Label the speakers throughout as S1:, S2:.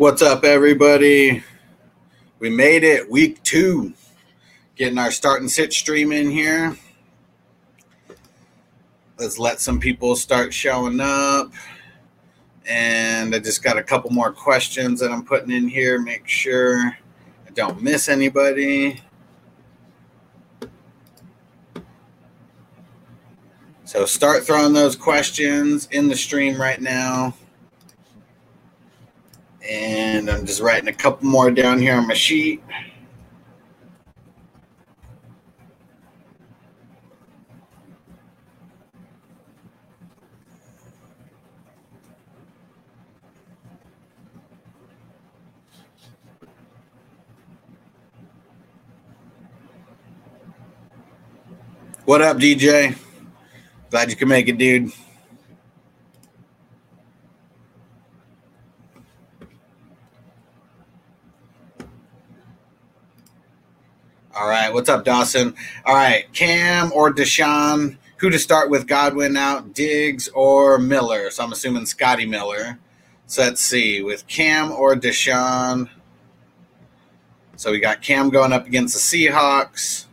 S1: What's up, everybody? We made it week two. Getting our start and sit stream in here. Let's let some people start showing up. And I just got a couple more questions that I'm putting in here. Make sure I don't miss anybody. So start throwing those questions in the stream right now. And I'm just writing a couple more down here on my sheet. What up, DJ? Glad you can make it, dude. All right, what's up, Dawson? All right, Cam or Deshaun? Who to start with? Godwin out, Diggs or Miller? So I'm assuming Scotty Miller. So let's see, with Cam or Deshaun. So we got Cam going up against the Seahawks.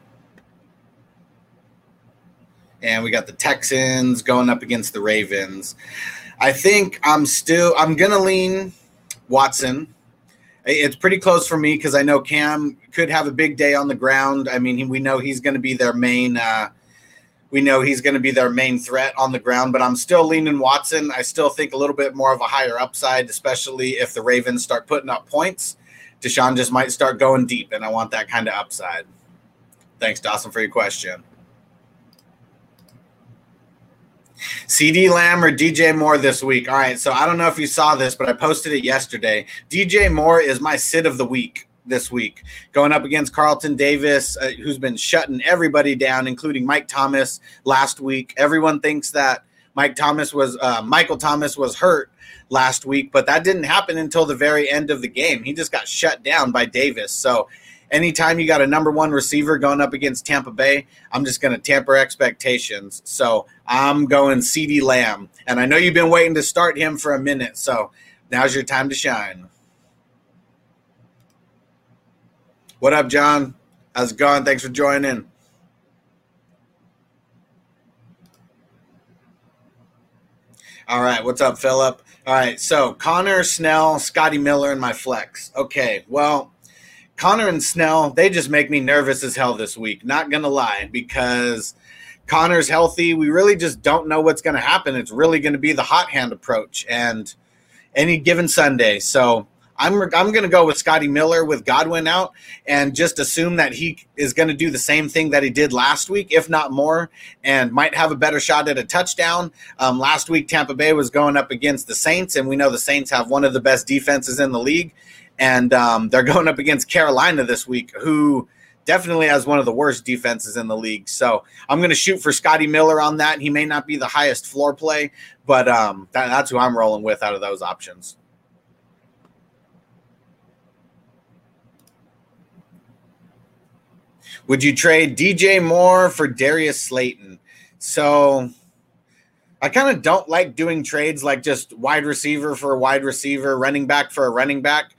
S1: And we got the Texans going up against the Ravens. I think I'm still I'm gonna lean Watson it's pretty close for me because I know Cam could have a big day on the ground. I mean, we know he's going to be their main. Uh, we know he's going to be their main threat on the ground, but I'm still leaning Watson. I still think a little bit more of a higher upside, especially if the Ravens start putting up points. Deshaun just might start going deep, and I want that kind of upside. Thanks, Dawson, for your question. CeeDee Lamb or DJ Moore this week. All right. So I don't know if you saw this, but I posted it yesterday. DJ Moore is my sit of the week this week, going up against Carlton Davis, uh, who's been shutting everybody down, including Mike Thomas last week. Everyone thinks that Mike Thomas was uh, Michael Thomas was hurt last week, but that didn't happen until the very end of the game. He just got shut down by Davis. So anytime you got a number one receiver going up against Tampa Bay, I'm just going to tamper expectations. So I'm going CeeDee Lamb. And I know you've been waiting to start him for a minute. So now's your time to shine. What up, John? How's it going? Thanks for joining. All right, what's up, Philip? All right, so Conner, Snell, Scotty Miller, and my flex. Okay, well, Conner and Snell, they just make me nervous as hell this week. Not gonna lie, because Conner's healthy. We really just don't know what's gonna happen. It's really gonna be the hot hand approach and any given Sunday. So I'm I'm gonna go with Scotty Miller with Godwin out and just assume that he is gonna do the same thing that he did last week, if not more, and might have a better shot at a touchdown. Um, last week Tampa Bay was going up against the Saints, and we know the Saints have one of the best defenses in the league and um, they're going up against Carolina this week, who definitely has one of the worst defenses in the league. So I'm going to shoot for Scotty Miller on that. He may not be the highest floor play, but um, that, that's who I'm rolling with out of those options. Would you trade DJ Moore for Darius Slayton? So I kind of don't like doing trades like just wide receiver for a wide receiver, running back for a running back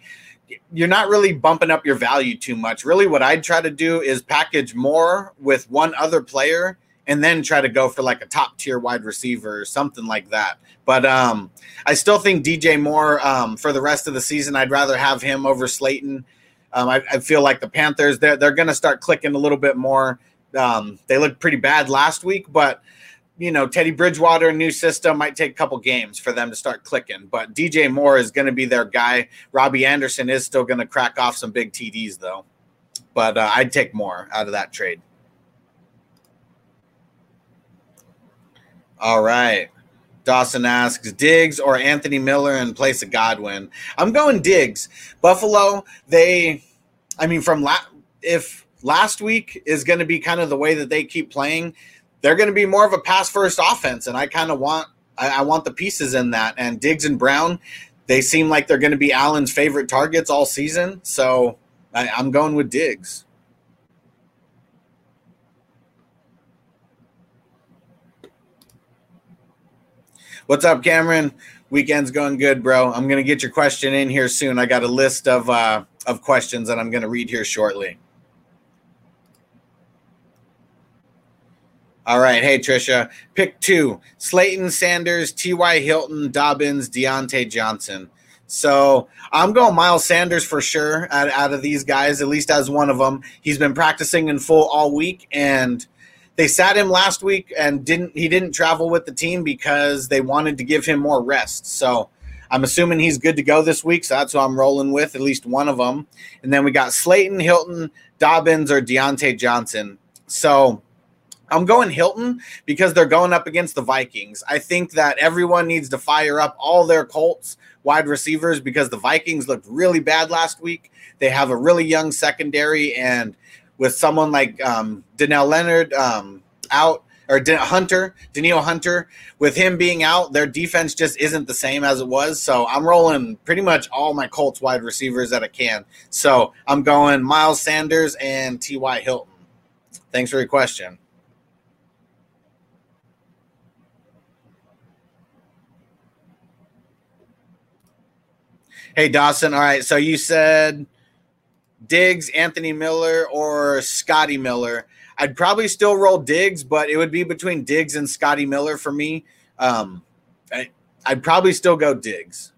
S1: you're not really bumping up your value too much. Really, what I'd try to do is package more with one other player and then try to go for like a top tier wide receiver or something like that. But um, I still think DJ Moore um, for the rest of the season, I'd rather have him over Slayton. Um, I, I, feel like the Panthers, they're, they're going to start clicking a little bit more. Um, they looked pretty bad last week, but you know, Teddy Bridgewater, new system might take a couple games for them to start clicking. But DJ Moore is going to be their guy. Robbie Anderson is still going to crack off some big TDs, though. But uh, I'd take more out of that trade. All right. Dawson asks Diggs or Anthony Miller in place of Godwin. I'm going Diggs. Buffalo, they, I mean, from la- if last week is going to be kind of the way that they keep playing, they're going to be more of a pass first offense, and I kind of want I, I, want the pieces in that. And Diggs and Brown, they seem like they're going to be Allen's favorite targets all season, so I, I'm going with Diggs. What's up, Cameron? Weekend's going good, bro. I'm gonna get your question in here soon. I got a list of uh, of questions that I'm gonna read here shortly. All right. Hey, Trisha. Pick two Slayton, Sanders, T.Y. Hilton, Dobbins, Diontae Johnson. So I'm going Miles Sanders for sure out, out of these guys, at least as one of them. He's been practicing in full all week and they sat him last week and didn't he didn't travel with the team because they wanted to give him more rest. So I'm assuming he's good to go this week, so that's who I'm rolling with, at least one of them. And then we got Slayton, Hilton, Dobbins, or Diontae Johnson. So I'm going Hilton because they're going up against the Vikings. I think that everyone needs to fire up all their Colts wide receivers because the Vikings looked really bad last week. They have a really young secondary, and with someone like um, Danielle Leonard um, out or Hunter, Danielle Hunter, with him being out, their defense just isn't the same as it was. So I'm rolling pretty much all my Colts wide receivers that I can. So I'm going Miles Sanders and T.Y. Hilton. Thanks for your question. Hey, Dawson. All right. So you said Diggs, Anthony Miller, or Scotty Miller. I'd probably still roll Diggs, but it would be between Diggs and Scotty Miller for me. Um, I, I'd probably still go Diggs.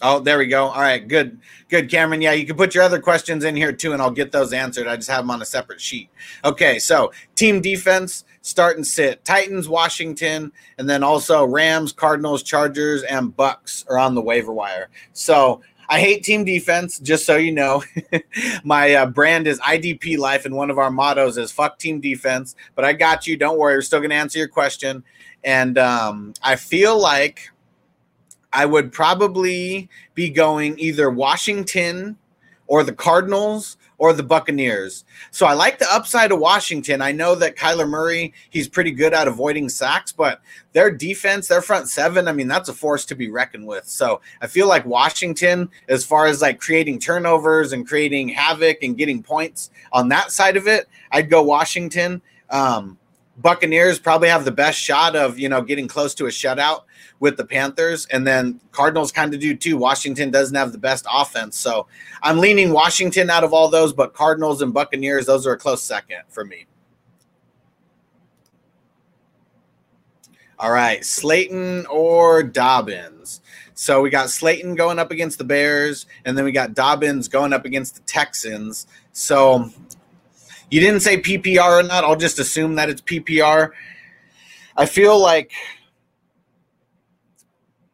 S1: Oh, there we go. All right, good, good, Cameron. Yeah, you can put your other questions in here too, and I'll get those answered. I just have them on a separate sheet. Okay, so team defense start and sit. Titans, Washington, and then also Rams, Cardinals, Chargers, and Bucks are on the waiver wire. So I hate team defense, just so you know. My uh, brand is IDP Life, and one of our mottos is fuck team defense. But I got you. Don't worry. We're still going to answer your question. And um, I feel like I would probably be going either Washington or the Cardinals or the Buccaneers. So I like the upside of Washington. I know that Kyler Murray, he's pretty good at avoiding sacks, but their defense, their front seven, I mean, that's a force to be reckoned with. So I feel like Washington, as far as like creating turnovers and creating havoc and getting points on that side of it, I'd go Washington. Um, Buccaneers probably have the best shot of, you know, getting close to a shutout with the Panthers, and then Cardinals kind of do too. Washington doesn't have the best offense, so I'm leaning Washington out of all those, but Cardinals and Buccaneers, those are a close second for me. All right, Slayton or Dobbins. So we got Slayton going up against the Bears, and then we got Dobbins going up against the Texans. So you didn't say PPR or not. I'll just assume that it's PPR. I feel like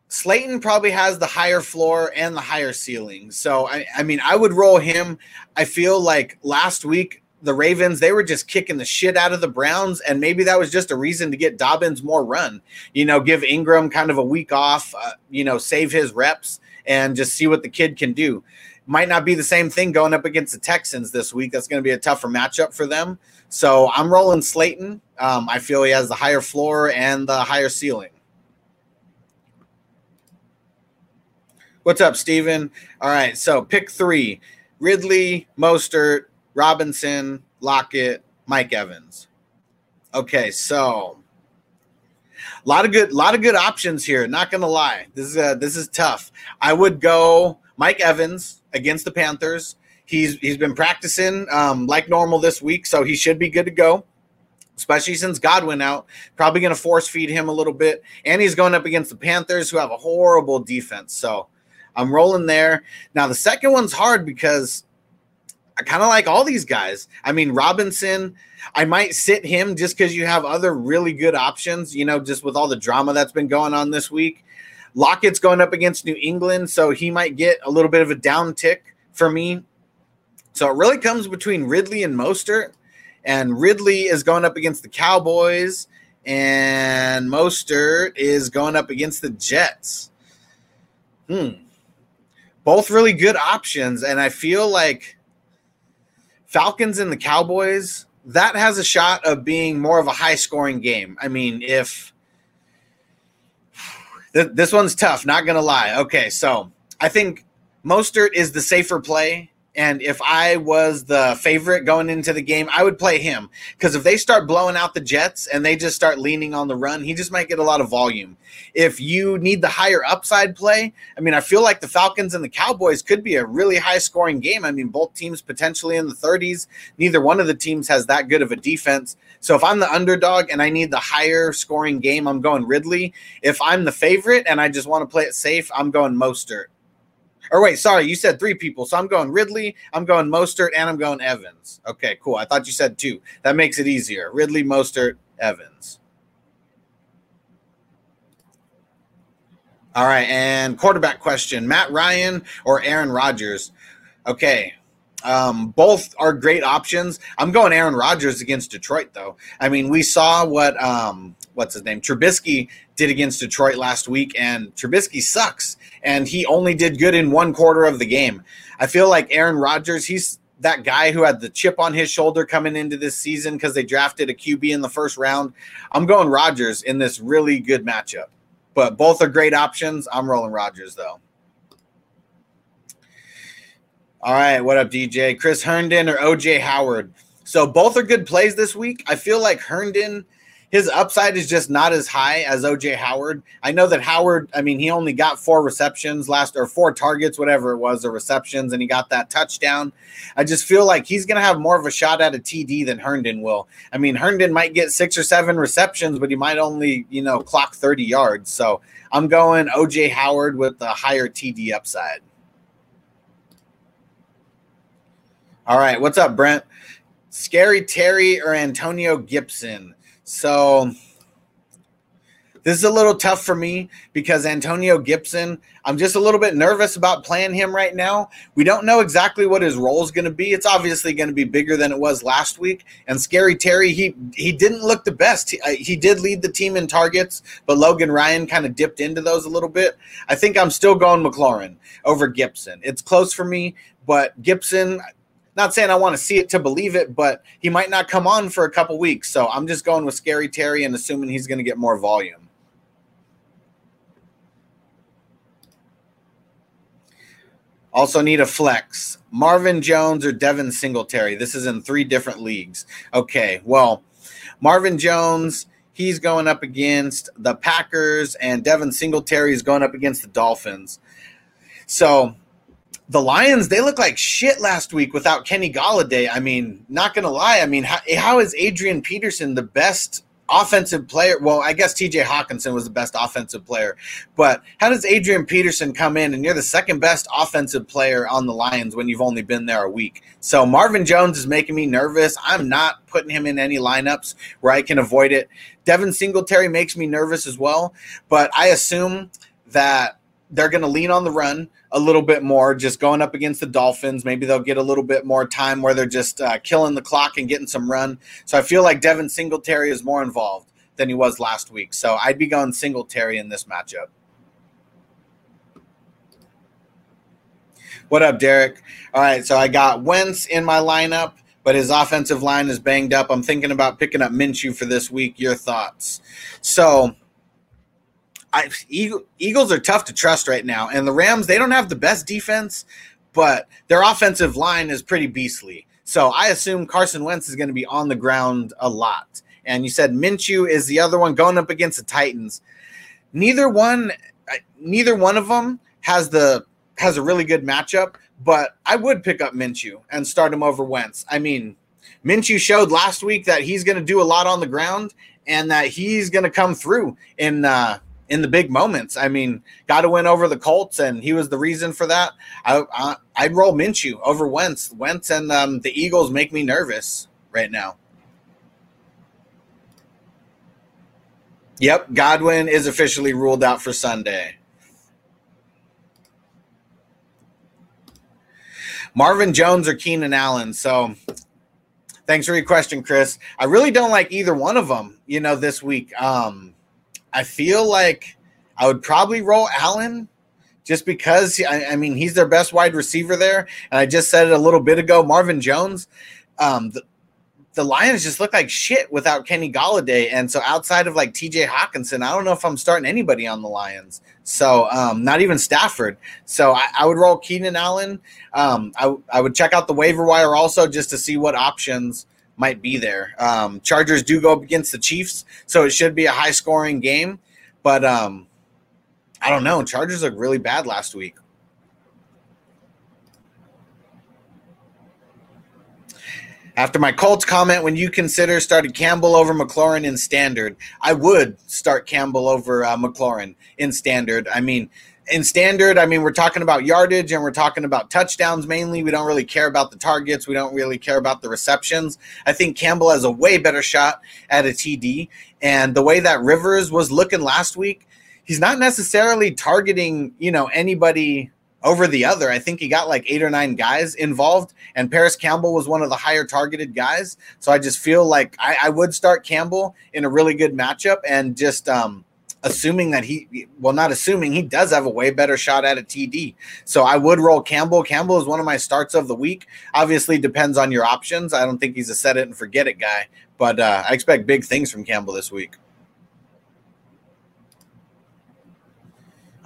S1: Slayton probably has the higher floor and the higher ceiling. So I, I mean, I would roll him. I feel like last week the Ravens they were just kicking the shit out of the Browns, and maybe that was just a reason to get Dobbins more run. You know, give Ingram kind of a week off. Uh, you know, save his reps and just see what the kid can do. Might not be the same thing going up against the Texans this week. That's going to be a tougher matchup for them. So I'm rolling Slayton. Um, I feel he has the higher floor and the higher ceiling. What's up, Steven? All right, so pick three Ridley, Mostert, Robinson, Lockett, Mike Evans. Okay, so a lot of good, lot of good options here. Not gonna lie, this is uh, this is tough. I would go Mike Evans against the Panthers. He's he's been practicing um, like normal this week, so he should be good to go. Especially since Godwin out, probably going to force feed him a little bit, and he's going up against the Panthers, who have a horrible defense. So I'm rolling there. Now the second one's hard because I kind of like all these guys. I mean, Robinson, I might sit him just because you have other really good options, you know, just with all the drama that's been going on this week. Lockett's going up against New England, so he might get a little bit of a down tick for me. So it really comes between Ridley and Mostert. And Ridley is going up against the Cowboys, and Mostert is going up against the Jets. Hmm both really good options. And I feel like Falcons and the Cowboys, that has a shot of being more of a high scoring game. I mean, if this one's tough, not to lie. Okay, so I think Mostert is the safer play And if I was the favorite going into the game, I would play him because if they start blowing out the Jets and they just start leaning on the run, he just might get a lot of volume. If you need the higher upside play, I mean, I feel like the Falcons and the Cowboys could be a really high scoring game. I mean, both teams potentially in the 30s. Neither one of the teams has that good of a defense. So if I'm the underdog and I need the higher scoring game, I'm going Ridley. If I'm the favorite and I just want to play it safe, I'm going Mostert. Or wait, sorry, you said three people. So I'm going Ridley, I'm going Mostert, and I'm going Evans. Okay, cool. I thought you said two. That makes it easier. Ridley, Mostert, Evans. All right, and quarterback question: Matt Ryan or Aaron Rodgers? Okay, um, both are great options. I'm going Aaron Rodgers against Detroit, though. I mean, we saw what um, what's his name Trubisky did against Detroit last week, and Trubisky sucks, and he only did good in one quarter of the game. I feel like Aaron Rodgers, he's that guy who had the chip on his shoulder coming into this season because they drafted a QB in the first round. I'm going Rodgers in this really good matchup. But both are great options. I'm rolling Rodgers though. All right, what up, DJ? Chris Herndon or OJ Howard? So both are good plays this week. I feel like Herndon, his upside is just not as high as OJ Howard. I know that Howard, I mean, he only got four receptions last or four targets, whatever it was, or receptions, and he got that touchdown. I just feel like he's going to have more of a shot at a TD than Herndon will. I mean, Herndon might get six or seven receptions, but he might only, you know, clock 30 yards. So I'm going OJ Howard with the higher TD upside. All right, what's up, Brent? Scary Terry or Antonio Gibson? So this is a little tough for me because Antonio Gibson, I'm just a little bit nervous about playing him right now. We don't know exactly what his role is going to be. It's obviously going to be bigger than it was last week. And Scary Terry, he he didn't look the best. He, uh, he did lead the team in targets, but Logan Ryan kind of dipped into those a little bit. I think I'm still going McLaurin over Gibson. It's close for me, but Gibson, not saying I want to see it to believe it, but he might not come on for a couple weeks. So I'm just going with Scary Terry and assuming he's going to get more volume. Also need a flex. Marvin Jones or Devin Singletary. This is in three different leagues. Okay, well, Marvin Jones, he's going up against the Packers, and Devin Singletary is going up against the Dolphins. So the Lions, they look like shit last week without Kenny Golladay. I mean, not going to lie. I mean, how, how is Adrian Peterson the best offensive player? Well, I guess TJ Hockenson was the best offensive player, but how does Adrian Peterson come in and you're the second best offensive player on the Lions when you've only been there a week? So Marvin Jones is making me nervous. I'm not putting him in any lineups where I can avoid it. Devin Singletary makes me nervous as well, but I assume that they're going to lean on the run a little bit more, just going up against the Dolphins. Maybe they'll get a little bit more time where they're just uh, killing the clock and getting some run. So I feel like Devin Singletary is more involved than he was last week. So I'd be going Singletary in this matchup. What up, Derek? All right, so I got Wentz in my lineup, but his offensive line is banged up. I'm thinking about picking up Minshew for this week. Your thoughts? So I, Eagles are tough to trust right now, and the Rams they don't have the best defense, but their offensive line is pretty beastly. So I assume Carson Wentz is going to be on the ground a lot. And you said Minshew is the other one going up against the Titans. Neither one, neither one of them has the has a really good matchup. But I would pick up Minshew and start him over Wentz. I mean, Minshew showed last week that he's going to do a lot on the ground and that he's going to come through in uh, in the big moments. I mean, got to win over the Colts, and he was the reason for that. I, I would roll Minshew over Wentz. Wentz and um, the Eagles make me nervous right now. Yep, Godwin is officially ruled out for Sunday. Marvin Jones or Keenan Allen. So thanks for your question, Chris. I really don't like either one of them, you know, this week. Um, I feel like I would probably roll Allen just because I, mean he's their best wide receiver there. And I just said it a little bit ago, Marvin Jones. Um, the, the Lions just look like shit without Kenny Golladay. And so outside of like TJ Hockenson, I don't know if I'm starting anybody on the Lions. So um, not even Stafford. So I, I would roll Keenan Allen. Um, I, I would check out the waiver wire also just to see what options might be there. Um, Chargers do go up against the Chiefs, so it should be a high scoring game. But um, I don't know. Chargers look really bad last week. After my Colts comment, when you consider starting Campbell over McLaurin in standard, I would start Campbell over uh, McLaurin in standard. I mean, in standard, I mean, we're talking about yardage and we're talking about touchdowns mainly. We don't really care about the targets. We don't really care about the receptions. I think Campbell has a way better shot at a TD. And the way that Rivers was looking last week, he's not necessarily targeting, you know, anybody over the other. I think he got like eight or nine guys involved, and Parris Campbell was one of the higher targeted guys. So I just feel like I, I would start Campbell in a really good matchup, and just um, assuming that he, well, not assuming he does have a way better shot at a TD. So I would roll Campbell. Campbell is one of my starts of the week. Obviously, depends on your options. I don't think he's a set it and forget it guy, but uh, I expect big things from Campbell this week.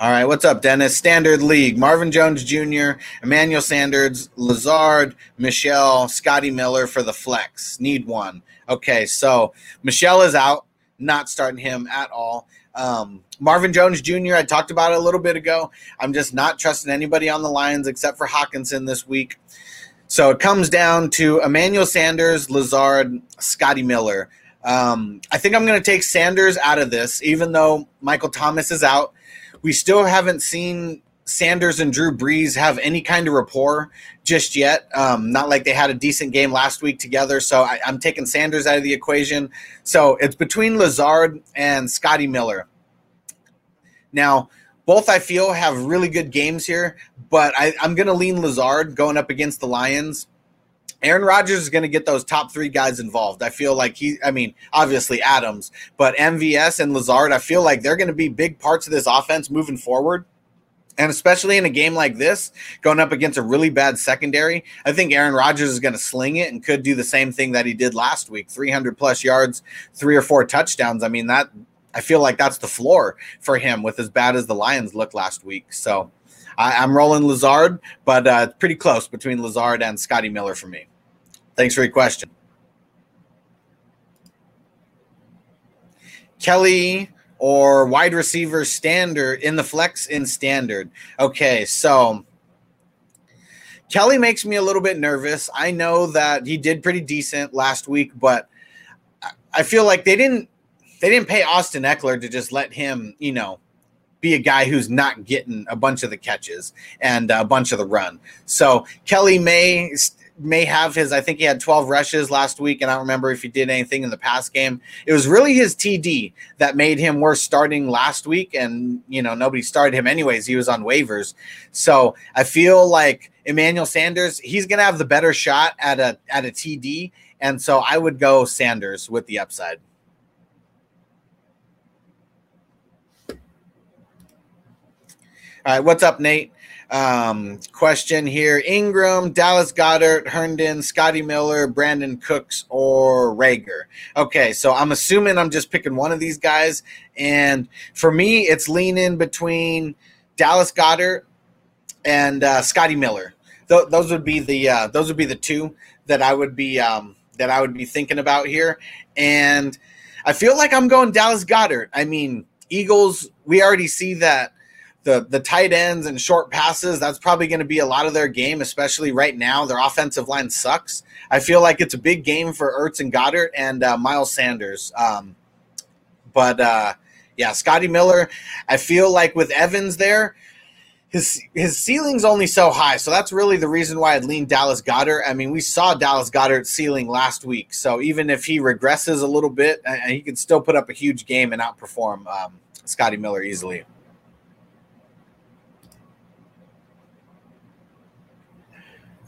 S1: All right, what's up, Dennis? Standard League: Marvin Jones Jr., Emmanuel Sanders, Lazard, Michel, Scotty Miller for the flex. Need one. Okay, so Michel is out. Not starting him at all. Um, Marvin Jones Jr. I talked about it a little bit ago. I'm just not trusting anybody on the Lions except for Hockenson this week. So it comes down to Emmanuel Sanders, Lazard, Scotty Miller. Um, I think I'm going to take Sanders out of this, even though Michael Thomas is out we still haven't seen Sanders and Drew Brees have any kind of rapport just yet. Um, not like they had a decent game last week together. So I, am taking Sanders out of the equation. So it's between Lazard and Scotty Miller. Now, both I feel have really good games here, but I, I'm going to lean Lazard going up against the Lions. Aaron Rodgers is going to get those top three guys involved. I feel like he, I mean, obviously Adams, but MVS and Lazard, I feel like they're going to be big parts of this offense moving forward. And especially in a game like this, going up against a really bad secondary, I think Aaron Rodgers is going to sling it and could do the same thing that he did last week 300 plus yards, three or four touchdowns. I mean, that I feel like that's the floor for him with as bad as the Lions looked last week. So I, am rolling Lazard, but uh, pretty close between Lazard and Scotty Miller for me. Thanks for your question. Kelley or wide receiver standard in the flex in standard. Okay, so Kelley makes me a little bit nervous. I know that he did pretty decent last week, but I feel like they didn't they didn't pay Austin Ekeler to just let him, you know, be a guy who's not getting a bunch of the catches and a bunch of the run. So Kelley may may have his. I think he had 12 rushes last week, and I don't remember if he did anything in the past game. It was really his TD that made him worth starting last week, and you know nobody started him anyways. He was on waivers, so I feel like Emmanuel Sanders he's to have the better shot at a at a TD, and so I would go Sanders with the upside. All right, what's up, Nate? Um, question here Ingram, Dallas Goedert, Herndon, Scotty Miller, Brandin Cooks, or Reagor. Okay, so I'm assuming I'm just picking one of these guys. And for me, it's leaning between Dallas Goedert and uh, Scotty Miller. Th- those would be the uh, those would be the two that I would be um, that I would be thinking about here. And I feel like I'm going Dallas Goedert. I mean, Eagles. We already see that the the tight ends and short passes that's probably going to be a lot of their game especially right now. Their offensive line sucks. I feel like it's a big game for ertz and Goedert and uh, miles sanders. Um, but uh, yeah scotty miller i feel like with evans there his his ceiling's only so high, so that's really the reason why I'd lean Dallas Goedert. I mean, we saw Dallas Goedert's ceiling last week, so even if he regresses a little bit, uh, he can still put up a huge game and outperform um, Scotty Miller easily.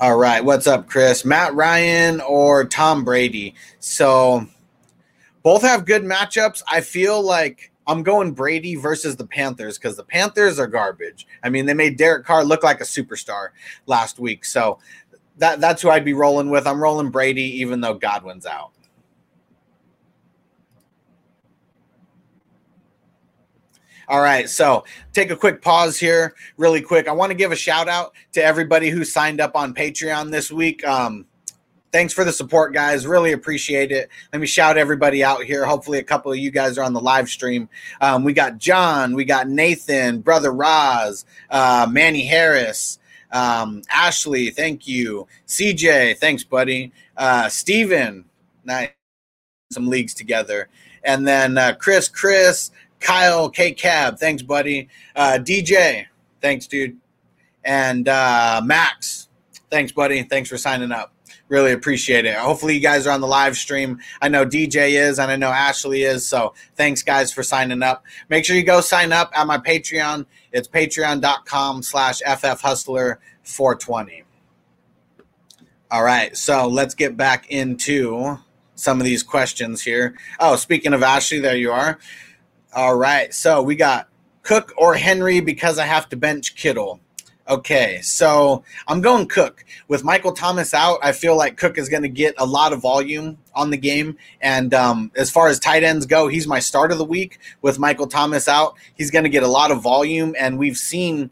S1: All right. What's up, Chris? Matt Ryan or Tom Brady? So both have good matchups. I feel like I'm going Brady versus the Panthers because the Panthers are garbage. I mean, they made Derek Carr look like a superstar last week. So that that's who I'd be rolling with. I'm rolling Brady, even though Godwin's out. All right, so take a quick pause here, really quick. I want to give a shout out to everybody who signed up on Patreon this week. Um, thanks for the support, guys. Really appreciate it. Let me shout everybody out here. Hopefully, a couple of you guys are on the live stream. Um, we got John, we got Nathan, Brother Roz, uh, Manny Harris, um, Ashley, thank you. CJ, thanks, buddy. Uh, Steven, nice. Some leagues together. And then uh, Chris, Chris, Kyle, K Cab, thanks, buddy. Uh, DJ, thanks, dude. And uh, Max, thanks, buddy. Thanks for signing up. Really appreciate it. Hopefully, you guys are on the live stream. I know DJ is, and I know Ashley is. So, thanks, guys, for signing up. Make sure you go sign up at my Patreon. It's patreon.com slash ffhustler420. All right, so let's get back into some of these questions here. Oh, speaking of Ashley, there you are. All right, so we got Cook or Henry because I have to bench Kittle. Okay, so I'm going Cook. With Michael Thomas out, I feel like Cook is going to get a lot of volume on the game. And um, as far as tight ends go, he's my start of the week. With Michael Thomas out, he's going to get a lot of volume. And we've seen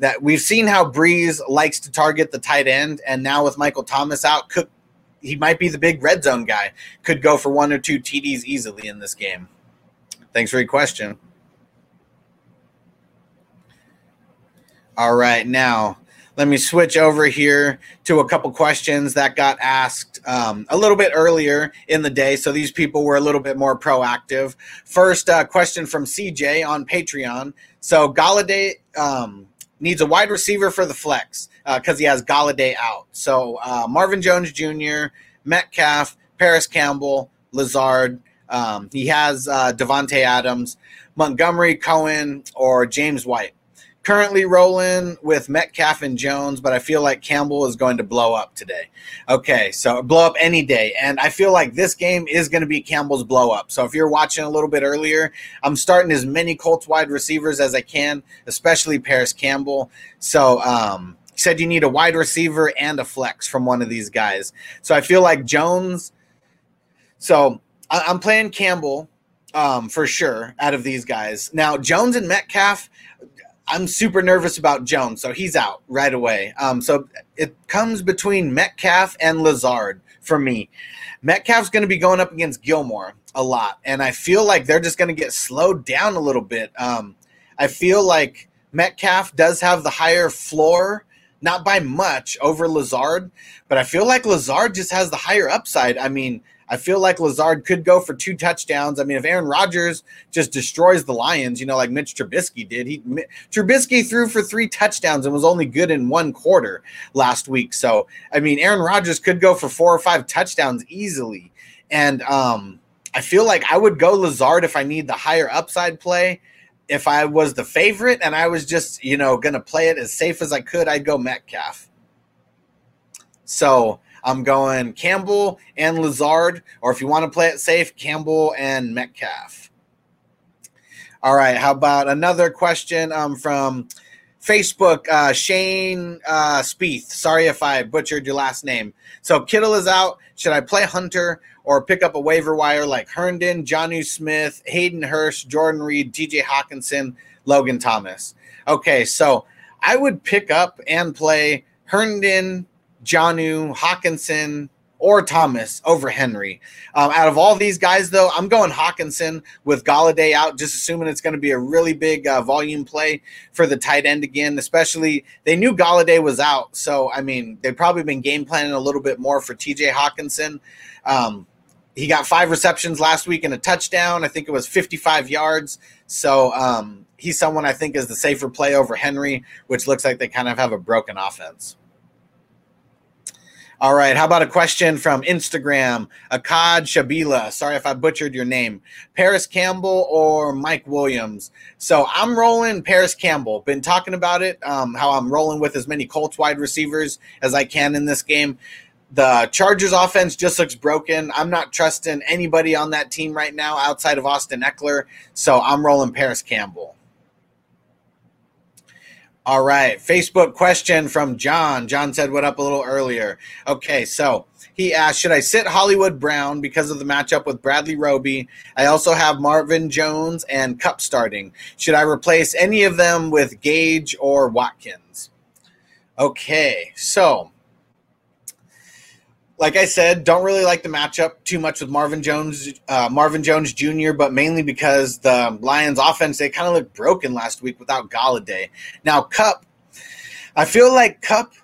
S1: that we've seen how Brees likes to target the tight end. And now with Michael Thomas out, Cook he might be the big red zone guy. Could go for one or two TDs easily in this game. Thanks for your question. All right, now let me switch over here to a couple questions that got asked um, a little bit earlier in the day. So these people were a little bit more proactive. First uh, question from CJ on Patreon. So Golladay um, needs a wide receiver for the flex because uh, he has Golladay out. So uh, Marvin Jones Jr., Metcalf, Parris Campbell, Lazard. Um, he has uh, Davante Adams, Montgomery, Cohen, or James White currently rolling with Metcalf and Jones, but I feel like Campbell is going to blow up today. Okay, so blow up any day. And I feel like this game is going to be Campbell's blow up. So if you're watching a little bit earlier, I'm starting as many Colts wide receivers as I can, especially Parris Campbell. So, um, said you need a wide receiver and a flex from one of these guys. So I feel like Jones. So I'm playing Campbell um, for sure out of these guys. Now, Jones and Metcalf, I'm super nervous about Jones, so he's out right away. Um, so it comes between Metcalf and Lazard for me. Metcalf's going to be going up against Gilmore a lot, and I feel like they're just going to get slowed down a little bit. Um, I feel like Metcalf does have the higher floor, not by much over Lazard, but I feel like Lazard just has the higher upside. I mean, I feel like Lazard could go for two touchdowns. I mean, if Aaron Rodgers just destroys the Lions, you know, like Mitch Trubisky did, he Trubisky threw for three touchdowns and was only good in one quarter last week. So, I mean, Aaron Rodgers could go for four or five touchdowns easily. And um, I feel like I would go Lazard if I need the higher upside play. If I was the favorite and I was just, you know, going to play it as safe as I could, I'd go Metcalf. So, I'm going Campbell and Lazard, or if you want to play it safe, Campbell and Metcalf. All right. How about another question um, from Facebook? Uh, Shane uh, Spieth. Sorry if I butchered your last name. So Kittle is out. Should I play Hunter or pick up a waiver wire like Herndon, Jonnu Smith, Hayden Hurst, Jordan Reed, DJ Hockenson, Logan Thomas? Okay. So I would pick up and play Herndon, Jonnu, Hockenson, or Thomas over Henry. Um, out of all these guys, though, I'm going Hockenson with Golladay out, just assuming it's going to be a really big uh, volume play for the tight end again. Especially, they knew Golladay was out, so I mean, they've probably been game planning a little bit more for T.J. Hockenson. Um, he got five receptions last week and a touchdown. I think it was 55 yards. So um, he's someone I think is the safer play over Henry, which looks like they kind of have a broken offense. All right. How about a question from Instagram? Akad Shabila. Sorry if I butchered your name. Parris Campbell or Mike Williams? So I'm rolling Parris Campbell. Been talking about it, um, how I'm rolling with as many Colts wide receivers as I can in this game. The Chargers offense just looks broken. I'm not trusting anybody on that team right now outside of Austin Ekeler. So I'm rolling Parris Campbell. All right. Facebook question from John. John said, What up a little earlier? Okay. So he asked, Should I sit Hollywood Brown because of the matchup with Bradley Roby? I also have Marvin Jones and Kupp starting. Should I replace any of them with Gage or Watkins? Okay. So like I said, don't really like the matchup too much with Marvin Jones, uh, Marvin Jones Jr., but mainly because the Lions' offense they kind of looked broken last week without Golladay. Now Kupp, I feel like Kupp,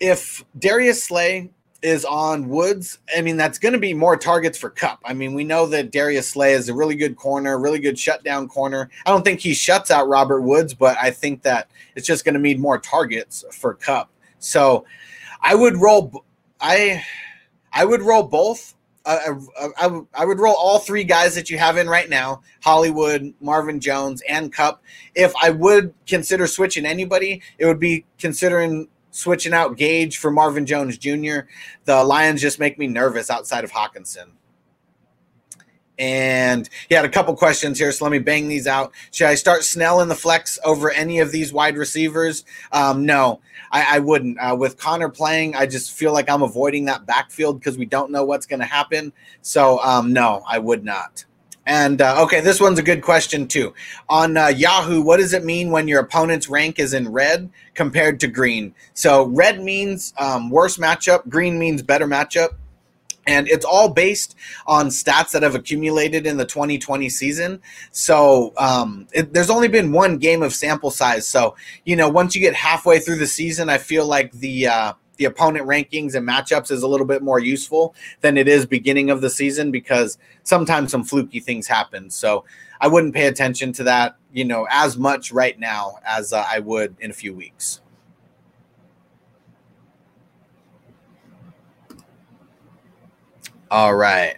S1: if Darius Slay is on Woods, I mean that's going to be more targets for Kupp. I mean we know that Darius Slay is a really good corner, really good shutdown corner. I don't think he shuts out Robert Woods, but I think that it's just going to mean more targets for Kupp. So I would roll I I would roll both. Uh, I, I, I would roll all three guys that you have in right now Hollywood, Marvin Jones, and Kupp. If I would consider switching anybody, it would be considering switching out Gage for Marvin Jones Jr. The Lions just make me nervous outside of Hockenson. And he had a couple questions here, so let me bang these out. Should I start Snell in the flex over any of these wide receivers? Um, no, I, I wouldn't. Uh, with Conner playing, I just feel like I'm avoiding that backfield because we don't know what's going to happen. So, um, no, I would not. And uh, okay, this one's a good question too. On uh, Yahoo, what does it mean when your opponent's rank is in red compared to green? So, red means um, worse matchup, green means better matchup and it's all based on stats that have accumulated in the 2020 season. So um, it, there's only been one game of sample size. So you know, once you get halfway through the season, I feel like the uh, the opponent rankings and matchups is a little bit more useful than it is beginning of the season because sometimes some fluky things happen. So I wouldn't pay attention to that, you know, as much right now as uh, I would in a few weeks. All right.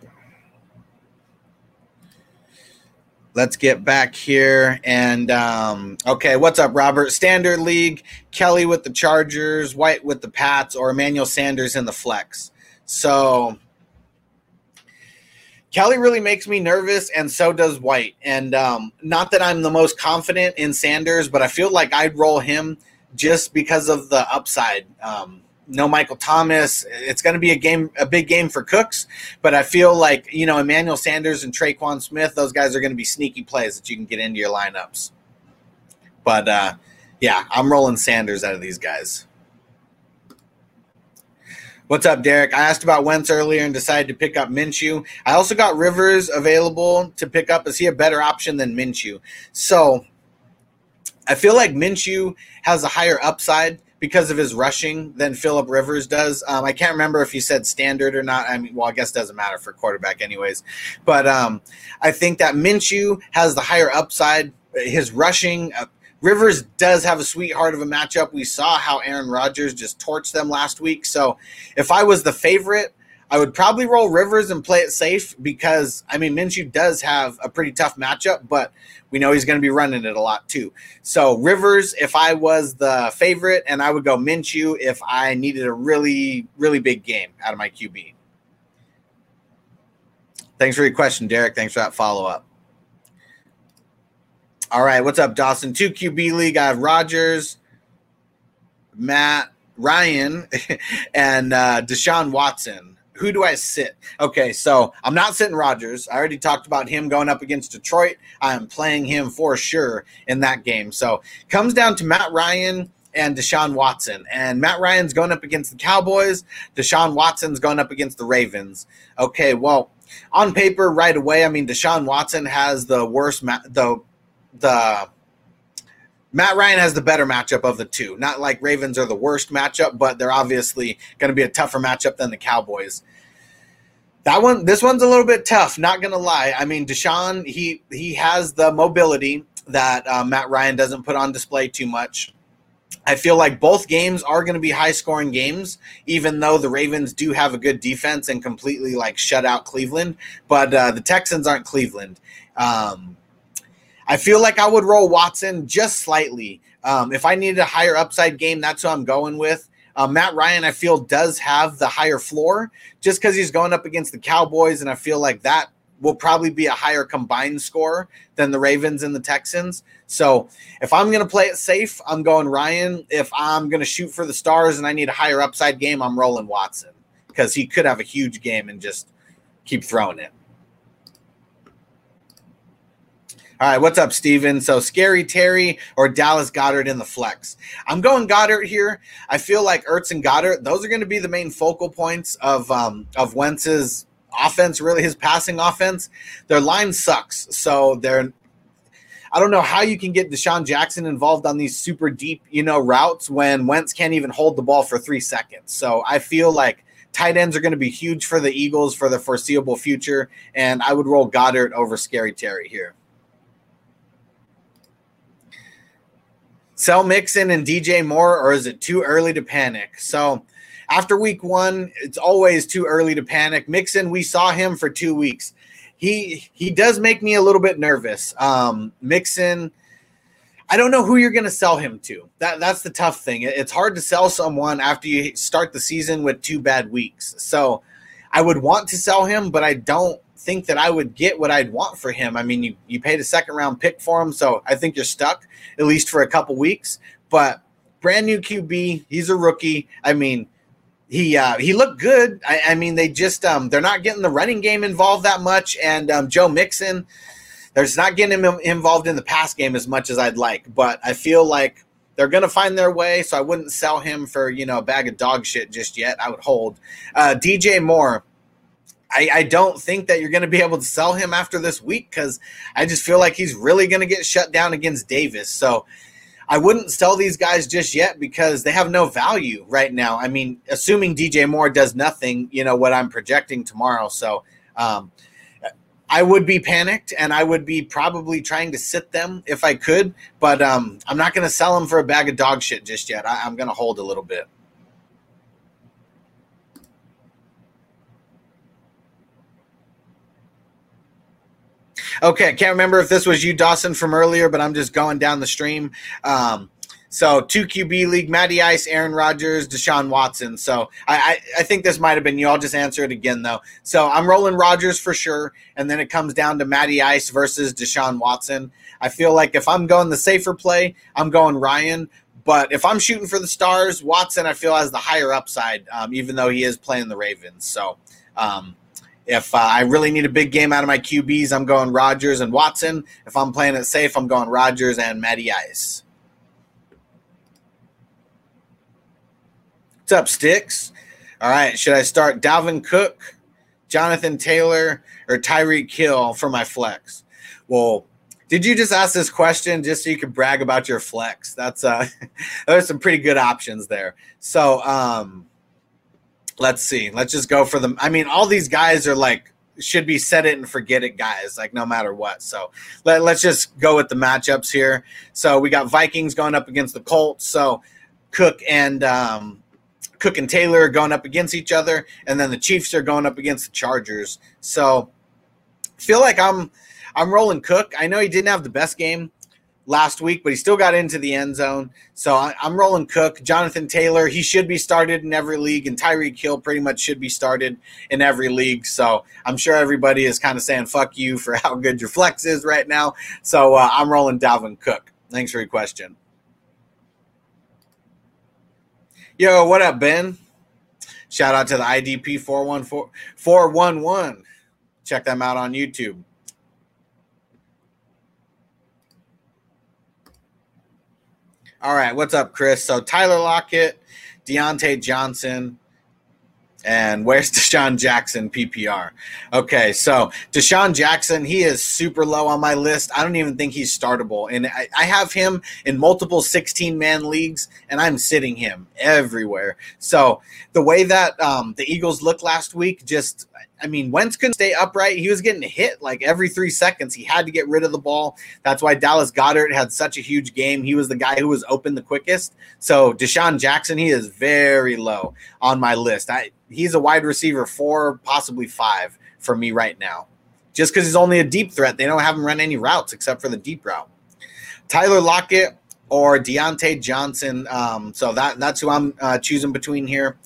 S1: Let's get back here. And um, okay, what's up, Robert? Standard League, Kelley with the Chargers, White with the Pats, or Emmanuel Sanders in the flex. So Kelley really makes me nervous, and so does White. And um, not that I'm the most confident in Sanders, but I feel like I'd roll him just because of the upside. Um, no Michael Thomas. It's going to be a game, a big game for Cooks. But I feel like you know Emmanuel Sanders and Tre'Quan Smith, those guys are going to be sneaky plays that you can get into your lineups. But uh, yeah, I'm rolling Sanders out of these guys. What's up, Derek? I asked about Wentz earlier and decided to pick up Minshew. I also got Rivers available to pick up. Is he a better option than Minshew? So I feel like Minshew has a higher upside because of his rushing than Philip Rivers does. Um, I can't remember if he said standard or not. I mean, well, I guess doesn't matter for quarterback, anyways. But um, I think that Minshew has the higher upside. His rushing. Uh, Rivers does have a sweetheart of a matchup. We saw how Aaron Rodgers just torched them last week. So if I was the favorite, I would probably roll Rivers and play it safe because I mean Minshew does have a pretty tough matchup, but we know he's going to be running it a lot too. So Rivers, if I was the favorite, and I would go Minshew if I needed a really really big game out of my QB. Thanks for your question, Derek. Thanks for that follow up. All right, what's up, Dawson? Two QB league. I have Rodgers, Matt, Ryan, and uh, Deshaun Watson who do I sit? Okay, so I'm not sitting Rodgers. I already talked about him going up against Detroit. I am playing him for sure in that game. So comes down to Matt Ryan and Deshaun Watson. And Matt Ryan's going up against the Cowboys. Deshaun Watson's going up against the Ravens. Okay, well, on paper, right away, I mean, Deshaun Watson has the worst, ma- the the Matt Ryan has the better matchup of the two. Not like Ravens are the worst matchup, but they're obviously going to be a tougher matchup than the Cowboys. That one, this one's a little bit tough. Not to lie. I mean, Deshaun, he he has the mobility that uh, Matt Ryan doesn't put on display too much. I feel like both games are going to be high scoring games, even though the Ravens do have a good defense and completely like shut out Cleveland. But uh, the Texans aren't Cleveland. Um, I feel like I would roll Watson just slightly. Um, if I needed a higher upside game, that's who I'm going with. Uh, Matt Ryan, I feel, does have the higher floor just because he's going up against the Cowboys, and I feel like that will probably be a higher combined score than the Ravens and the Texans. So if I'm going to play it safe, I'm going Ryan. If I'm going to shoot for the stars and I need a higher upside game, I'm rolling Watson because he could have a huge game and just keep throwing it. All right, what's up, Steven? So, Scary Terry or Dallas Goedert in the flex? I'm going Goedert here. I feel like Ertz and Goedert; those are going to be the main focal points of um, of Wentz's offense. Really, his passing offense. Their line sucks, so they're. I don't know how you can get DeSean Jackson involved on these super deep, you know, routes when Wentz can't even hold the ball for three seconds. So I feel like tight ends are going to be huge for the Eagles for the foreseeable future, and I would roll Goedert over Scary Terry here. Sell Mixon and DJ Moore, or is it too early to panic? So after week one, it's always too early to panic. Mixon, we saw him for two weeks. He he does make me a little bit nervous. Um, Mixon, I don't know who you're going to sell him to. That that's the tough thing. It's hard to sell someone after you start the season with two bad weeks. So I would want to sell him, but I don't think that I would get what I'd want for him. I mean, you you paid a second round pick for him, so I think you're stuck at least for a couple weeks. But brand new QB, he's a rookie. I mean, he uh, he looked good. I, I, mean, they just um, they're not getting the running game involved that much, and um, Joe Mixon, there's not getting him involved in the pass game as much as I'd like. But I feel like they're going to find their way, so I wouldn't sell him for you know a bag of dog shit just yet. I would hold uh, DJ Moore. I, I don't think that you're going to be able to sell him after this week because I just feel like he's really going to get shut down against Davis. So I wouldn't sell these guys just yet because they have no value right now. I mean, assuming DJ Moore does nothing, you know, what I'm projecting tomorrow. So um, I would be panicked and I would be probably trying to sit them if I could, but um, I'm not going to sell them for a bag of dog shit just yet. I, I'm going to hold a little bit. Okay, I can't remember if this was you, Dawson, from earlier, but I'm just going down the stream. Um, so two QB league, Matty Ice, Aaron Rodgers, Deshaun Watson. So I, I, I, think this might have been you. I'll just answer it again though. So I'm rolling Rodgers for sure, and then it comes down to Matty Ice versus Deshaun Watson. I feel like if I'm going the safer play, I'm going Ryan. But if I'm shooting for the stars, Watson I feel has the higher upside, um, even though he is playing the Ravens. So um, if uh, I really need a big game out of my QBs, I'm going Rodgers and Watson. If I'm playing it safe, I'm going Rodgers and Matty Ice. What's up, Sticks? All right, should I start Dalvin Cook, Jonathan Taylor, or Tyreek Hill for my flex? Well, did you just ask this question just so you could brag about your flex? That's uh, there's some pretty good options there. So, um, let's see. Let's just go for them. I mean, all these guys are like should be set it and forget it guys, like no matter what. So let, let's just go with the matchups here. So we got Vikings going up against the Colts. So Cook and um, Cook and Taylor going up against each other, and then the Chiefs are going up against the Chargers. So feel like I'm I'm rolling Cook. I know he didn't have the best game last week, but he still got into the end zone. So I, am rolling Cook. Jonathan Taylor, he should be started in every league, and Tyreek Hill pretty much should be started in every league. So I'm sure everybody is kind of saying fuck you for how good your flex is right now. So uh, I'm rolling Dalvin Cook. Thanks for your question. Yo, what up, Ben? Shout out to the IDP 414 411. Check them out on YouTube. All right, what's up, Chris? So Tyler Lockett, Diontae Johnson, and where's DeSean Jackson PPR? Okay, so DeSean Jackson, he is super low on my list. I don't even think he's startable. And I, I have him in multiple 16 man leagues, and I'm sitting him everywhere. So the way that um, the Eagles looked last week, just I mean, Wentz couldn't stay upright. He was getting hit like every three seconds. He had to get rid of the ball. That's why Dallas Goedert had such a huge game. He was the guy who was open the quickest. So DeSean Jackson, he is very low on my list. I he's a wide receiver four, possibly five for me right now. Just because he's only a deep threat, they don't have him run any routes except for the deep route. Tyler Lockett, or Diontae Johnson. Um, so that that's who I'm uh, choosing between here.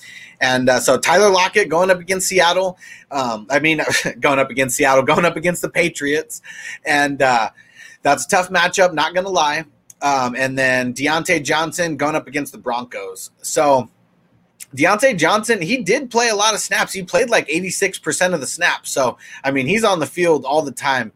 S1: And uh, so Tyler Lockett going up against Seattle. Um, I mean, going up against Seattle, going up against the Patriots, and uh, that's a tough matchup. Not to lie. Um, and then Diontae Johnson going up against the Broncos. So Diontae Johnson, he did play a lot of snaps. He played like 86% of the snaps. So, I mean, he's on the field all the time.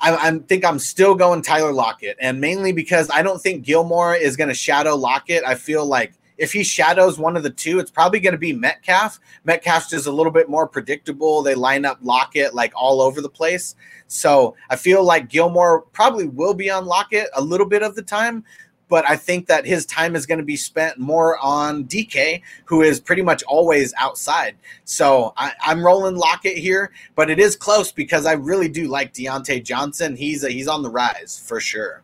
S1: I, I, think I'm still going Tyler Lockett, and mainly because I don't think Gilmore is going to shadow Lockett. I feel like if he shadows one of the two, it's probably going to be Metcalf. Metcalf's just a little bit more predictable. They line up Lockett like all over the place. So I feel like Gilmore probably will be on Lockett a little bit of the time but I think that his time is going to be spent more on DK, who is pretty much always outside. So I, am rolling Lockett here, but it is close because I really do like Diontae Johnson. He's a, he's on the rise for sure.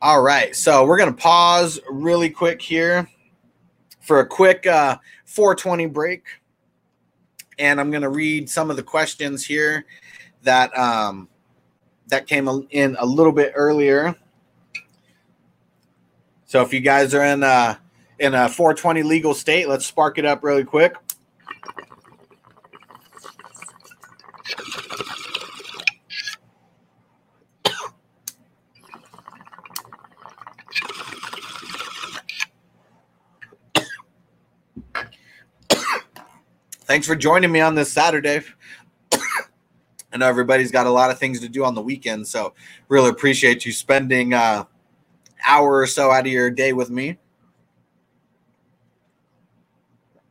S1: All right, so we're going to pause really quick here for a quick uh, 420 break, and I'm going to read some of the questions here that. Um, that came in a little bit earlier. So if you guys are in a, in a 420 legal state, let's spark it up really quick. Thanks for joining me on this Saturday. I know everybody's got a lot of things to do on the weekend, so really appreciate you spending uh hour or so out of your day with me.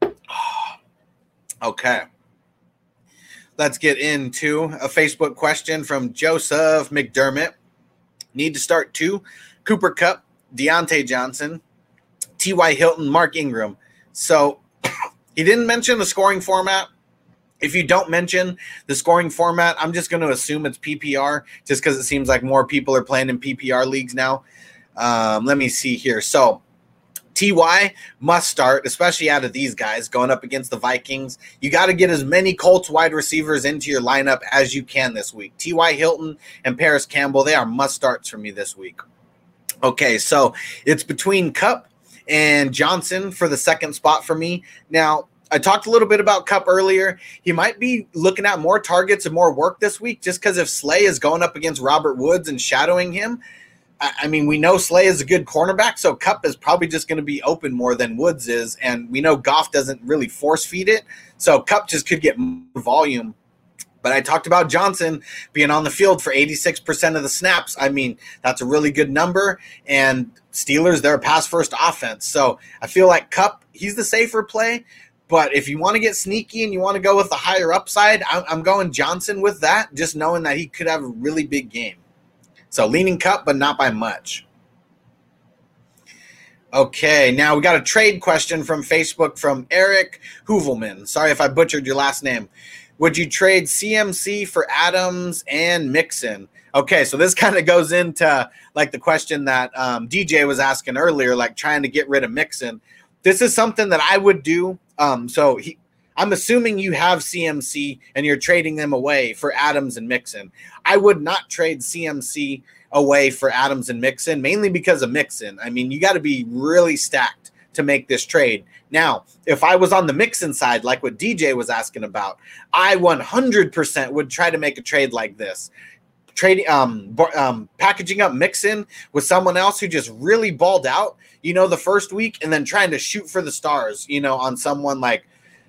S1: Okay. Let's get into a Facebook question from Joseph McDermott. Need to start two Cooper Kupp, Diontae Johnson, T.Y. Hilton, Mark Ingram. So he didn't mention the scoring format if you don't mention the scoring format, I'm just going to assume it's PPR just because it seems like more people are playing in PPR leagues now. Um, let me see here. So, TY must start, especially out of these guys going up against the Vikings. You got to get as many Colts wide receivers into your lineup as you can this week. TY Hilton and Parris Campbell, they are must starts for me this week. Okay, so it's between Kupp and Johnson for the second spot for me. Now, I talked a little bit about Kupp earlier. He might be looking at more targets and more work this week just because if Slay is going up against Robert Woods and shadowing him, I, I mean, we know Slay is a good cornerback, so Kupp is probably just going to be open more than Woods is. And we know Goff doesn't really force feed it. So Kupp just could get volume. But I talked about Johnson being on the field for 86% of the snaps. I mean, that's a really good number. And Steelers, they're a pass first offense. So I feel like Kupp, he's the safer play. But if you want to get sneaky and you want to go with the higher upside, I'm, going Johnson with that, just knowing that he could have a really big game. So leaning Kupp, but not by much. Okay, now we got a trade question from Facebook from Eric Hoovelman. Sorry if I butchered your last name. Would you trade CMC for Adams and Mixon? Okay, so this kind of goes into like the question that um, DJ was asking earlier, like trying to get rid of Mixon. This is something that I would do um, so he, I'm assuming you have CMC and you're trading them away for Adams and Mixon. I would not trade CMC away for Adams and Mixon, mainly because of Mixon. I mean, you got to be really stacked to make this trade. Now, if I was on the Mixon side, like what DJ was asking about, I 100% would try to make a trade like this. Trading, um, um, packaging up Mixon with someone else who just really balled out you know, the first week and then trying to shoot for the stars, you know, on someone like,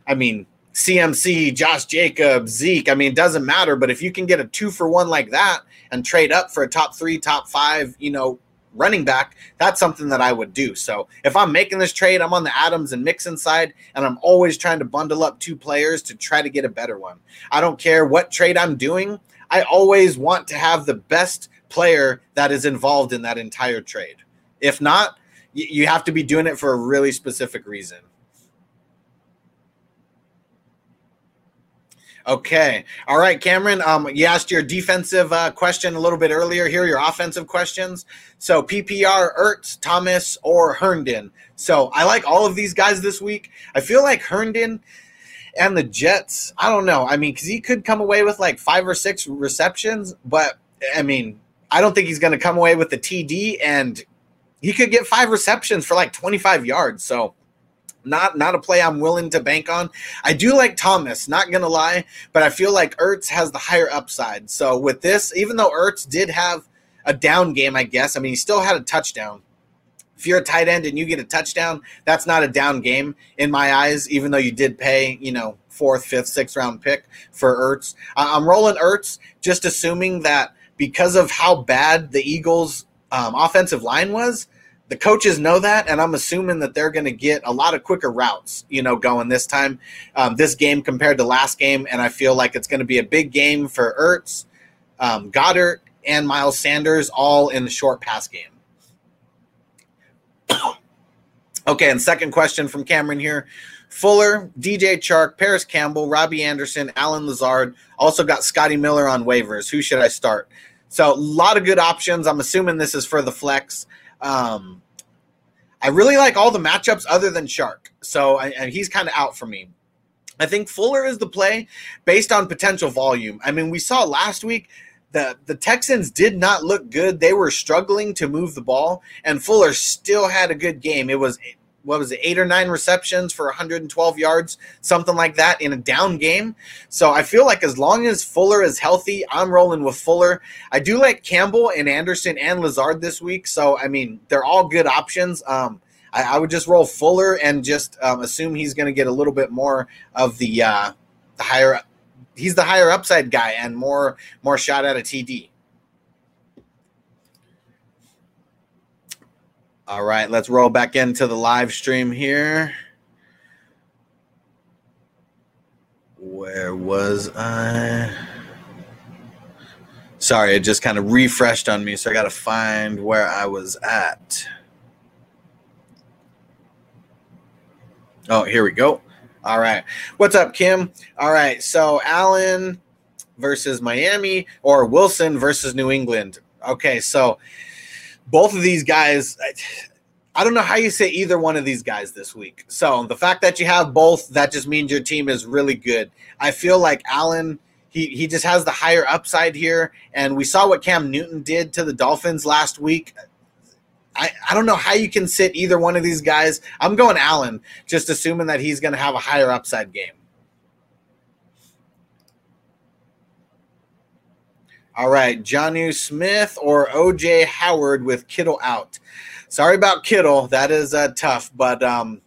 S1: I mean, CMC, Josh Jacobs, Zeke. I mean, it doesn't matter, but if you can get a two for one like that and trade up for a top three, top five, you know, running back, that's something that I would do. So if I'm making this trade, I'm on the Adams and Mixon side, and I'm always trying to bundle up two players to try to get a better one. I don't care what trade I'm doing. I always want to have the best player that is involved in that entire trade. If not, you have to be doing it for a really specific reason. Okay. All right, Cameron. Um, you asked your defensive uh, question a little bit earlier. Here, your offensive questions. So PPR, Ertz, Thomas, or Herndon. So I like all of these guys this week. I feel like Herndon and the Jets. I don't know. I mean, because he could come away with like five or six receptions, but I mean, I don't think he's going to come away with the TD, and he could get five receptions for like 25 yards. So not not a play I'm willing to bank on. I do like Thomas, not gonna lie, but I feel like Ertz has the higher upside. So with this, even though Ertz did have a down game, I guess, I mean he still had a touchdown. If you're a tight end and you get a touchdown, that's not a down game in my eyes, even though you did pay, you know, fourth, fifth, sixth round pick for Ertz. I'm rolling Ertz, just assuming that because of how bad the Eagles' um, offensive line was, the coaches know that, and I'm assuming that they're going to get a lot of quicker routes, you know, going this time, um, this game compared to last game, and I feel like it's going to be a big game for Ertz, um, Goedert, and Miles Sanders, all in the short pass game. okay, and second question from Cameron here. Fuller, DJ Chark, Parris Campbell, Robbie Anderson, Allen Lazard. Also got Scotty Miller on waivers. Who should I start? So a lot of good options. I'm assuming this is for the flex. Um, I really like all the matchups other than Chark. So and he's kind of out for me. I think Fuller is the play based on potential volume. I mean, we saw last week the the Texans did not look good. They were struggling to move the ball, and Fuller still had a good game. It was what was it, eight or nine receptions for 112 yards, something like that in a down game. So I feel like as long as Fuller is healthy, I'm rolling with Fuller. I do like Campbell and Anderson and Lazard this week. So, I mean, they're all good options. Um, I, I, would just roll Fuller and just um, assume he's going to get a little bit more of the, uh, the higher. He's the higher upside guy and more more shot at a TD. All right, let's roll back into the live stream here. Where was I? Sorry, it just kind of refreshed on me, so I got to find where I was at. Oh, here we go. All right. What's up, Kim? All right. So, Allen versus Miami or Wilson versus New England. Okay. So, both of these guys, I don't know how you say either one of these guys this week. So the fact that you have both, that just means your team is really good. I feel like Allen, he he just has the higher upside here, and we saw what Cam Newton did to the Dolphins last week. I, I don't know how you can sit either one of these guys. I'm going Allen, just assuming that he's going to have a higher upside game. All right, Jonnu Smith or OJ Howard with Kittle out. Sorry about Kittle. That is uh, tough, but um,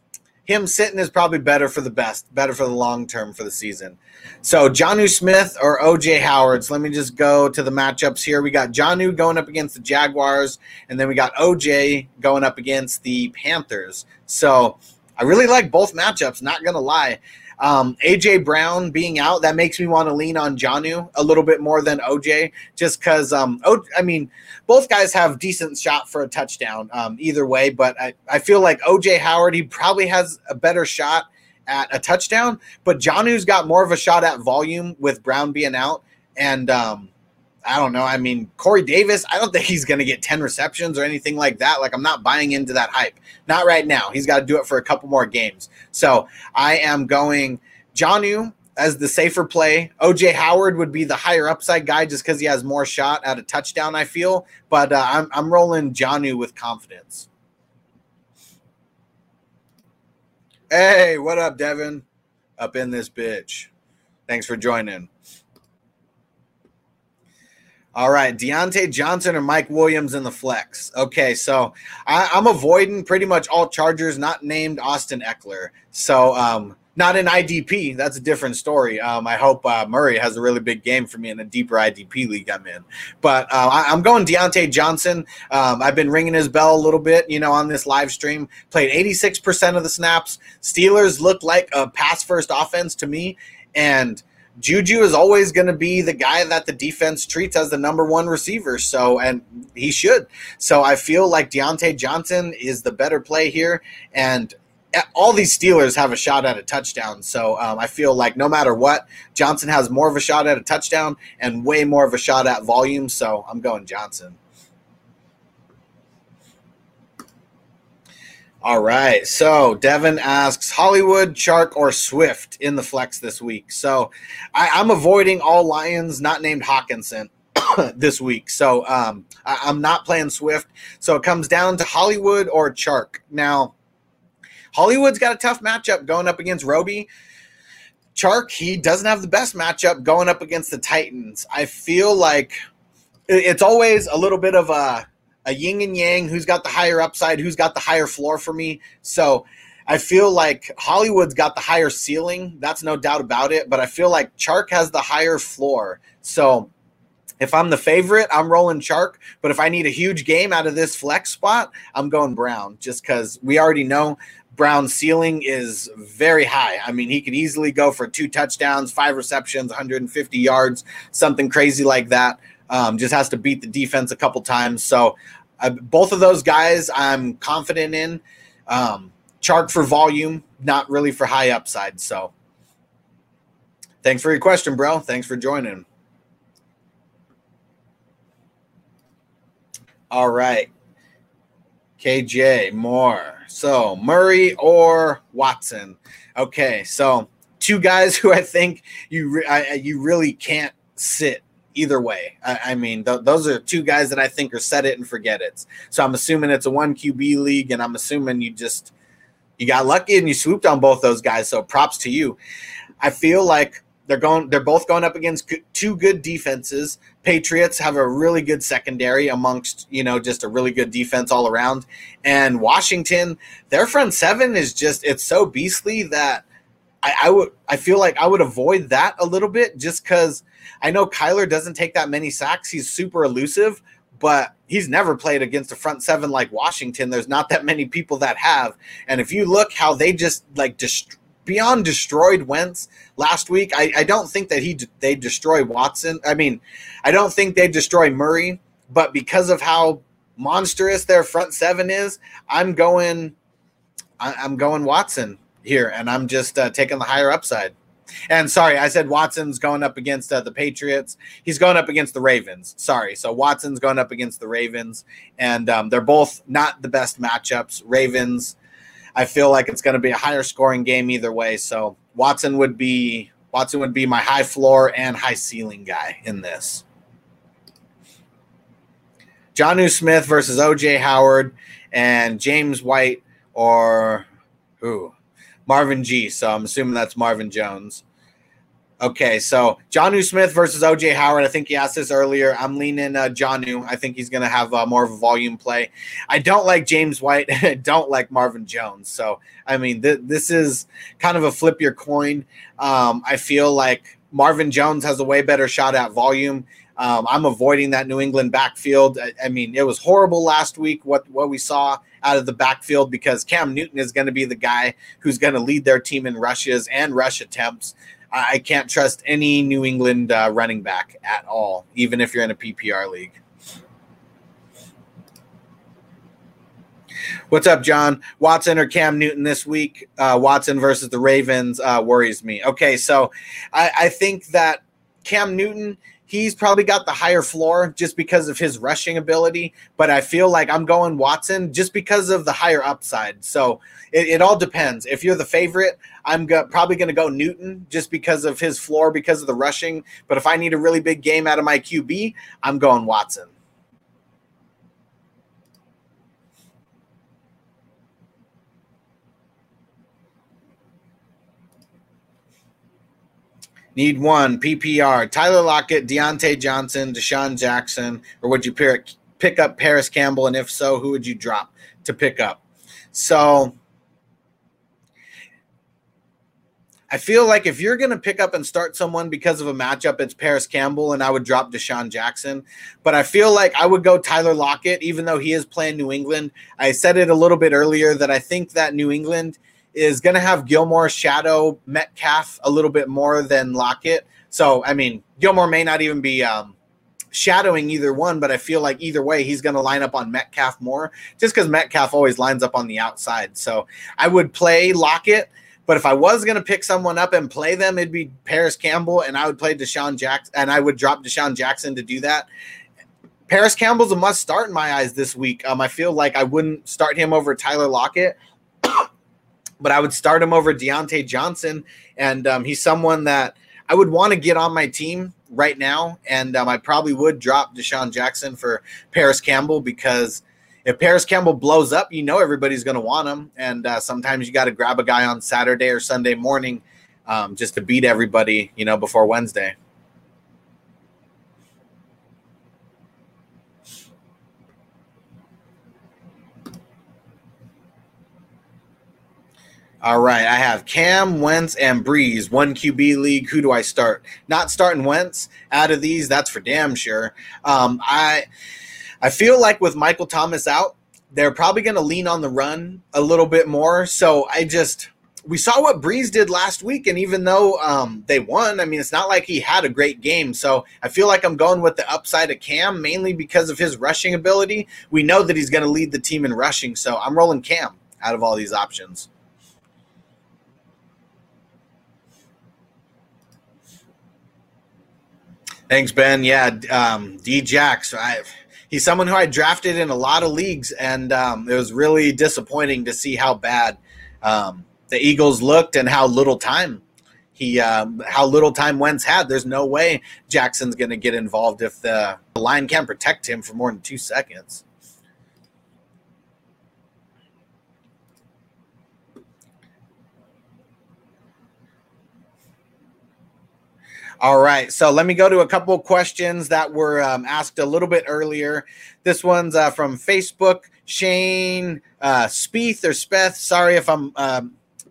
S1: him sitting is probably better for the best, better for the long term for the season. So Jonnu Smith or OJ Howard. So let me just go to the matchups here. We got Jonnu going up against the Jaguars, and then we got OJ going up against the Panthers. So I really like both matchups. Not gonna lie. Um, AJ Brown being out, that makes me want to lean on Jonnu a little bit more than OJ, just because. Um, o- I mean, both guys have decent shot for a touchdown um, either way, but I, I feel like OJ Howard he probably has a better shot at a touchdown, but Jonnu's got more of a shot at volume with Brown being out, and um, I don't know. I mean, Corey Davis, I don't think he's going to get 10 receptions or anything like that. Like, I'm not buying into that hype. Not right now. He's got to do it for a couple more games. So I am going Jonnu as the safer play. OJ Howard would be the higher upside guy just because he has more shot at a touchdown, I feel. But uh, I'm, I'm rolling Jonnu with confidence. Hey, what up, Devin? Up in this bitch. Thanks for joining. All right, Diontae Johnson or Mike Williams in the flex. Okay, so I, am avoiding pretty much all Chargers not named Austin Ekeler. So um, not in IDP. That's a different story. Um, I hope uh, Murray has a really big game for me in a deeper IDP league I'm in. But uh, I, am going Diontae Johnson. Um, I've been ringing his bell a little bit, you know, on this live stream. Played 86% of the snaps. Steelers look like a pass first offense to me, and Juju is always going to be the guy that the defense treats as the number one receiver. So, and he should. So, I feel like Diontae Johnson is the better play here. And all these Steelers have a shot at a touchdown. So, um, I feel like no matter what, Johnson has more of a shot at a touchdown and way more of a shot at volume. So, I'm going Johnson. All right. So Devin asks Hollywood, Chark, or Swift in the flex this week. So I, am avoiding all Lions not named Hockenson this week. So um, I, am not playing Swift. So it comes down to Hollywood or Chark. Now, Hollywood's got a tough matchup going up against Roby. Chark, he doesn't have the best matchup going up against the Titans. I feel like it's always a little bit of a, a yin and yang who's got the higher upside, who's got the higher floor for me. So I feel like Hollywood's got the higher ceiling. That's no doubt about it. But I feel like Chark has the higher floor. So if I'm the favorite, I'm rolling Chark. But if I need a huge game out of this flex spot, I'm going Brown just because we already know Brown's ceiling is very high. I mean, he could easily go for two touchdowns, five receptions, 150 yards, something crazy like that. Um, just has to beat the defense a couple times. So, uh, both of those guys, I'm confident in. Um, Chark for volume, not really for high upside. So, thanks for your question, bro. Thanks for joining. All right. KJ, more. So Murray or Watson. Okay, so two guys who I think you re- I, you really can't sit either way. I, I mean, th- those are two guys that I think are set it and forget it. So I'm assuming it's a one QB league, and I'm assuming you just you got lucky and you swooped on both those guys. So props to you. I feel like they're going. They're both going up against two good defenses. Patriots have a really good secondary amongst you know just a really good defense all around, and Washington, their front seven is just it's so beastly that I, I would I feel like I would avoid that a little bit just because I know Kyler doesn't take that many sacks. He's super elusive, but he's never played against a front seven like Washington. There's not that many people that have, and if you look how they just like beyond destroyed Wentz last week. I, I don't think that he they destroy Watson. I mean, I don't think they destroy Murray, but because of how monstrous their front seven is, I'm going. I, am going Watson here, and I'm just uh, taking the higher upside. And sorry, I said Watson's going up against uh, the Patriots. He's going up against the Ravens. Sorry, so Watson's going up against the Ravens, and um, they're both not the best matchups. Ravens I feel like it's going to be a higher scoring game either way. So Watson would be Watson would be my high floor and high ceiling guy in this. Jonnu Smith versus OJ Howard and James White or who? Marvin G. So I'm assuming that's Marvin Jones. Okay, so Jonnu Smith versus OJ Howard. I think he asked this earlier. I'm leaning uh, Jonnu. I think he's going to have uh, more of a volume play. I don't like James White. I don't like Marvin Jones. So, I mean, th- this is kind of a flip your coin. Um, I feel like Marvin Jones has a way better shot at volume. Um, I'm avoiding that New England backfield. I, I, mean, it was horrible last week what what we saw out of the backfield because Cam Newton is going to be the guy who's going to lead their team in rushes and rush attempts. I can't trust any New England uh, running back at all, even if you're in a PPR league. What's up, John? Watson or Cam Newton this week? Uh, Watson versus the Ravens uh, worries me. Okay, so I, I think that Cam Newton he's probably got the higher floor just because of his rushing ability. But I feel like I'm going Watson just because of the higher upside. So it, it all depends. If you're the favorite, I'm go- probably going to go Newton just because of his floor, because of the rushing. But if I need a really big game out of my QB, I'm going Watson. Need one PPR. Tyler Lockett, Diontae Johnson, DeSean Jackson, or would you pick up Parris Campbell? And if so, who would you drop to pick up? So I feel like if you're going to pick up and start someone because of a matchup, it's Parris Campbell, and I would drop DeSean Jackson. But I feel like I would go Tyler Lockett, even though he is playing New England. I said it a little bit earlier that I think that New England – is going to have Gilmore shadow Metcalf a little bit more than Lockett. So, I mean, Gilmore may not even be um, shadowing either one, but I feel like either way, he's going to line up on Metcalf more just because Metcalf always lines up on the outside. So, I would play Lockett. But if I was going to pick someone up and play them, it'd be Parris Campbell, and I would play DeSean Jackson, and I would drop DeSean Jackson to do that. Parris Campbell's a must start in my eyes this week. Um, I feel like I wouldn't start him over Tyler Lockett but I would start him over Diontae Johnson, and um, he's someone that I would want to get on my team right now, and um, I probably would drop DeSean Jackson for Parris Campbell because if Parris Campbell blows up, you know everybody's going to want him, and uh, sometimes you got to grab a guy on Saturday or Sunday morning um, just to beat everybody, you know, before Wednesday. All right, I have Cam, Wentz, and Brees. One QB league. Who do I start? Not starting Wentz out of these. That's for damn sure. Um, I I feel like with Michael Thomas out, they're probably going to lean on the run a little bit more. So I just we saw what Brees did last week, and even though um, they won, I mean, it's not like he had a great game. So I feel like I'm going with the upside of Cam mainly because of his rushing ability. We know that he's going to lead the team in rushing, so I'm rolling Cam out of all these options. Thanks, Ben. Yeah, um, Djax. I, he's someone who I drafted in a lot of leagues, and um, it was really disappointing to see how bad um, the Eagles looked and how little time he, um, how little time Wentz had. There's no way Jackson's going to get involved if the line can't protect him for more than two seconds. All right. So let me go to a couple questions that were um, asked a little bit earlier. This one's uh, from Facebook. Shane uh, or Speth. Sorry if I'm uh,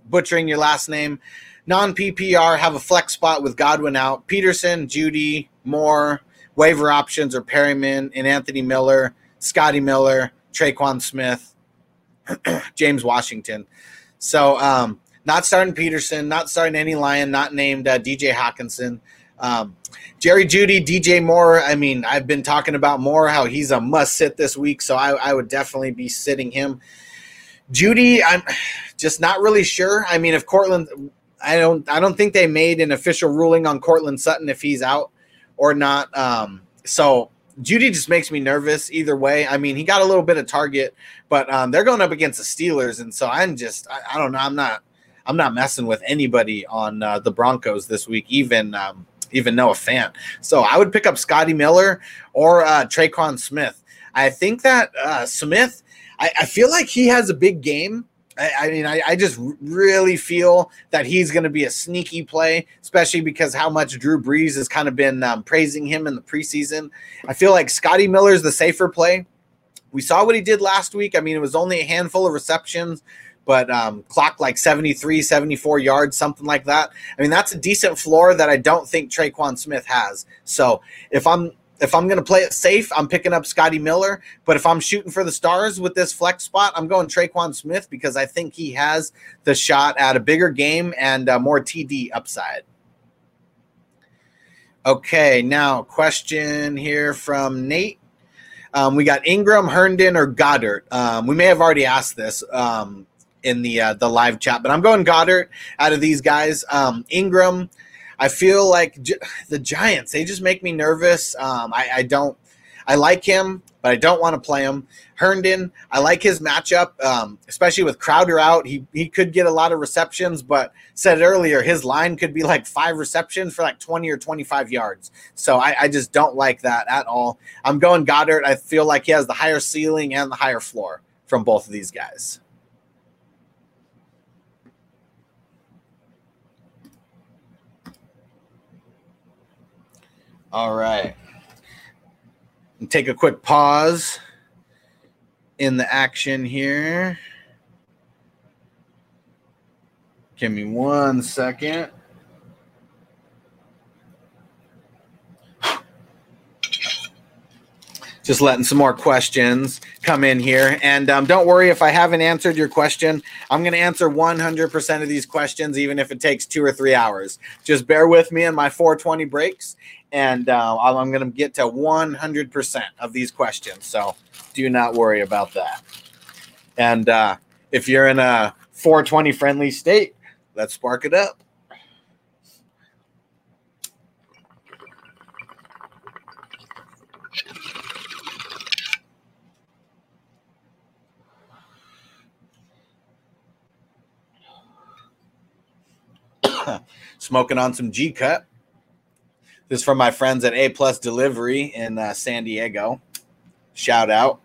S1: butchering your last name. Non PPR have a flex spot with Godwin out. Peterson, Jeudy, Moore, waiver options are Perriman and Anthony Miller, Scotty Miller, Tre'Quan Smith, James Washington. So, um, not starting Peterson, not starting any Lion, not named uh, DJ Hockenson. Um, Jerry Jeudy, DJ Moore. I mean, I've been talking about Moore how he's a must sit this week, so I, I would definitely be sitting him. Jeudy, I'm just not really sure. I mean, if Courtland, I don't, I don't think they made an official ruling on Courtland Sutton if he's out or not. Um, so Jeudy just makes me nervous either way. I mean, he got a little bit of target, but um, they're going up against the Steelers, and so I'm just, I, I don't know, I'm not, I'm not messing with anybody on uh, the Broncos this week, even. Um, even know a fan. So I would pick up Scotty Miller or uh, Tre'Quan Smith. I think that uh, Smith, I, I, feel like he has a big game. I, I mean, I, I, just really feel that he's going to be a sneaky play, especially because how much Drew Brees has kind of been um, praising him in the preseason. I feel like Scotty Miller is the safer play. We saw what he did last week. I mean, it was only a handful of receptions, but um, like 73, 74 yards, something like that. I mean, that's a decent floor that I don't think Tre'Quan Smith has. So if I'm if I'm going to play it safe, I'm picking up Scotty Miller. But if I'm shooting for the stars with this flex spot, I'm going Tre'Quan Smith because I think he has the shot at a bigger game and uh, more TD upside. Okay, now question here from Nate. Um, we got Ingram, Herndon, or Goedert. Um, we may have already asked this. Um, in the uh, the live chat. But I'm going Goedert out of these guys. Um, Ingram, I feel like the Giants. They just make me nervous. Um, I, I, don't. I like him, but I don't want to play him. Herndon, I like his matchup, um, especially with Crowder out. He he could get a lot of receptions, but said earlier his line could be like five receptions for like 20 or 25 yards. So I, I just don't like that at all. I'm going Goedert. I feel like he has the higher ceiling and the higher floor from both of these guys. All right. Take a quick pause in the action here. Give me one second. just letting some more questions come in here. And um, don't worry if I haven't answered your question. I'm going to answer 100% of these questions, even if it takes two or three hours. Just bear with me in my 420 breaks, and uh, I'm going to get to 100% of these questions. So do not worry about that. And uh, if you're in a 420 friendly state, let's spark it up. smoking on some G Cut. This is from my friends at A Plus Delivery in uh, San Diego. Shout out.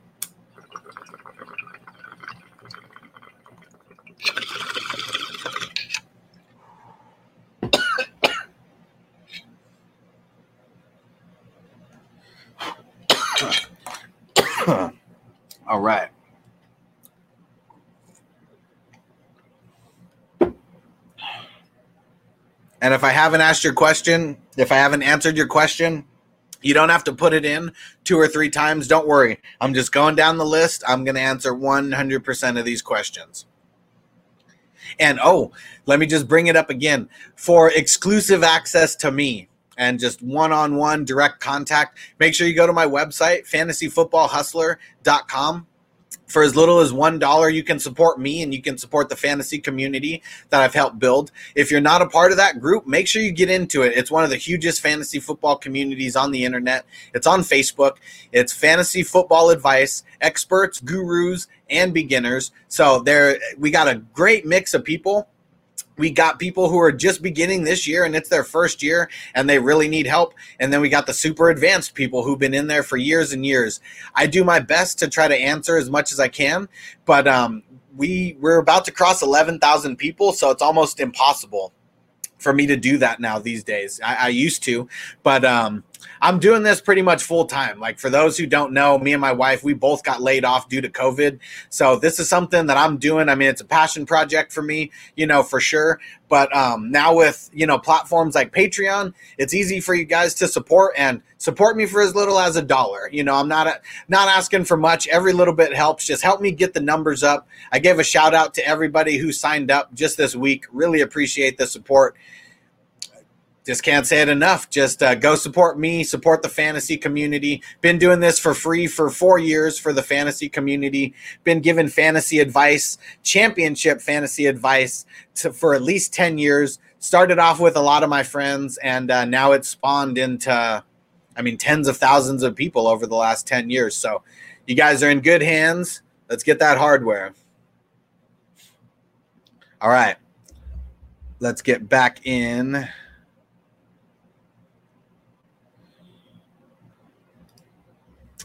S1: All right. And if I haven't asked your question, if I haven't answered your question, you don't have to put it in two or three times. Don't worry. I'm just going down the list. I'm going to answer 100% of these questions. And oh, let me just bring it up again. For exclusive access to me and just one on one direct contact, make sure you go to my website, fantasyfootballhustler.com for as little as one dollar you can support me and you can support the fantasy community that i've helped build. If you're not a part of that group make sure you get into it. It's one of the hugest fantasy football communities on the internet. It's on facebook. It's fantasy football advice experts gurus and beginners. So there we got a great mix of people we got people who are just beginning this year and it's their first year and they really need help. And then we got the super advanced people who've been in there for years and years. I do my best to try to answer as much as i can but um, we we're about to cross 11000 people so it's almost impossible for me to do that now these days. I, I used to but um, I'm doing this pretty much full time. Like for those who don't know, me and my wife, we both got laid off due to COVID. So this is something that I'm doing. I mean, it's a passion project for me, you know, for sure. But um, now with you know platforms like Patreon, it's easy for you guys to support and support me for as little as a dollar. You know, I'm not a, not asking for much. Every little bit helps. Just help me get the numbers up. I gave a shout out to everybody who signed up just this week. Really appreciate the support just can't say it enough. Just uh, go support me, support the fantasy community. Been doing this for free for four years for the fantasy community. Been given fantasy advice, championship fantasy advice to, for at least 10 years. Started off with a lot of my friends, and uh, now it's spawned into, I mean, tens of thousands of people over the last 10 years. So you guys are in good hands. Let's get that hardware. All right. Let's get back in.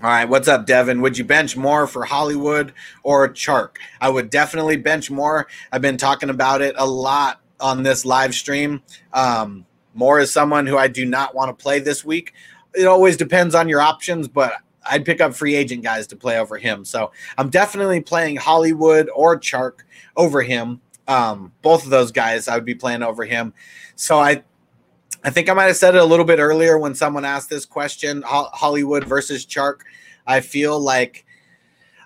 S1: All right, what's up, Devin? Would you bench more for Hollywood or Chark? I would definitely bench more. I've been talking about it a lot on this live stream. Um, Moore is someone who I do not want to play this week. It always depends on your options, but I'd pick up free agent guys to play over him. So I'm definitely playing Hollywood or Chark over him. Um, both of those guys I would be playing over him. So I I think I might have said it a little bit earlier when someone asked this question Hollywood versus Chark. I feel like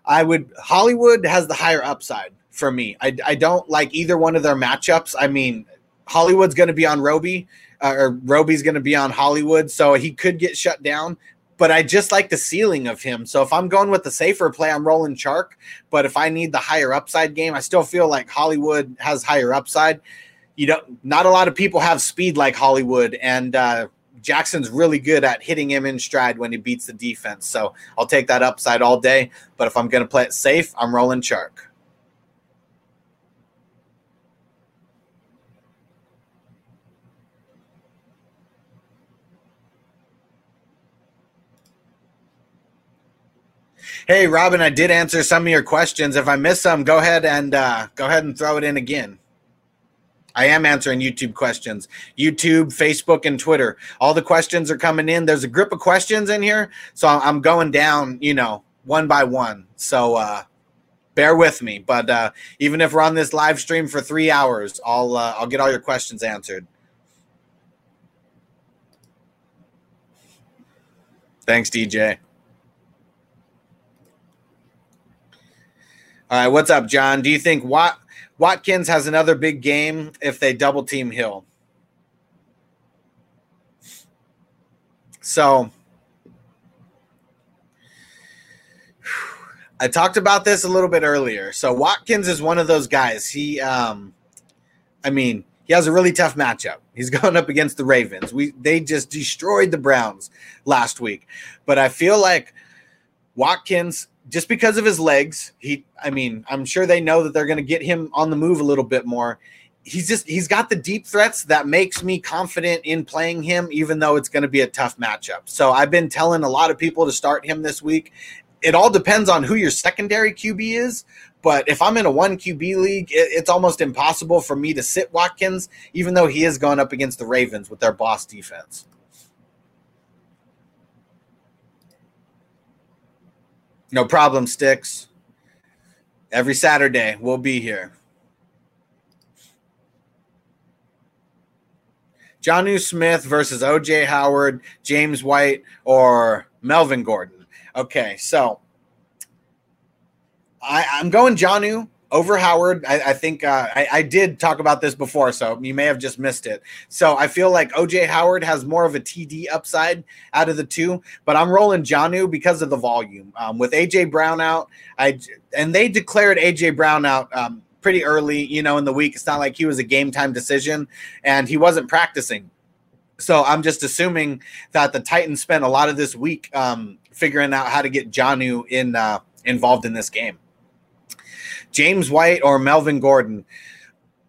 S1: I would, Hollywood has the higher upside for me. I, I don't like either one of their matchups. I mean, Hollywood's going to be on Roby, uh, or Roby's going to be on Hollywood, so he could get shut down. But I just like the ceiling of him. So if I'm going with the safer play, I'm rolling Chark. But if I need the higher upside game, I still feel like Hollywood has higher upside you don't not a lot of people have speed like Hollywood and uh, Jackson's really good at hitting him in stride when he beats the defense. So I'll take that upside all day. But if I'm going to play it safe, I'm rolling Chark. Hey, Robin, I did answer some of your questions. If I missed some, go ahead and uh, go ahead and throw it in again. I am answering YouTube questions. YouTube, Facebook, and Twitter. All the questions are coming in. There's a grip of questions in here, so I'm going down, you know, one by one. So uh, bear with me. But uh, even if we're on this live stream for three hours, I'll uh, I'll get all your questions answered. Thanks, DJ. All right, what's up, John? Do you think what Watkins has another big game if they double team Hill. So I talked about this a little bit earlier. So Watkins is one of those guys. He um I mean, he has a really tough matchup. He's going up against the Ravens. We they just destroyed the Browns last week. But I feel like Watkins just because of his legs, he I mean, I'm sure they know that they're going to get him on the move a little bit more. he's just he's got the deep threats that makes me confident in playing him even though it's going to be a tough matchup. So i've been telling a lot of people to start him this week. It all depends on who your secondary qb is but if i'm in a one qb league it, it's almost impossible for me to sit watkins even though he is going up against the ravens with their boss defense no problem sticks. Every saturday we'll be here. Jonnu Smith versus OJ Howard, James White, or Melvin Gordon. Okay, so I, I'm going Jonnu over Howard. I, I think uh, I, I, did talk about this before, so you may have just missed it. So I feel like OJ Howard has more of a TD upside out of the two, but I'm rolling Jonnu because of the volume. Um, with AJ Brown out, I and they declared AJ Brown out um, pretty early, you know, in the week. It's not like he was a game time decision and he wasn't practicing. So I'm just assuming that the Titans spent a lot of this week um, figuring out how to get Jonnu in uh, involved in this game. James White or Melvin Gordon.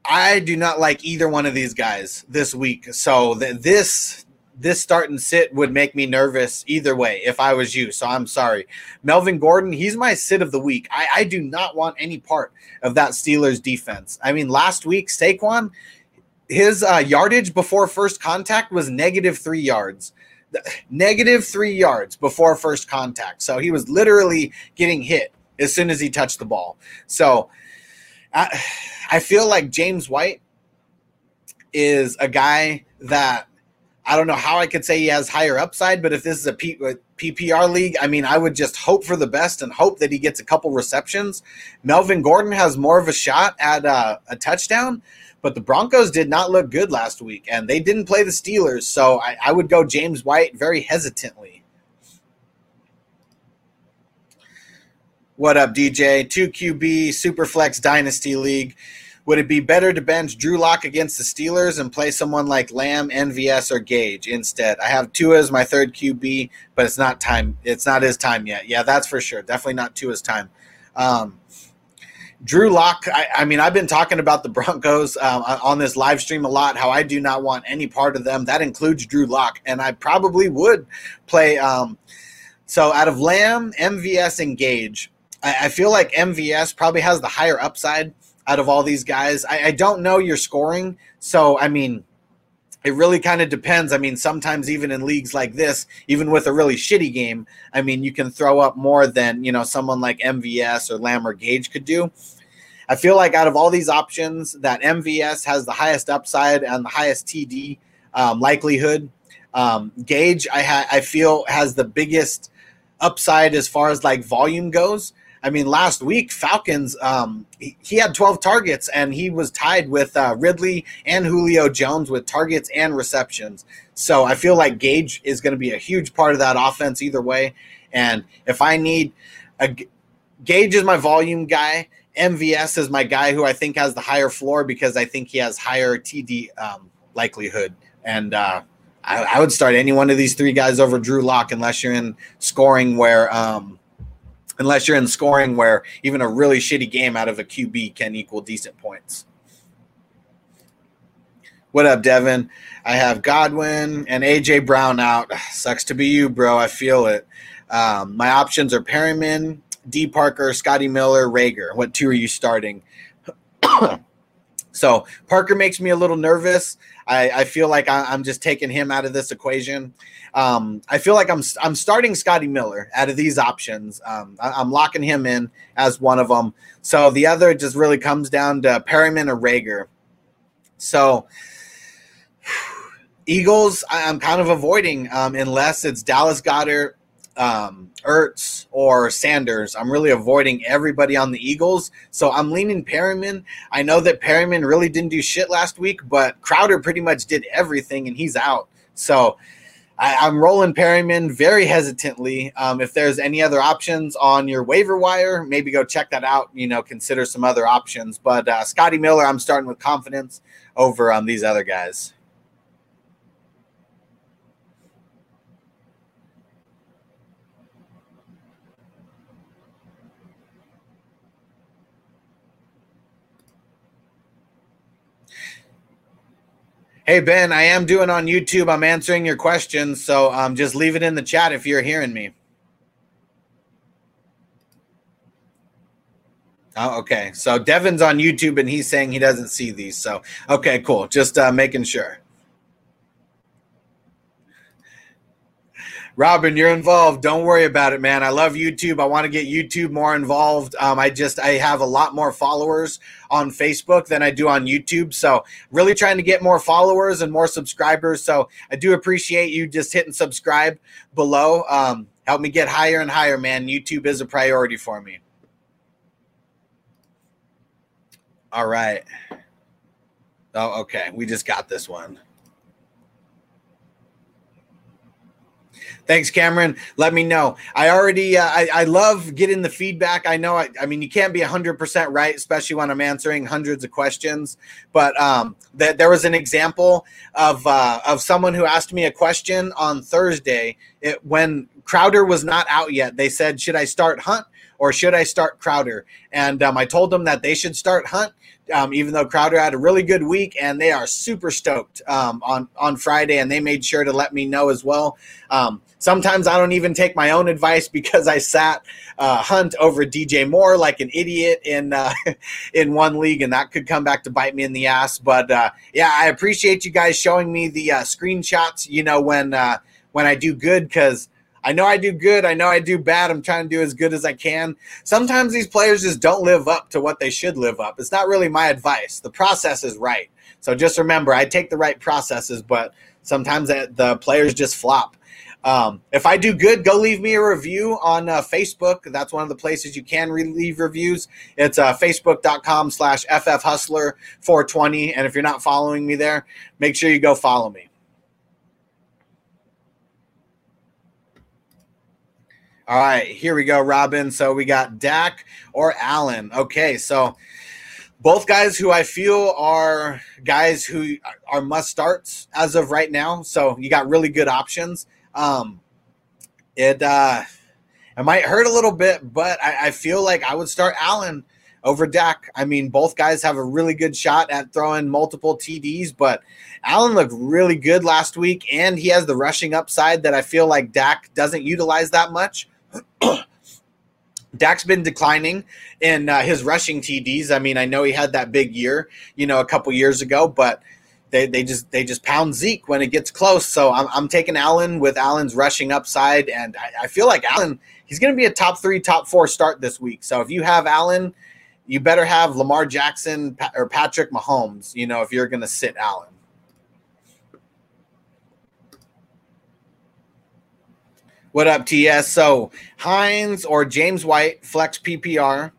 S1: I do not like either one of these guys this week. So th- this this start and sit would make me nervous either way if I was you. So I'm sorry. Melvin Gordon, he's my sit of the week. I, I do not want any part of that Steelers defense. I mean, last week, Saquon, his uh, yardage before first contact was negative three yards. Negative three yards before first contact. So he was literally getting hit as soon as he touched the ball. So I, I feel like James White is a guy that I don't know how I could say he has higher upside, but if this is a PPR league, I mean, I would just hope for the best and hope that he gets a couple receptions. Melvin Gordon has more of a shot at uh, a touchdown, but the Broncos did not look good last week, and they didn't play the Steelers, so I, I would go James White very hesitantly. What up, DJ? 2QB Superflex Dynasty League. Would it be better to bench Drew Lock against the Steelers and play someone like Lamb, MVS, or Gage instead? I have Tua as my third QB, but it's not time. It's not his time yet. Yeah, that's for sure. Definitely not Tua's time. Um, Drew Lock. I, I, mean, I've been talking about the Broncos um, on this live stream a lot. How I do not want any part of them. That includes Drew Lock, and I probably would play. Um, so out of Lamb, MVS, and Gage, I, I feel like MVS probably has the higher upside out of all these guys. I, I don't know your scoring, so I mean, it really kind of depends. I mean, sometimes even in leagues like this, even with a really shitty game, I mean, you can throw up more than you know someone like MVS or Lamb or Gage could do. I feel like out of all these options, that MVS has the highest upside and the highest TD um, likelihood. Um, Gage, I ha- I feel has the biggest upside as far as like volume goes. I mean, last week Falcons, um, he, he, had 12 targets and he was tied with uh, Ridley and Julio Jones with targets and receptions. So I feel like Gage is going to be a huge part of that offense either way. And if I need a Gage is my volume guy. MVS is my guy who I think has the higher floor because I think he has higher TD um, likelihood. And uh, I, I, would start any one of these three guys over Drew Lock unless you're in scoring where. Um, unless you're in scoring where even a really shitty game out of a QB can equal decent points. What up, Devin? I have Godwin and AJ Brown out. Sucks to be you, bro. I feel it. Um, my options are Perriman, D. Parker, Scotty Miller, Reagor. What two are you starting? so Parker makes me a little nervous. I, I feel like I, am just taking him out of this equation. Um, I feel like I'm I'm starting Scotty Miller out of these options. Um, I, am locking him in as one of them. So the other just really comes down to Perriman or Reagor. So Eagles, I'm kind of avoiding um, unless it's Dallas Goedert, um, Ertz, or Sanders. I'm really avoiding everybody on the Eagles. So I'm leaning Perriman. I know that Perriman really didn't do shit last week, but Crowder pretty much did everything and he's out. So I, am rolling Perriman very hesitantly. Um, if there's any other options on your waiver wire, maybe go check that out. You know, consider some other options. But uh, Scotty Miller, I'm starting with confidence over um, these other guys. Hey Ben, I am doing on YouTube. I'm answering your questions, so um, just leave it in the chat if you're hearing me. Oh, okay. So Devin's on YouTube and he's saying he doesn't see these. So okay, cool. Just uh, making sure. Robin, you're involved. Don't worry about it, man. I love YouTube. I want to get YouTube more involved. Um, I just I have a lot more followers on Facebook than I do on YouTube. So really trying to get more followers and more subscribers. So I do appreciate you just hitting subscribe below. Um, help me get higher and higher, man. YouTube is a priority for me. All right. Oh, okay. We just got this one. Thanks, Cameron. Let me know. I already, uh, I, I love getting the feedback. I know, I, I mean, you can't be 100% right, especially when I'm answering hundreds of questions. But um, th- there was an example of, uh, of someone who asked me a question on Thursday it, when Crowder was not out yet. They said, Should I start Hunt or should I start Crowder? And um, I told them that they should start Hunt um, even though Crowder had a really good week, and they are super stoked um, on on Friday, and they made sure to let me know as well. Um, sometimes I don't even take my own advice because I sat uh, Hunt over DJ Moore like an idiot in uh, in one league, and that could come back to bite me in the ass. But uh, yeah, I appreciate you guys showing me the uh, screenshots. You know when uh, when I do good because I know I do good. I know I do bad. I'm trying to do as good as I can. Sometimes these players just don't live up to what they should live up. It's not really my advice. The process is right. So just remember, I take the right processes, but sometimes the players just flop. Um, if I do good, go leave me a review on uh, Facebook. That's one of the places you can re- leave reviews. It's uh, facebook.com slash ffhustler420. And if you're not following me there, make sure you go follow me. All right, here we go, Robin. So we got Dak or Allen. Okay, so both guys who I feel are guys who are must starts as of right now. So you got really good options. Um, it uh, it might hurt a little bit, but I, I feel like I would start Allen over Dak. I mean, both guys have a really good shot at throwing multiple TDs, but Allen looked really good last week, and he has the rushing upside that I feel like Dak doesn't utilize that much. Dak's been declining in uh, his rushing TDs. I mean, I know he had that big year, you know, a couple years ago, but they, they just they just pound Zeke when it gets close. So I'm, I'm taking Allen with Allen's rushing upside, and I, I feel like Allen he's going to be a top three, top four start this week. So if you have Allen, you better have Lamar Jackson or Patrick Mahomes. You know, if you're going to sit Allen. What up, TS? So Hines or James White, flex PPR,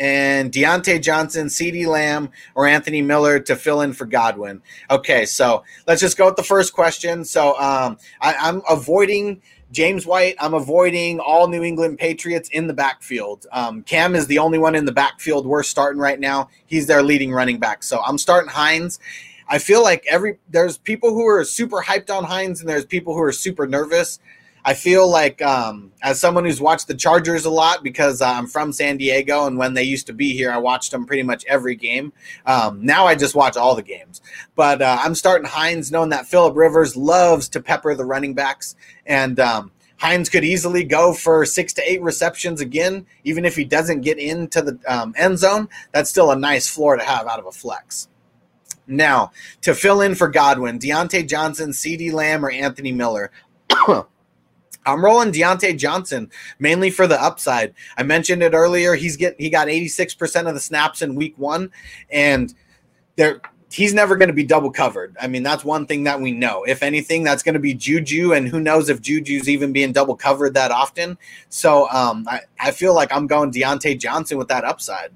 S1: and Diontae Johnson, CeeDee Lamb, or Anthony Miller to fill in for Godwin. Okay, so let's just go with the first question. So um, I, I'm avoiding James White. I'm avoiding all New England Patriots in the backfield. Um, Cam is the only one in the backfield we're starting right now. He's their leading running back. So I'm starting Hines. I feel like every there's people who are super hyped on Hines and there's people who are super nervous. I feel like um, as someone who's watched the Chargers a lot because uh, I'm from San Diego, and when they used to be here, I watched them pretty much every game. Um, now I just watch all the games. But uh, I'm starting Hines, knowing that Philip Rivers loves to pepper the running backs, and um, Hines could easily go for six to eight receptions again, even if he doesn't get into the um, end zone. That's still a nice floor to have out of a flex. Now, to fill in for Godwin, Diontae Johnson, CeeDee Lamb, or Anthony Miller. I'm rolling Diontae Johnson mainly for the upside. I mentioned it earlier. He's get he got 86% of the snaps in week one, and there he's never going to be double covered. I mean, that's one thing that we know. If anything, that's going to be Juju, and who knows if Juju's even being double covered that often. So um, I, I feel like I'm going Diontae Johnson with that upside.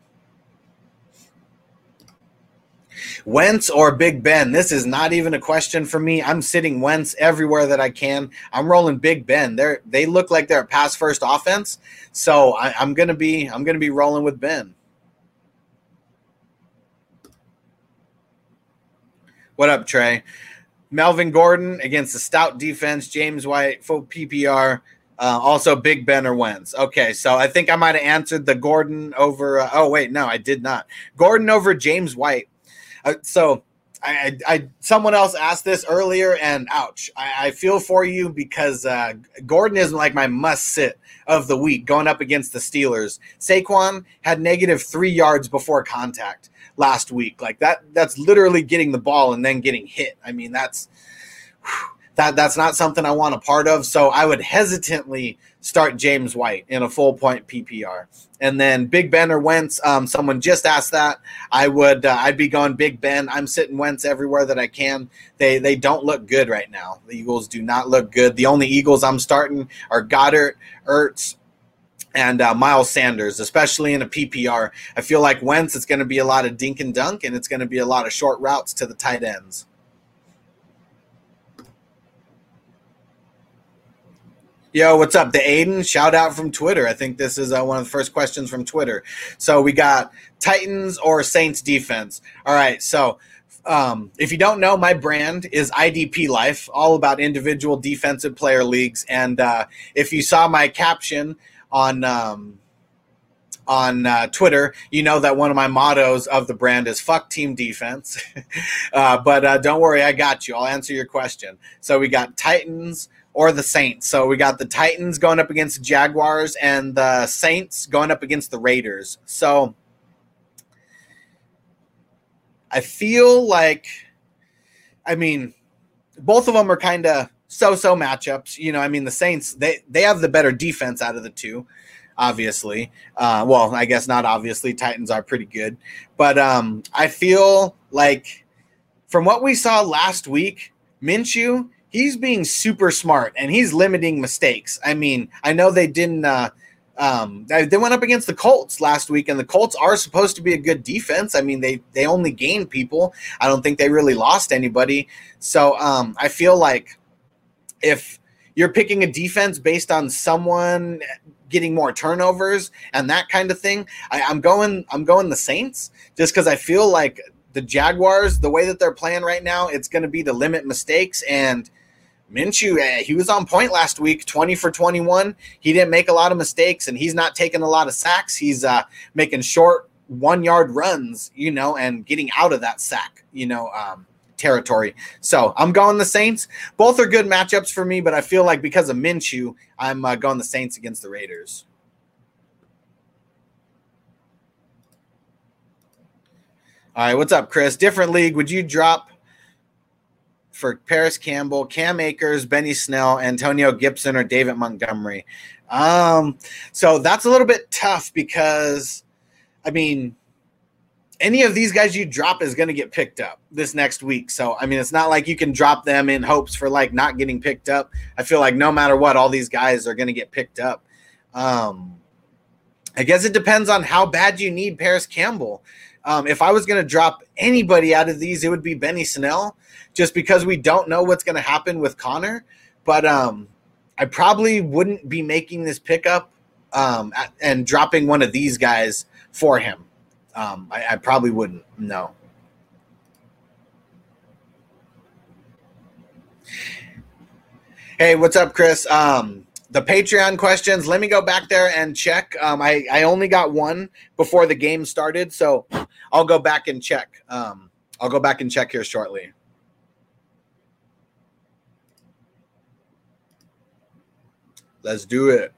S1: Wentz or Big Ben? This is not even a question for me. I'm sitting Wentz everywhere that I can. I'm rolling Big Ben. They're they look like they're a pass first offense, so I, I'm gonna be I'm gonna be rolling with Ben. What up, Trey? Melvin Gordon against the stout defense. James White, full PPR. Uh, also, Big Ben or Wentz. Okay, so I think I might have answered the Gordon over. Uh, oh wait, no, I did not. Gordon over James White. Uh, so I, I, someone else asked this earlier, and ouch, I, I feel for you because uh, Gordon is like my must sit of the week going up against the Steelers. Saquon had negative three yards before contact last week. Like that, that's literally getting the ball and then getting hit. I mean, that's that that's not something I want a part of. So I would hesitantly start James White in a full point PPR. And then Big Ben or Wentz. Um, someone just asked that. I would. Uh, I'd be going Big Ben. I'm sitting Wentz everywhere that I can. They they don't look good right now. The Eagles do not look good. The only Eagles I'm starting are Goedert, Ertz, and uh, Miles Sanders, especially in a PPR. I feel like Wentz, it's going to be a lot of dink and dunk, and it's going to be a lot of short routes to the tight ends. Yo, what's up? The Aiden, shout out from Twitter. I think this is uh, one of the first questions from Twitter. So we got Titans or Saints defense. All right. So um, if you don't know, my brand is IDP Life, all about individual defensive player leagues. And uh, if you saw my caption on um, on uh, Twitter, you know that one of my mottos of the brand is "fuck team defense." uh, but uh, don't worry, I got you. I'll answer your question. So we got Titans or the Saints. So we got the Titans going up against the Jaguars and the Saints going up against the Raiders. So I feel like, I mean, both of them are kind of so-so matchups. You know, I mean, the Saints they they have the better defense out of the two, obviously. Uh, well, I guess not obviously. Titans are pretty good, but um, I feel like from what we saw last week, Minshew he's being super smart and he's limiting mistakes. I mean, I know they didn't. Uh, um, they went up against the Colts last week, and the Colts are supposed to be a good defense. I mean, they they only gained people. I don't think they really lost anybody. So um, I feel like if you're picking a defense based on someone getting more turnovers and that kind of thing, I, I'm going I'm going the Saints just because I feel like the Jaguars, the way that they're playing right now, it's going to be to limit mistakes and Minshew, eh, he was on point last week, 20 for 21. He didn't make a lot of mistakes and he's not taking a lot of sacks. He's uh, making short one yard runs, you know, and getting out of that sack, you know, um, territory. So I'm going the Saints. Both are good matchups for me, but I feel like because of Minshew, I'm uh, going the Saints against the Raiders. All right, what's up, Chris? Different league. Would you drop for Parris Campbell, Cam Akers, Benny Snell, Antonio Gibson, or David Montgomery. Um, so that's a little bit tough because, I mean, any of these guys you drop is going to get picked up this next week. So, I mean, it's not like you can drop them in hopes for like not getting picked up. I feel like no matter what, all these guys are going to get picked up. Um, I guess it depends on how bad you need Parris Campbell. Um, if I was going to drop anybody out of these, it would be Benny Snell, just because we don't know what's going to happen with Conner. But um, I probably wouldn't be making this pickup um, and dropping one of these guys for him. Um, I, I probably wouldn't. No. Hey, what's up, Chris? Um, the Patreon questions. Let me go back there and check. Um, I I only got one before the game started, so I'll go back and check. Um, I'll go back and check here shortly. Let's do it.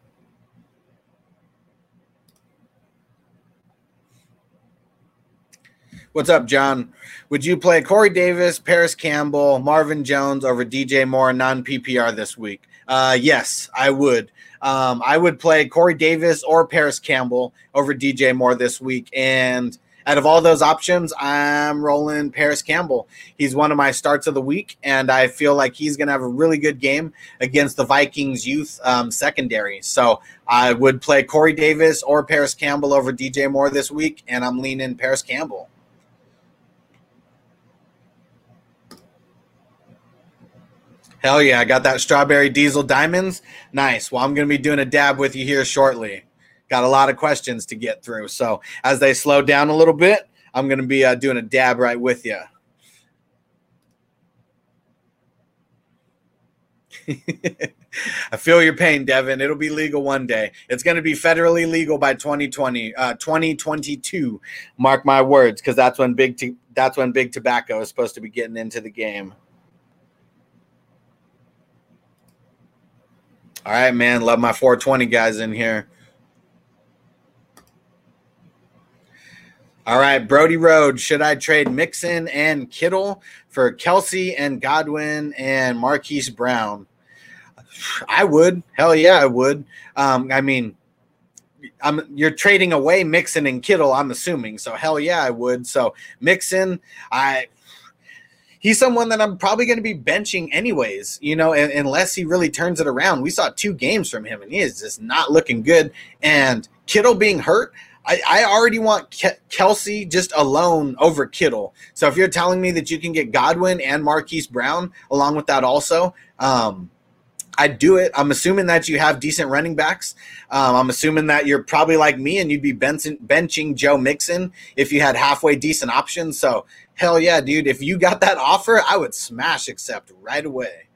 S1: What's up, John? Would you play Corey Davis, Parris Campbell, Marvin Jones over DJ Moore non PPR this week? Uh, yes, I would. Um, I would play Corey Davis or Parris Campbell over DJ Moore this week. And out of all those options, I'm rolling Parris Campbell. He's one of my starts of the week, and I feel like he's going to have a really good game against the Vikings youth um, secondary. So I would play Corey Davis or Parris Campbell over DJ Moore this week, and I'm leaning Parris Campbell. Hell yeah, I got that strawberry diesel diamonds. Nice. Well, I'm going to be doing a dab with you here shortly. Got a lot of questions to get through. So as they slow down a little bit, I'm going to be uh, doing a dab right with you. I feel your pain, Devin. It'll be legal one day. It's going to be federally legal by 2020, uh, 2022. Mark my words, because that's when big that's when big tobacco is supposed to be getting into the game. All right, man. Love my 420 guys in here. All right, Brody Road. Should I trade Mixon and Kittle for Kelce and Godwin and Marquise Brown? I would. Hell yeah, I would. Um, I mean, I'm you're trading away Mixon and Kittle. I'm assuming. So hell yeah, I would. So Mixon, I he's someone that I'm probably going to be benching anyways, you know, unless he really turns it around. We saw two games from him and he is just not looking good. And Kittle being hurt, I, I already want Ke- Kelce just alone over Kittle. So if you're telling me that you can get Godwin and Marquise Brown along with that also, um, I'd do it. I'm assuming that you have decent running backs. Um, I'm assuming that you're probably like me and you'd be benching, benching Joe Mixon if you had halfway decent options. So, hell yeah, dude. If you got that offer, I would smash accept right away.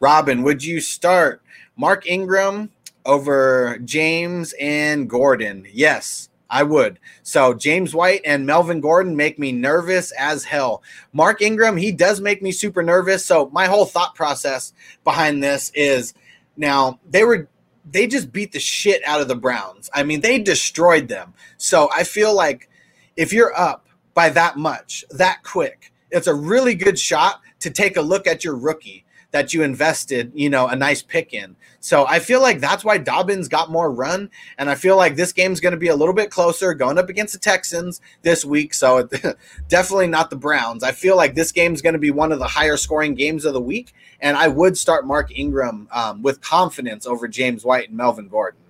S1: Robin, would you start Mark Ingram over James and Gordon? Yes. I would. So James White and Melvin Gordon make me nervous as hell. Mark Ingram, he does make me super nervous. So my whole thought process behind this is now they were they just beat the shit out of the Browns. I mean, they destroyed them. So I feel like if you're up by that much, that quick, it's a really good shot to take a look at your rookie that you invested, you know, a nice pick in. So I feel like that's why Dobbins got more run. And I feel like this game's going to be a little bit closer going up against the Texans this week. So definitely not the Browns. I feel like this game's going to be one of the higher scoring games of the week. And I would start Mark Ingram um, with confidence over James White and Melvin Gordon.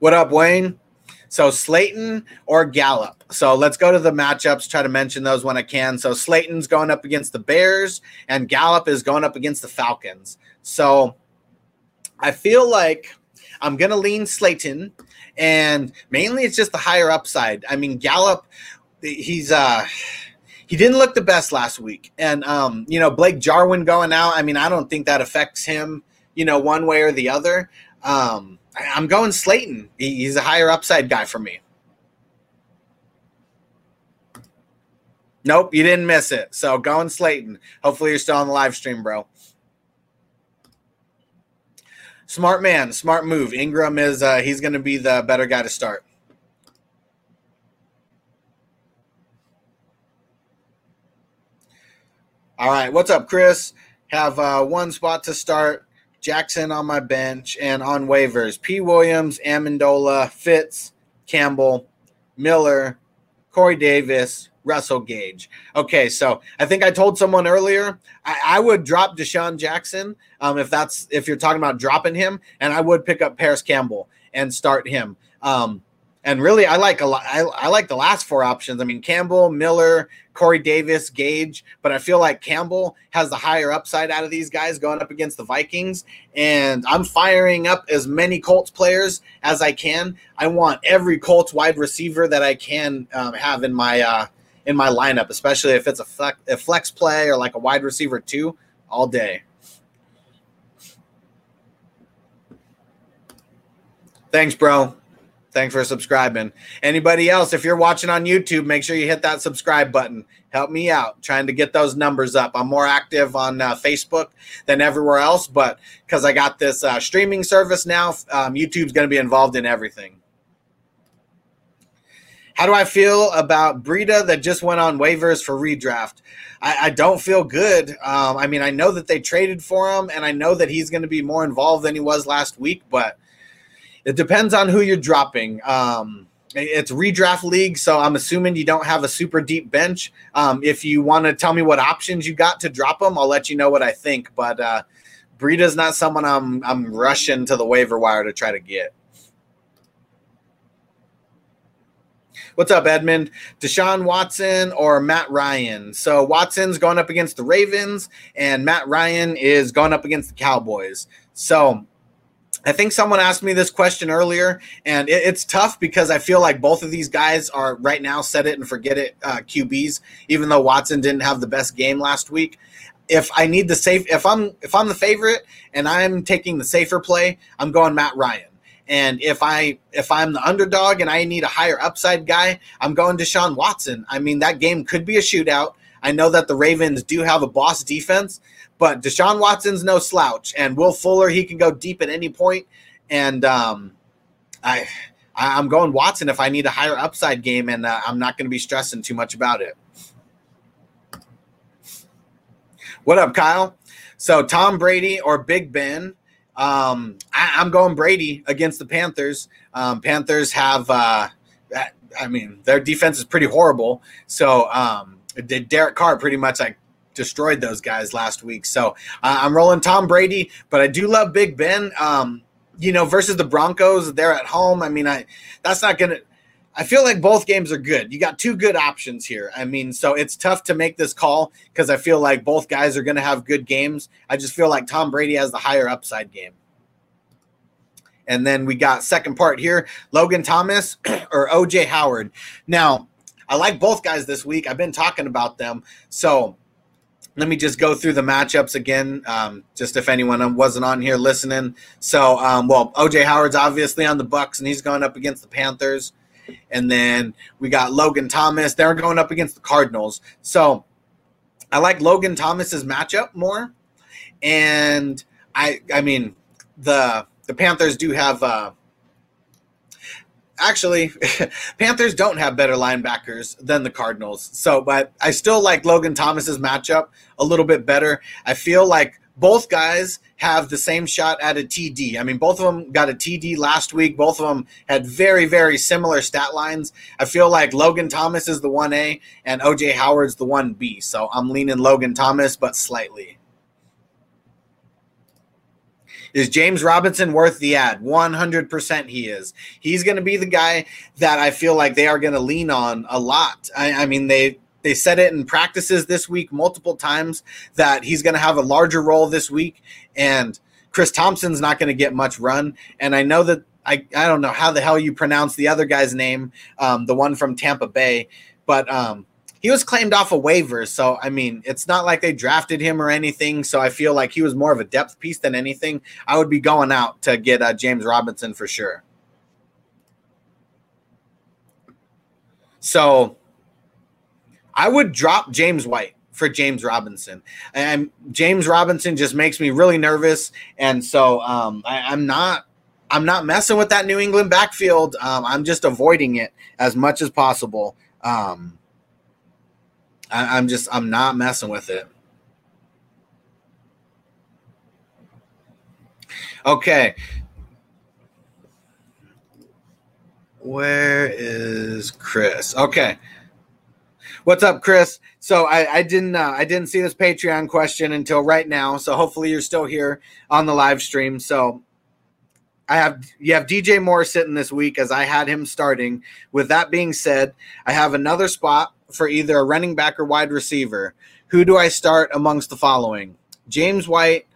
S1: What up, Wayne? So Slayton or Gallup. So let's go to the matchups, try to mention those when I can. So Slayton's going up against the Bears, and Gallup is going up against the Falcons. So I feel like I'm going to lean Slayton, and mainly it's just the higher upside. I mean, Gallup, he's uh he didn't look the best last week. And um, you know, Blake Jarwin going out, I mean, I don't think that affects him, you know, one way or the other. Um, I'm going Slayton. He's a higher upside guy for me. Nope, you didn't miss it. So going Slayton. Hopefully you're still on the live stream, bro. Smart man, smart move. Ingram is uh, he's going to be the better guy to start. All right, what's up, Chris? Have uh, one spot to start. Jackson on my bench and on waivers. P. Williams, Amendola, Fitz, Campbell, Miller, Corey Davis, Russell Gage. Okay, so I think I told someone earlier I, I would drop DeSean Jackson um, if that's if you're talking about dropping him, and I would pick up Parris Campbell and start him. Um, and really, I like a lot. I, I like the last four options. I mean, Campbell, Miller, Corey Davis, Gage, but I feel like Campbell has the higher upside out of these guys going up against the Vikings. And I'm firing up as many Colts players as I can. I want every Colts wide receiver that I can um, have in my uh, in my lineup, especially if it's a flex, a flex play or like a wide receiver too, all day. Thanks, bro. Thanks for subscribing. Anybody else, if you're watching on YouTube, make sure you hit that subscribe button. Help me out trying to get those numbers up. I'm more active on uh, Facebook than everywhere else, but because I got this uh, streaming service now, um, YouTube's going to be involved in everything. How do I feel about Breida that just went on waivers for redraft? I, I don't feel good. Um, I mean, I know that they traded for him, and I know that he's going to be more involved than he was last week, but – it depends on who you're dropping. Um, it's redraft league, so I'm assuming you don't have a super deep bench. Um, if you want to tell me what options you got to drop them, I'll let you know what I think. But uh, Breida's not someone I'm I'm rushing to the waiver wire to try to get. What's up, Edmund? Deshaun Watson or Matt Ryan? So Watson's going up against the Ravens, and Matt Ryan is going up against the Cowboys. So I think someone asked me this question earlier, and it, it's tough because I feel like both of these guys are right now set it and forget it uh, QBs. Even though Watson didn't have the best game last week, if I need the safe, if I'm if I'm the favorite and I'm taking the safer play, I'm going Matt Ryan. And if I if I'm the underdog and I need a higher upside guy, I'm going Deshaun Watson. I mean, that game could be a shootout. I know that the Ravens do have a boss defense, but Deshaun Watson's no slouch, and Will Fuller he can go deep at any point. And um, I I'm going Watson if I need a higher upside game, and uh, I'm not going to be stressing too much about it. What up, Kyle? So Tom Brady or Big Ben? Um, I, am going Brady against the Panthers. Um, Panthers have, uh, I mean, their defense is pretty horrible. So um, Derek Carr pretty much like destroyed those guys last week. So uh, I'm rolling Tom Brady, but I do love Big Ben. Um, you know, versus the Broncos, they're at home. I mean, I that's not gonna. I feel like both games are good. You got two good options here. I mean, so it's tough to make this call because I feel like both guys are going to have good games. I just feel like Tom Brady has the higher upside game. And then we got second part here Logan Thomas or OJ Howard. Now, I like both guys this week. I've been talking about them. So let me just go through the matchups again, um, just if anyone wasn't on here listening. So, um, well, OJ Howard's obviously on the Bucks, and he's going up against the Panthers. And then we got Logan Thomas. They're going up against the Cardinals. So I like Logan Thomas's matchup more. And I I mean the the Panthers do have uh actually Panthers don't have better linebackers than the Cardinals. So but I still like Logan Thomas's matchup a little bit better. I feel like both guys have the same shot at a TD. I mean, both of them got a TD last week. Both of them had very, very similar stat lines. I feel like Logan Thomas is the 1A and OJ Howard's the 1B. So I'm leaning Logan Thomas, but slightly. Is James Robinson worth the ad? 100% he is. He's going to be the guy that I feel like they are going to lean on a lot. I, I mean, they they said it in practices this week multiple times that he's going to have a larger role this week, and Chris Thompson's not going to get much run. And I know that I, I don't know how the hell you pronounce the other guy's name, um, the one from Tampa Bay, but um, he was claimed off a waiver. So, I mean, it's not like they drafted him or anything. So I feel like he was more of a depth piece than anything. I would be going out to get uh, James Robinson for sure. So I would drop James White for James Robinson. And James Robinson just makes me really nervous. And so um, I, am not I'm not messing with that New England backfield. Um, I'm just avoiding it as much as possible. Um, I, I'm just I'm not messing with it. Okay. Where is Chris? Okay. What's up, Chris? So I, I didn't uh, I didn't see this Patreon question until right now. So hopefully you're still here on the live stream. So I have you have DJ Moore sitting this week as I had him starting. With that being said, I have another spot for either a running back or wide receiver. Who do I start amongst the following? James White,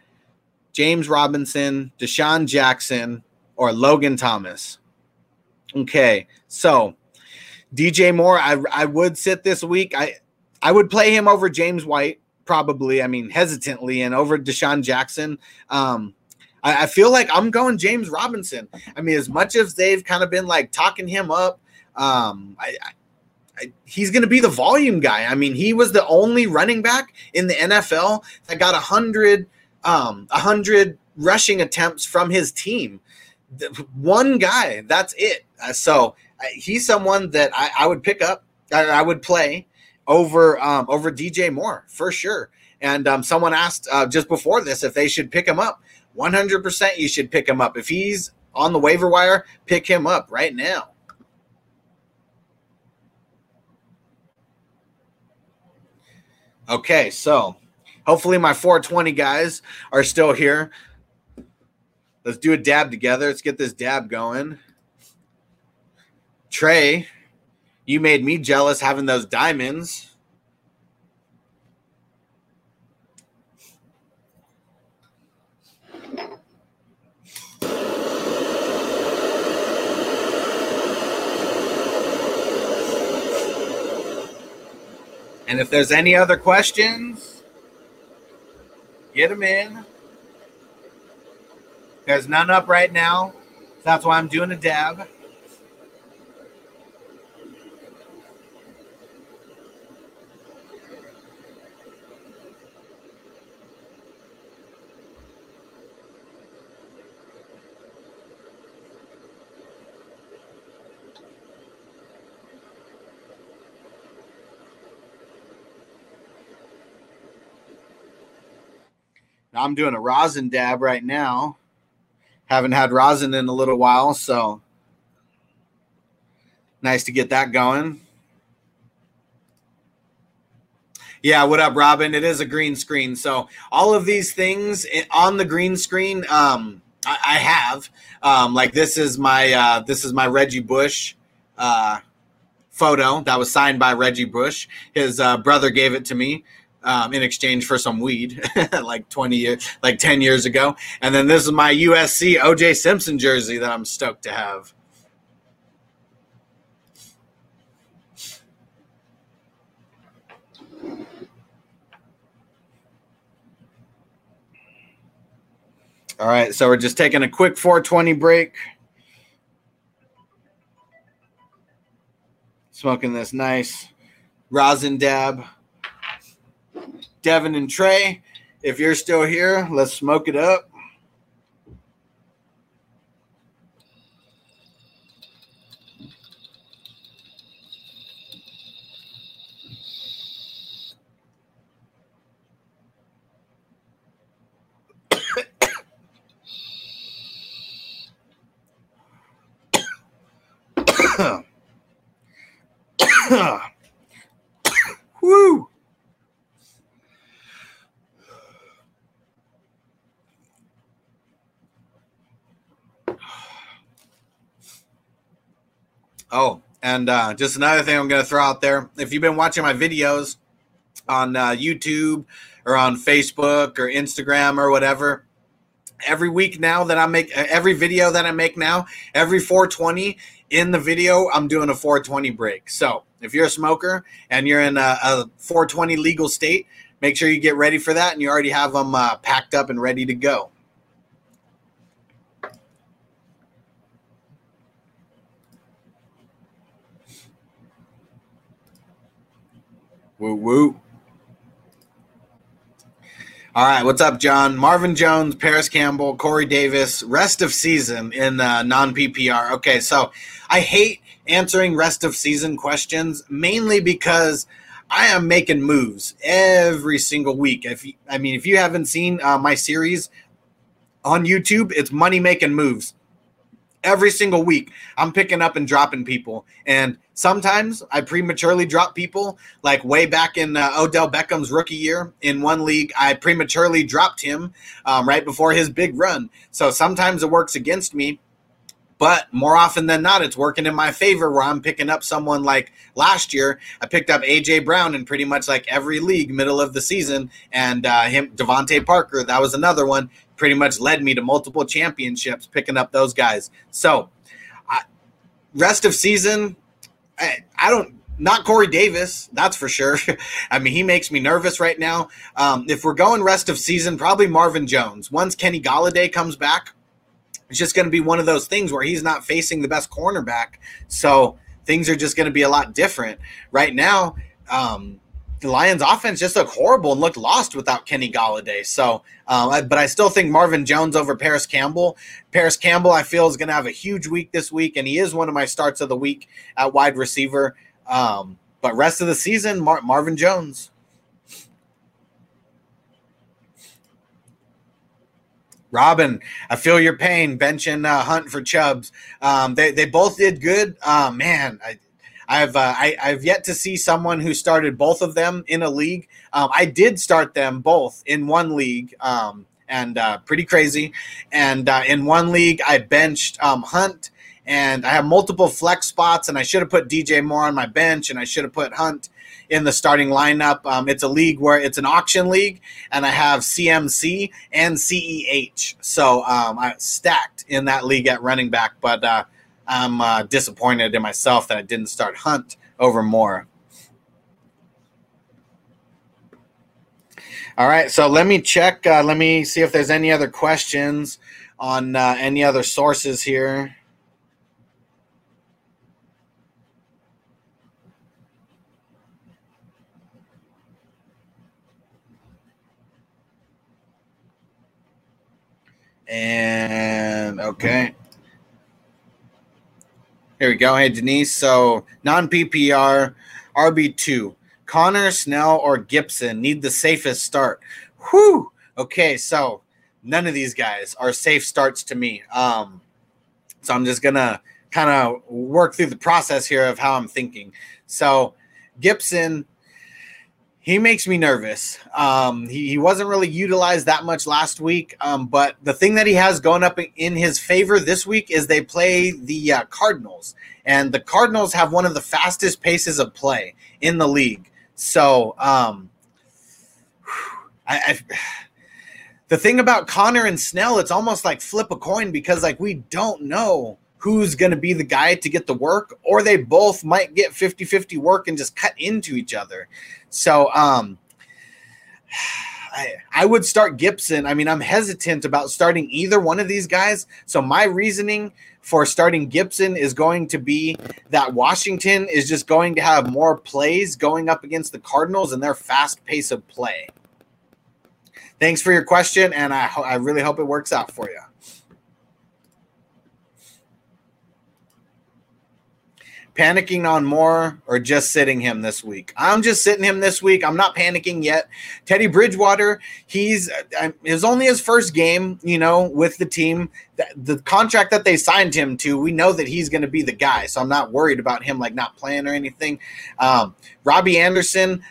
S1: James Robinson, DeSean Jackson, or Logan Thomas. Okay, so DJ Moore, I I would sit this week. I I would play him over James White probably. I mean, hesitantly, and over DeSean Jackson. Um, I, I feel like I'm going James Robinson. I mean, as much as they've kind of been like talking him up, um, I, I he's going to be the volume guy. I mean, he was the only running back in the NFL that got a hundred, um, a hundred rushing attempts from his team. One guy, that's it. Uh, so he's someone that I, I would pick up. I, I would play over um, over DJ Moore for sure. And um, someone asked uh, just before this if they should pick him up. 100% you should pick him up. If he's on the waiver wire, pick him up right now. Okay, so hopefully my 420 guys are still here. Let's do a dab together. Let's get this dab going. Trey, you made me jealous having those diamonds. And if there's any other questions, get them in. There's none up right now. That's why I'm doing a dab. I'm doing a rosin dab right now. Haven't had rosin in a little while, so nice to get that going. Yeah, what up, Robin? It is a green screen. So all of these things on the green screen, um, I, have. Um, like this is my uh, this is my Reggie Bush uh, photo that was signed by Reggie Bush. His uh, brother gave it to me um, in exchange for some weed, like twenty years, like ten years ago. And then this is my USC OJ Simpson jersey that I'm stoked to have. All right, so we're just taking a quick 420 break. Smoking this nice rosin dab. Devin and Trey, if you're still here, let's smoke it up. Woo! Oh, and uh, just another thing I'm going to throw out there. If you've been watching my videos on uh, YouTube or on Facebook or Instagram or whatever, every week now that I make every video that I make now, every 420 in the video, I'm doing a 420 break. So if you're a smoker and you're in a, a 420 legal state, make sure you get ready for that and you already have them uh, packed up and ready to go. Woo woo. All right, what's up, John? Marvin Jones, Parris Campbell, Corey Davis, rest of season in uh, non PPR. Okay, so I hate answering rest of season questions mainly because I am making moves every single week. If you, I mean, if you haven't seen uh, my series on YouTube, it's money making moves every single week i'm picking up and dropping people. And sometimes i prematurely drop people like way back in uh, odell beckham's rookie year in one league i prematurely dropped him um, right before his big run. So sometimes it works against me but more often than not it's working in my favor where i'm picking up someone like last year i picked up aj brown in pretty much like every league middle of the season and uh, him DeVante Parker that was another one pretty much led me to multiple championships picking up those guys. So, rest of season, I, I, don't. Not Corey Davis, that's for sure. I mean, he makes me nervous right now. Um, if we're going rest of season, probably Marvin Jones. Once Kenny Golladay comes back, it's just going to be one of those things where he's not facing the best cornerback. So things are just going to be a lot different. Right now, um, the Lions offense just looked horrible and looked lost without Kenny Golladay. So, uh, but I still think Marvin Jones over Parris Campbell. Parris Campbell, I feel, is going to have a huge week this week, and he is one of my starts of the week at wide receiver. Um, but rest of the season, Mar- Marvin Jones. Robin, I feel your pain benching uh, Hunt for Chubbs. Um, they, they both did good. Uh, man, I, I've uh, I, have yet to see someone who started both of them in a league. Um, I did start them both in one league, um, and uh, pretty crazy. And uh, in one league, I benched um, Hunt, and I have multiple flex spots, and I should have put DJ Moore on my bench, and I should have put Hunt in the starting lineup. Um, it's a league where it's an auction league, and I have CMC and CEH, so um, I stacked in that league at running back, but uh, I'm uh, disappointed in myself that I didn't start Hunt over Moore. All right, so let me check. Uh, let me see if there's any other questions on uh, any other sources here. And okay. Here we go. Hey, Denise. So non PPR, RB2. Conner, Snell, or Gibson need the safest start. Whew. Okay, so none of these guys are safe starts to me. Um, so I'm just gonna kind of work through the process here of how I'm thinking. So Gibson, he makes me nervous. Um, he, he, wasn't really utilized that much last week, um, but the thing that he has going up in his favor this week is they play the uh, Cardinals, and the Cardinals have one of the fastest paces of play in the league. So, um, I, I, the thing about Conner and Snell, it's almost like flip a coin because like we don't know who's going to be the guy to get the work, or they both might get 50 50 work and just cut into each other. So, um, I, I would start Gibson. I mean, I'm hesitant about starting either one of these guys. So, my reasoning for starting Gibson is going to be that Washington is just going to have more plays going up against the Cardinals and their fast pace of play. Thanks for your question, and I, I really hope it works out for you. Panicking on Moore or just sitting him this week? I'm just sitting him this week. I'm not panicking yet. Teddy Bridgewater, he's uh, it was only his first game, you know, with the team. The, the contract that they signed him to, we know that he's going to be the guy. So I'm not worried about him like not playing or anything. Um, Robbie Anderson.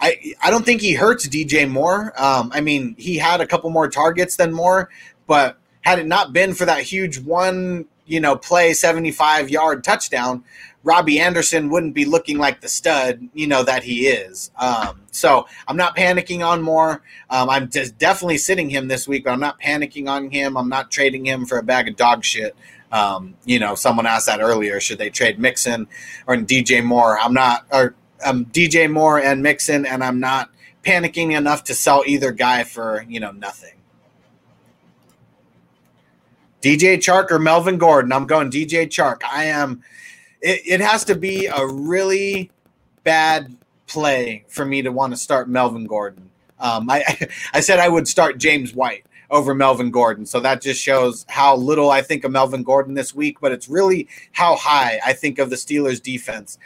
S1: I, I don't think he hurts DJ Moore. Um, I mean, he had a couple more targets than Moore, but had it not been for that huge one, you know, play 75 yard touchdown, Robbie Anderson wouldn't be looking like the stud, you know, that he is. Um, so I'm not panicking on Moore. Um, I'm just definitely sitting him this week, but I'm not panicking on him. I'm not trading him for a bag of dog shit. Um, you know, someone asked that earlier. Should they trade Mixon or DJ Moore? I'm not, or um, DJ Moore and Mixon, and I'm not panicking enough to sell either guy for, you know, nothing. DJ Chark or Melvin Gordon? I'm going DJ Chark. I am it, it has to be a really bad play for me to want to start Melvin Gordon. Um, I I said I would start James White over Melvin Gordon, so that just shows how little I think of Melvin Gordon this week. But it's really how high I think of the Steelers' defense.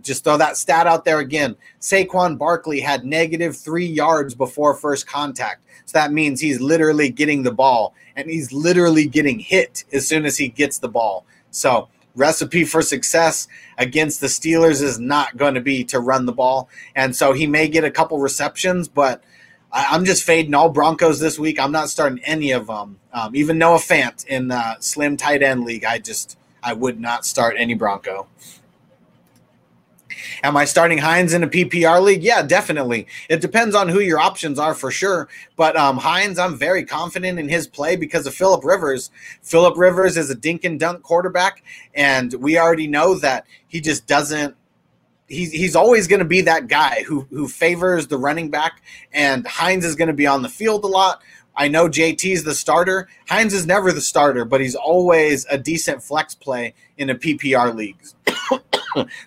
S1: Just throw that stat out there again. Saquon Barkley had negative three yards before first contact. So that means he's literally getting the ball and he's literally getting hit as soon as he gets the ball. So recipe for success against the Steelers is not going to be to run the ball. And so he may get a couple receptions, but I'm just fading all Broncos this week. I'm not starting any of them. Um, even Noah Fant in the slim tight end league, I just I would not start any Bronco. Am I starting Hines in a PPR league? Yeah, definitely. It depends on who your options are for sure. But um, Hines, I'm very confident in his play because of Philip Rivers. Philip Rivers is a dink and dunk quarterback, and we already know that he just doesn't. He's, he's always going to be that guy who who favors the running back, and Hines is going to be on the field a lot. I know JT's the starter. Hines is never the starter, but he's always a decent flex play in a PPR leagues.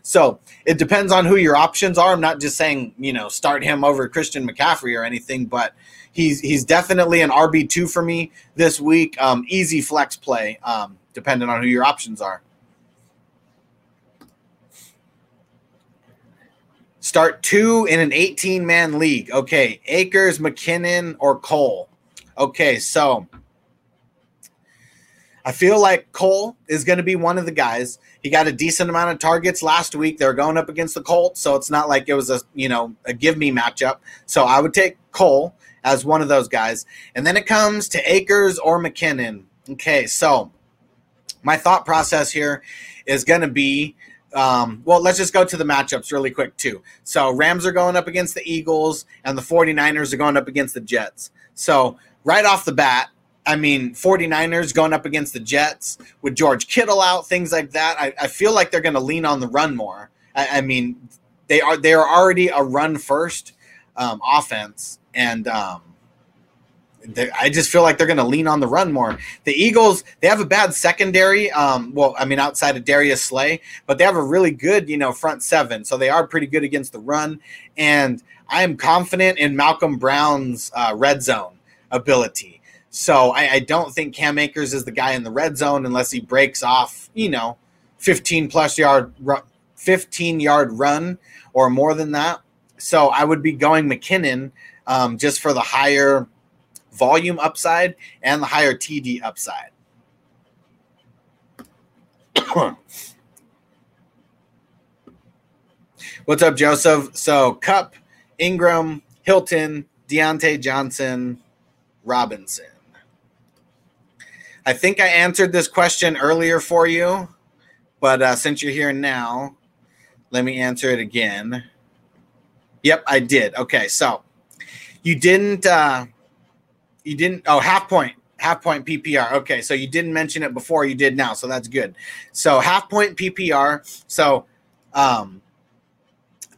S1: So it depends on who your options are. I'm not just saying, you know, start him over Christian McCaffrey or anything, but he's he's definitely an RB two for me this week. Um, easy flex play, um, depending on who your options are. Start two in an 18 man league. Okay, Akers, McKinnon, or Cole. Okay, so I feel like Cole is going to be one of the guys. He got a decent amount of targets last week. They're going up against the Colts, so it's not like it was a you know a give me matchup. So I would take Cole as one of those guys, and then it comes to Akers or McKinnon. Okay, so my thought process here is going to be um, well, let's just go to the matchups really quick, too. So, Rams are going up against the Eagles, and the 49ers are going up against the Jets. So, right off the bat, I mean, 49ers going up against the Jets with George Kittle out, things like that. I, I feel like they're going to lean on the run more. I, I, mean, they are they are already a run first um, offense, and um, I just feel like they're going to lean on the run more. The Eagles, they have a bad secondary. Um, well, I mean, outside of Darius Slay, but they have a really good, you know, front seven. So they are pretty good against the run. And I am confident in Malcolm Brown's uh, red zone ability. So I, I, don't think Cam Akers is the guy in the red zone unless he breaks off, you know, 15 plus yard, 15 yard run or more than that. So I would be going McKinnon um, just for the higher volume upside and the higher TD upside. What's up, Joseph? So, Kupp, Ingram, Hilton, Diontae Johnson, Robinson. I think I answered this question earlier for you, but uh, since you're here now, let me answer it again. Yep, I did. Okay, so you didn't uh, you didn't oh half point half point PPR. Okay, so you didn't mention it before, you did now, so that's good. So half point PPR. So um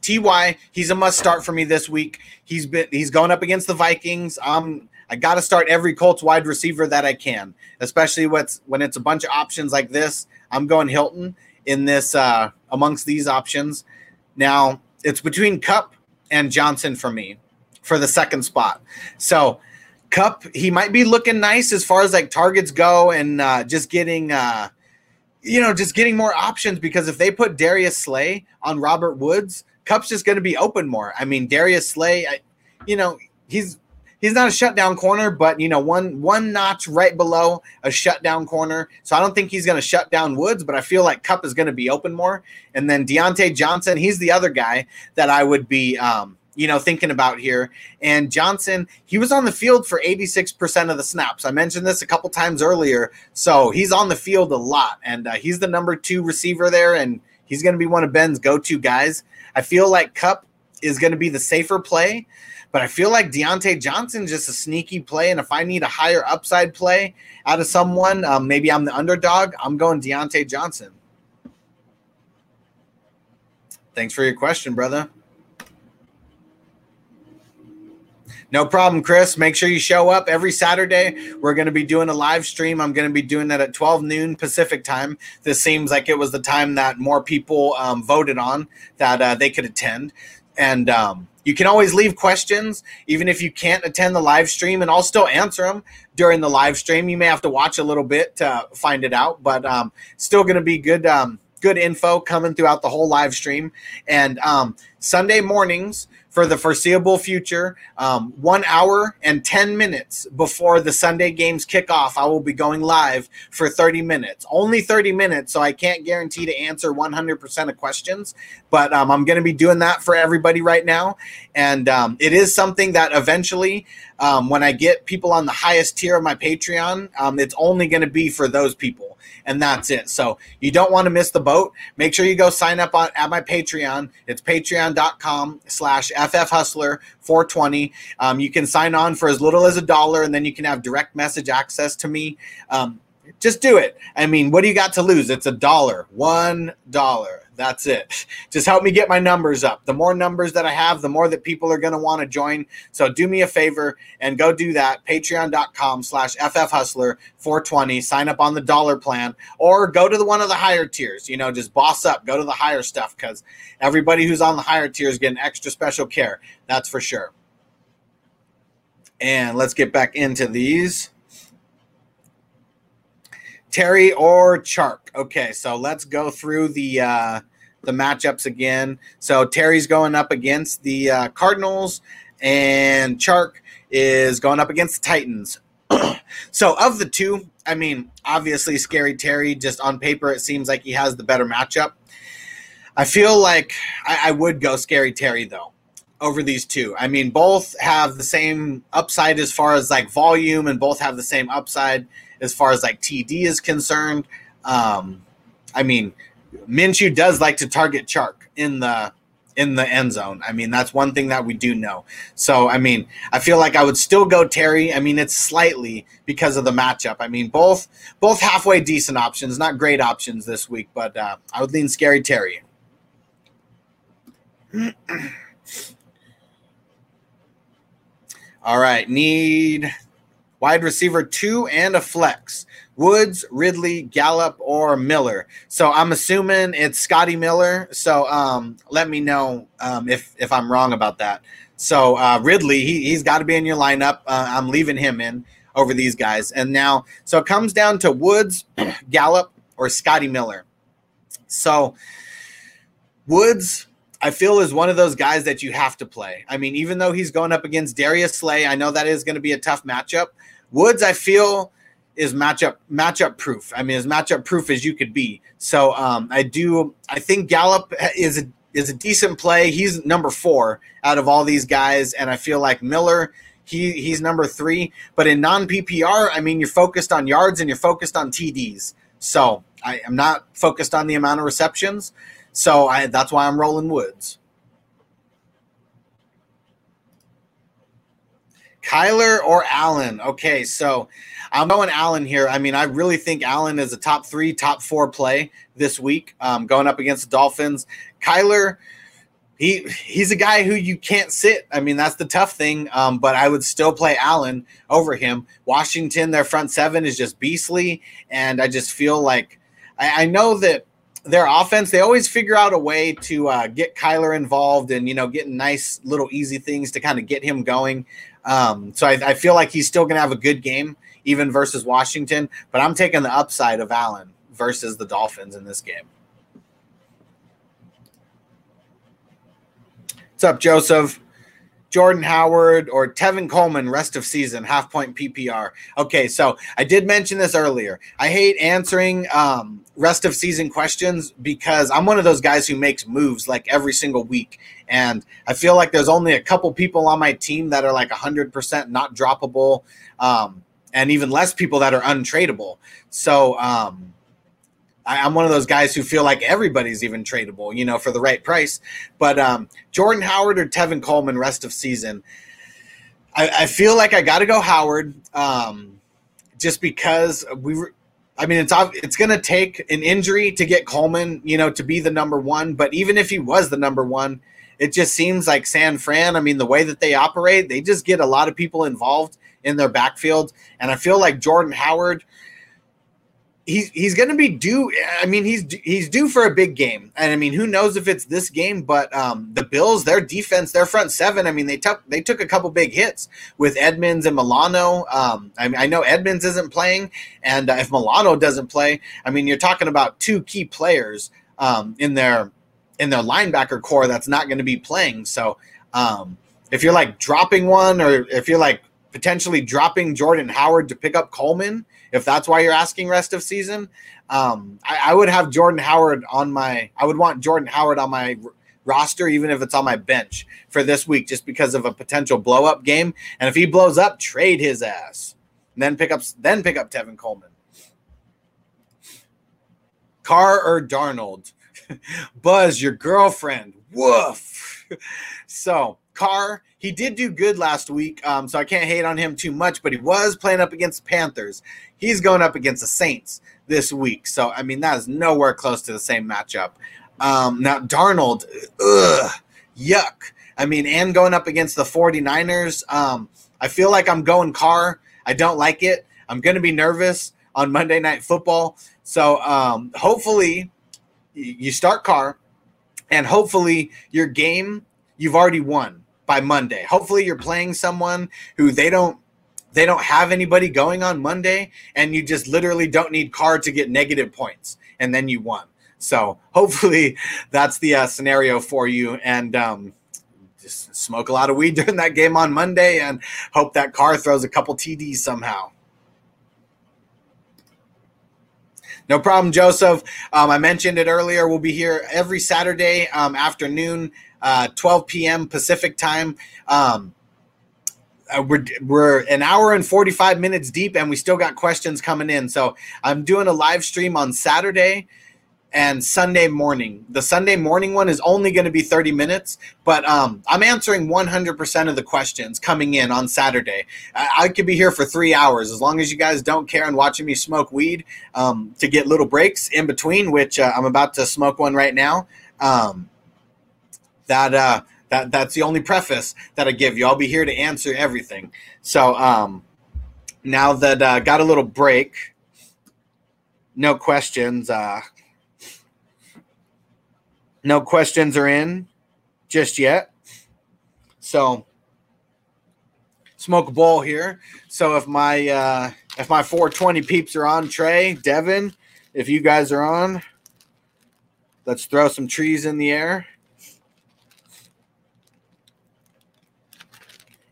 S1: Ty, he's a must start for me this week. He's been he's going up against the Vikings. Um I got to start every Colts wide receiver that I can, especially what's when it's a bunch of options like this. I'm going Hilton in this uh amongst these options. Now, it's between Kupp and Johnson for me for the second spot. So, Kupp, he might be looking nice as far as like targets go and uh, just getting, uh, you know, just getting more options because if they put Darius Slay on Robert Woods, Kupp's just going to be open more. I mean, Darius Slay, I, you know, he's he's not a shutdown corner, but you know, one one notch right below a shutdown corner. So I don't think he's going to shut down Woods, but I feel like Kupp is going to be open more. And then Diontae Johnson, he's the other guy that I would be um, you know, thinking about here. And Johnson, he was on the field for 86% of the snaps. I mentioned this a couple times earlier. So he's on the field a lot. And uh, he's the number two receiver there. And he's going to be one of Ben's go to guys. I feel like Kupp is going to be the safer play. But I feel like Diontae Johnson just a sneaky play. And if I need a higher upside play out of someone, um, maybe I'm the underdog, I'm going Diontae Johnson. Thanks for your question, brother. No problem, Chris. Make sure you show up every Saturday. We're going to be doing a live stream. I'm going to be doing that at 12 noon Pacific time. This seems like it was the time that more people um, voted on that uh, they could attend. And um, you can always leave questions, even if you can't attend the live stream, and I'll still answer them during the live stream. You may have to watch a little bit to find it out, but um, still going to be good. Um, good info coming throughout the whole live stream. And um, Sunday mornings, for the foreseeable future. Um, one hour and 10 minutes before the Sunday games kick off, I will be going live for 30 minutes. Only 30 minutes, so I can't guarantee to answer 100% of questions, but um, I'm going to be doing that for everybody right now. And um, it is something that eventually, um, when I get people on the highest tier of my Patreon, um, it's only going to be for those people and that's it. So you don't want to miss the boat. Make sure you go sign up on at my Patreon. It's patreon.com slash ffhustler 420. Um, you can sign on for as little as a dollar, and then you can have direct message access to me. Um, just do it. I mean, what do you got to lose? It's a dollar, one dollar. That's it. Just help me get my numbers up. The more numbers that I have, the more that people are going to want to join. So do me a favor and go do that. Patreon.com slash FFHustler 420. Sign up on the dollar plan or go to the one of the higher tiers. You know, just boss up. Go to the higher stuff because everybody who's on the higher tiers getting extra special care. That's for sure. And let's get back into these. Terry or Chark. Okay, so let's go through the uh, the matchups again. So Terry's going up against the uh, Cardinals, and Chark is going up against the Titans. so of the two, I mean, obviously, Scary Terry. Just on paper, it seems like he has the better matchup. I feel like I, I would go Scary Terry though over these two. I mean, both have the same upside as far as like volume, and both have the same upside as far as like TD is concerned. Um, I mean, Minshew does like to target Chark in the in the end zone. I mean, that's one thing that we do know. So, I mean, I feel like I would still go Terry. I mean, it's slightly because of the matchup. I mean, both both halfway decent options, not great options this week, but uh, I would lean scary Terry. All right, need wide receiver two and a flex. Woods, Ridley, Gallup, or Miller. So I'm assuming it's Scotty Miller. So um, let me know um, if if I'm wrong about that. So uh, Ridley, he, he's got to be in your lineup. Uh, I'm leaving him in over these guys. And now, so it comes down to Woods, Gallup, or Scotty Miller. So Woods, I feel is one of those guys that you have to play. I mean, even though he's going up against Darius Slay, I know that is going to be a tough matchup. Woods, I feel is matchup matchup proof. I mean, as matchup proof as you could be. So um, I do. I think Gallup is a is a decent play. He's number four out of all these guys, and I feel like Miller. He, he's number three, but in non PPR, I mean, you're focused on yards and you're focused on TDs. So I am not focused on the amount of receptions. So I, that's why I'm rolling Woods. Kyler or Allen? Okay, so I'm going Allen here. I mean, I really think Allen is a top three, top four play this week, um, going up against the Dolphins. Kyler, he he's a guy who you can't sit. I mean, that's the tough thing. Um, but I would still play Allen over him. Washington, their front seven is just beastly, and I just feel like I, I know that their offense, they always figure out a way to uh, get Kyler involved and, you know, getting nice little easy things to kind of get him going. Um, so I, I, feel like he's still going to have a good game, even versus Washington. But I'm taking the upside of Allen versus the Dolphins in this game. What's up, Joseph? Jordan Howard or Tevin Coleman rest of season half point PPR. Okay, so I did mention this earlier. I hate answering um, rest of season questions because I'm one of those guys who makes moves like every single week, and I feel like there's only a couple people on my team that are like 100% not droppable, um, and even less people that are untradeable. So um, I, am one of those guys who feel like everybody's even tradable, you know, for the right price. But um, Jordan Howard or Tevin Coleman rest of season, I, I feel like I got to go Howard, um, just because we. I mean, it's it's going to take an injury to get Coleman, you know, to be the number one. But even if he was the number one, it just seems like San Fran. I mean, the way that they operate, they just get a lot of people involved in their backfield, and I feel like Jordan Howard he's he's going to be due. I mean, he's he's due for a big game, and I mean, who knows if it's this game? But um, the Bills, their defense, their front seven. I mean, they took they took a couple big hits with Edmunds and Milano. Um, I mean, I know Edmunds isn't playing, and uh, if Milano doesn't play, I mean, you're talking about two key players um, in their in their linebacker core that's not going to be playing. So um, if you're like dropping one, or if you're like potentially dropping Jordan Howard to pick up Coleman if that's why you're asking rest of season, um, I, I, would have Jordan Howard on my. I would want Jordan Howard on my r- roster, even if it's on my bench for this week, just because of a potential blow up game. And if he blows up, trade his ass, and then pick up then pick up Tevin Coleman. Carr or Darnold? Buzz, your girlfriend. Woof. so Carr, he did do good last week, um, so I can't hate on him too much, but he was playing up against Panthers. He's going up against the Saints this week. So, I mean, that is nowhere close to the same matchup. Um, now, Darnold, ugh, yuck. I mean, and going up against the 49ers, um, I feel like I'm going Carr. I don't like it. I'm going to be nervous on Monday Night Football. So, um, hopefully, you start Carr, and hopefully, your game you've already won by Monday. Hopefully, you're playing someone who they don't they don't have anybody going on Monday, and you just literally don't need Carr to get negative points, and then you won. So hopefully that's the uh, scenario for you, and um, just smoke a lot of weed during that game on Monday, and hope that Carr throws a couple TDs somehow. No problem, Joseph. Um, I mentioned it earlier. We'll be here every Saturday um, afternoon, uh, 12 p.m. Pacific time. Um, uh, we're we're an hour and 45 minutes deep and we still got questions coming in so i'm doing a live stream on saturday and sunday morning the sunday morning one is only going to be 30 minutes but um, i'm answering 100% of the questions coming in on saturday I, I, could be here for three hours as long as you guys don't care and watching me smoke weed um, to get little breaks in between which uh, i'm about to smoke one right now um, that uh, That that's the only preface that I give you. I'll be here to answer everything. So um, now that uh, got a little break, no questions. Uh, no questions are in just yet. So smoke a bowl here. So if my uh, if my 420 peeps are on, Trey, Devin, if you guys are on, let's throw some trees in the air.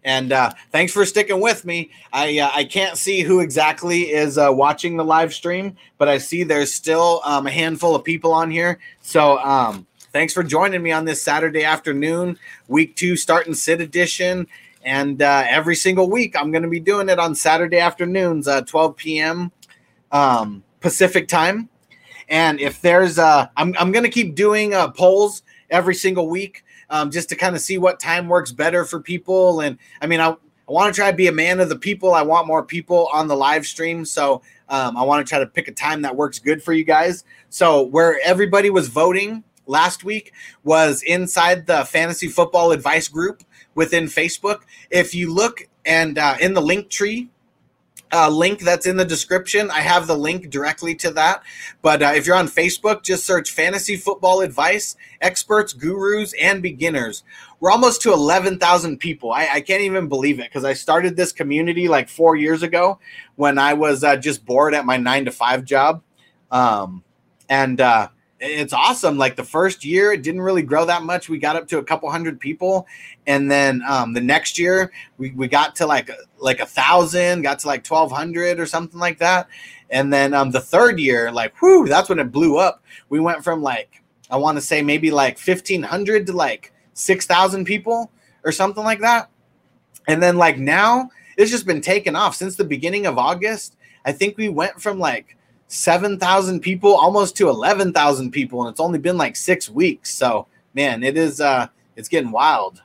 S1: And uh, thanks for sticking with me. I uh, I can't see who exactly is uh, watching the live stream, but I see there's still um, a handful of people on here. So um, thanks for joining me on this Saturday afternoon, week two, start starting sit edition. And uh, every single week, I'm going to be doing it on Saturday afternoons, uh, 12 p.m. Um, Pacific time. And if there's, uh, I'm, I'm going to keep doing polls every single week um, just to kind of see what time works better for people. And I mean, I, I want to try to be a man of the people. I want more people on the live stream. So um, I want to try to pick a time that works good for you guys. So where everybody was voting last week was inside the fantasy football advice group within Facebook. If you look and uh, in the link tree, uh, link that's in the description. I have the link directly to that. But uh, if you're on Facebook, just search Fantasy Football Advice, Experts, Gurus, and Beginners. We're almost to 11,000 people. I, I, can't even believe it because I started this community like four years ago when I was uh, just bored at my nine to five job. Um, and uh, it's awesome. Like the first year, it didn't really grow that much. We got up to a couple hundred people, and then um, the next year, we, we got to like like a thousand, got to like twelve hundred or something like that. And then um, the third year, like whoo, that's when it blew up. We went from like I want to say maybe like fifteen hundred to like six thousand people or something like that. And then like now, it's just been taken off since the beginning of August. I think we went from like 7,000 people almost to 11,000 people and it's only been like 6 weeks. So, man, it is uh it's getting wild.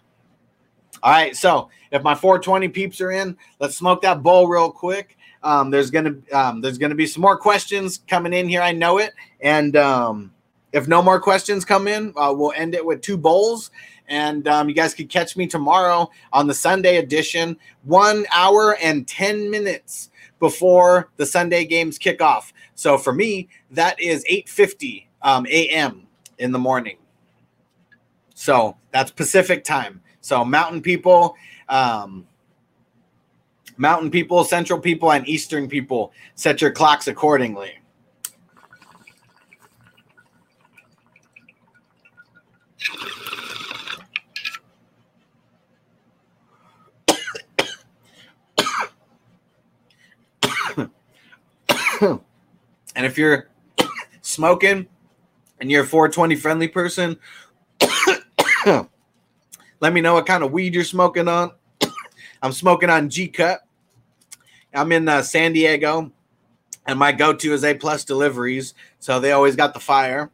S1: All right, so if my 420 peeps are in, let's smoke that bowl real quick. Um, there's gonna um, there's gonna be some more questions coming in here. I know it, and um, if no more questions come in, uh, we'll end it with two bowls. And um, you guys could catch me tomorrow on the Sunday edition, one hour and ten minutes before the Sunday games kick off. So for me, that is 8:50 um, a.m. in the morning. So that's Pacific time. So Mountain people, um, Mountain people, Central people, and Eastern people, set your clocks accordingly. And if you're smoking and you're a 420 friendly person, let me know what kind of weed you're smoking on. I'm smoking on G Cut. I'm in uh, San Diego, and my go-to is A Plus Deliveries, so they always got the fire.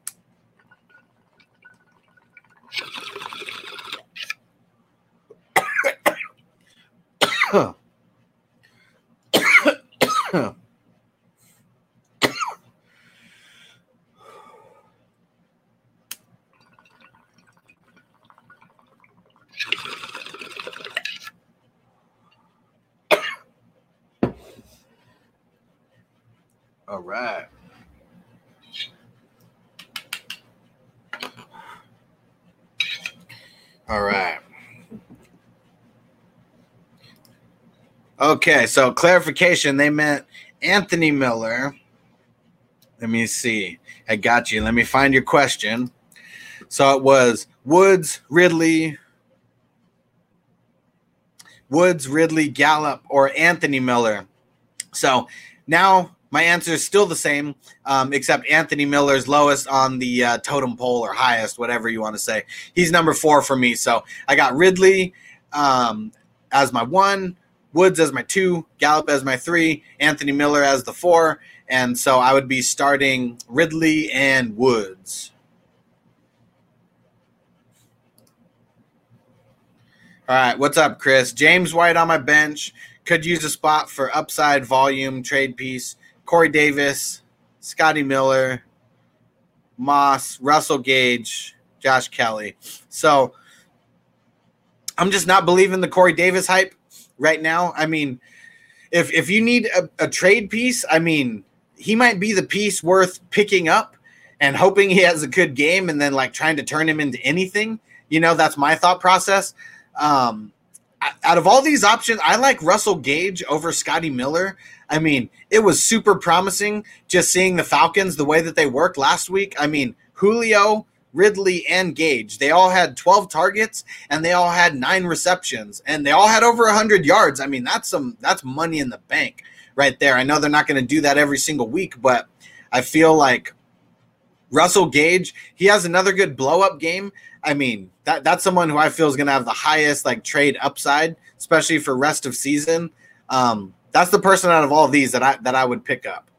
S1: All right. All right. Okay, so clarification, they meant Anthony Miller. Let me see. I got you. Let me find your question. So it was Woods, Ridley, Woods, Ridley, Gallup, or Anthony Miller. So now my answer is still the same, um, except Anthony Miller's lowest on the uh, totem pole or highest, whatever you want to say. He's number four for me. So I got Ridley um, as my one, Woods as my two, Gallup as my three, Anthony Miller as the four. And so I would be starting Ridley and Woods. All right, what's up, Chris? James White on my bench. Could use a spot for upside volume trade piece. Corey Davis, Scotty Miller, Moss, Russell Gage, Josh Kelley. So I'm just not believing the Corey Davis hype right now. I mean, if if you need a, a trade piece, I mean, he might be the piece worth picking up and hoping he has a good game and then like trying to turn him into anything. You know, that's my thought process. Um, out of all these options, I like Russell Gage over Scotty Miller. I mean, it was super promising just seeing the Falcons the way that they worked last week. I mean, Julio, Ridley, and Gage, they all had 12 targets and they all had nine receptions and they all had over 100 yards. I mean, that's some that's money in the bank right there. I know they're not going to do that every single week, but I feel like Russell Gage, he has another good blow up game. I mean, that that's someone who I feel is going to have the highest like trade upside, especially for rest of season. Um, that's the person out of all of these that I that I would pick up.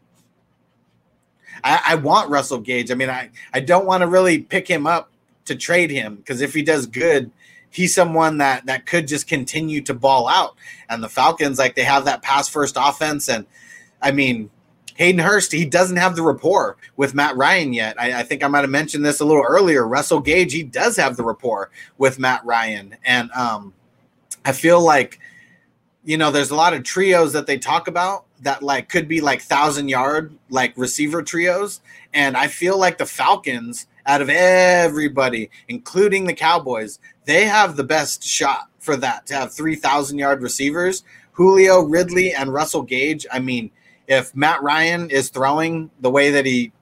S1: I, I want Russell Gage. I mean, I, I don't want to really pick him up to trade him because if he does good, he's someone that that could just continue to ball out. And the Falcons, like they have that pass first offense, and I mean, Hayden Hurst, he doesn't have the rapport with Matt Ryan yet. I, I, think I might have mentioned this a little earlier. Russell Gage, he does have the rapport with Matt Ryan. And um, I feel like, you know, there's a lot of trios that they talk about that like could be like thousand yard like receiver trios. And I feel like the Falcons, out of everybody, including the Cowboys, they have the best shot for that to have 3,000 yard receivers. Julio, Ridley, and Russell Gage. I mean, if Matt Ryan is throwing the way that he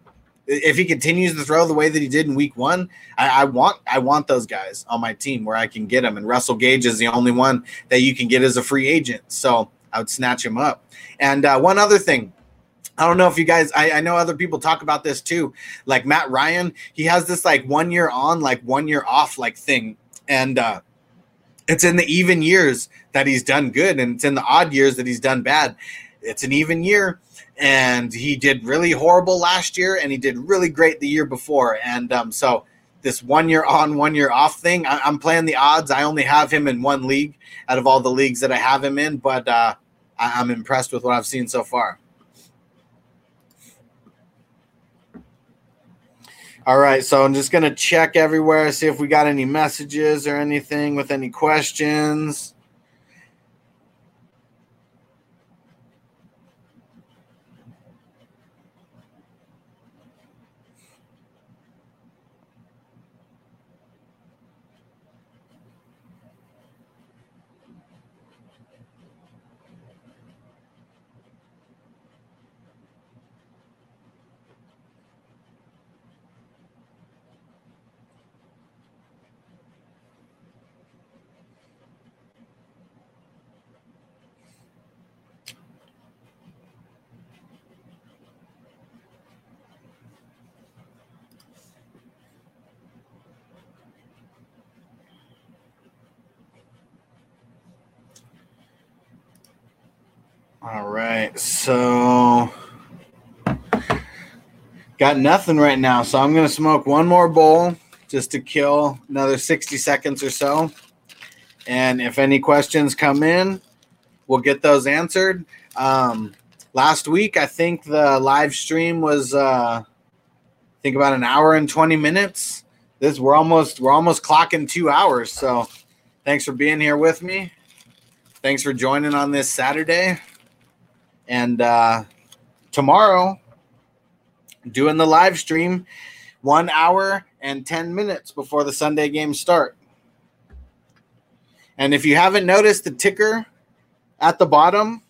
S1: if he continues to throw the way that he did in week one, I, I, want I want those guys on my team where I can get them. And Russell Gage is the only one that you can get as a free agent. So I would snatch him up. And uh, one other thing. I don't know if you guys, I, I know other people talk about this too. Like Matt Ryan, he has this like one year on, like one year off, like thing. And uh, it's in the even years that he's done good, and it's in the odd years that he's done bad it's an even year. And he did really horrible last year and he did really great the year before. And um, so this one year on one year off thing I, am playing the odds. I only have him in one league out of all the leagues that i have him in but uh, I, i'm impressed with what i've seen so far. All right so i'm just going to check everywhere see if we got any messages or anything with any questions All right. So got nothing right now. So I'm going to smoke one more bowl just to kill another 60 seconds or so. And if any questions come in, we'll get those answered. Um, last week, I think the live stream was, uh, I think about an hour and 20 minutes. This we're almost we're almost clocking two hours. So thanks for being here with me. Thanks for joining on this Saturday. And uh, tomorrow, doing the live stream, one hour and 10 minutes before the Sunday games start. And if you haven't noticed the ticker at the bottom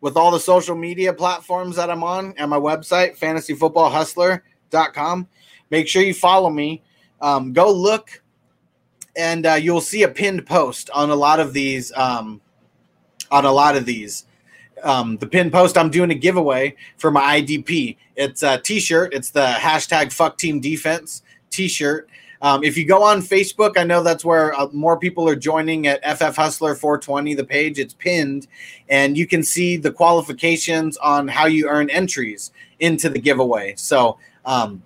S1: with all the social media platforms that I'm on and my website, fantasyfootballhustler.com, make sure you follow me. Um, go look and uh, you'll see a pinned post on a lot of these um, on a lot of these um, the pin post, I'm doing a giveaway for my IDP. It's a T-shirt. It's the hashtag Fuck Team Defense T-shirt. Um, if you go on Facebook, I know that's where uh, more people are joining at FF Hustler 420. The page it's pinned, and you can see the qualifications on how you earn entries into the giveaway. So um,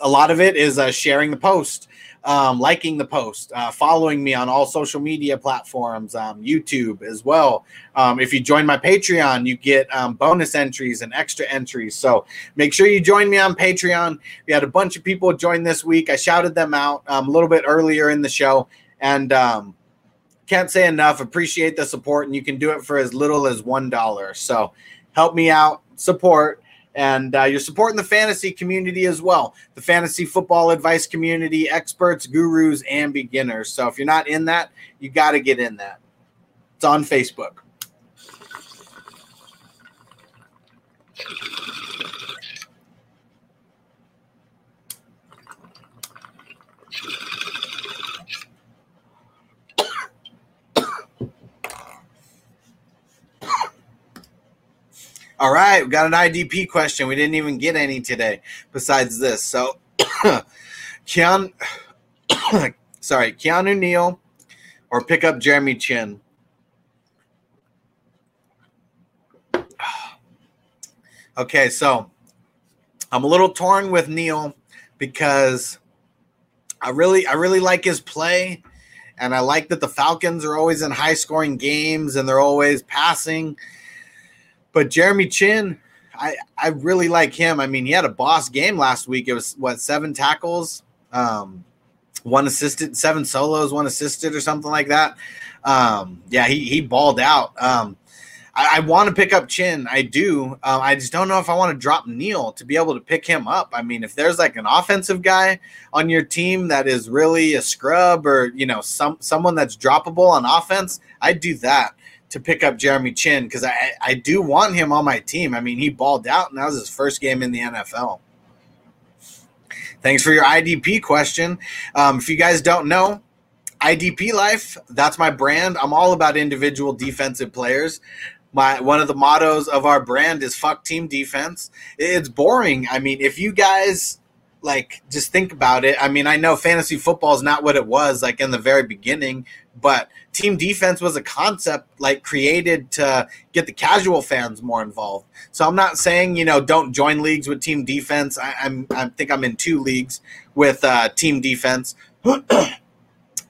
S1: a lot of it is uh, sharing the post um, liking the post, uh, following me on all social media platforms, um, YouTube as well. Um, if you join my Patreon, you get um, bonus entries and extra entries. So make sure you join me on Patreon. We had a bunch of people join this week. I shouted them out um, a little bit earlier in the show, and um, can't say enough. Appreciate the support, and you can do it for as little as one dollar. So help me out, support, and uh, you're supporting the fantasy community as well. The fantasy football advice community, experts, gurus, and beginners. So if you're not in that, you got to get in that. It's on Facebook. All right, we got an IDP question. We didn't even get any today besides this. So, Keanu, sorry, Keanu Neal or pick up Jeremy Chinn. Okay, so I'm a little torn with Neal because I really I really like his play and I like that the Falcons are always in high scoring games and they're always passing but Jeremy Chinn, I, I really like him. I mean, he had a boss game last week. It was what seven tackles, um, one assisted, seven solos, one assisted, or something like that. Um, yeah, he he balled out. Um, I, I want to pick up Chinn. I do. Um, I just don't know if I want to drop Neal to be able to pick him up. I mean, if there's like an offensive guy on your team that is really a scrub, or you know, some someone that's droppable on offense, I'd do that to pick up Jeremy Chinn because I, I do want him on my team. I mean, he balled out, and that was his first game in the NFL. Thanks for your IDP question. Um, if you guys don't know, IDP Life, that's my brand. I'm all about individual defensive players. My one of the mottos of our brand is fuck team defense. It's boring. I mean, if you guys like just think about it. I mean, I know fantasy football is not what it was like in the very beginning, but team defense was a concept like created to get the casual fans more involved. So I'm not saying you know don't join leagues with team defense. I, am I think I'm in two leagues with uh, team defense.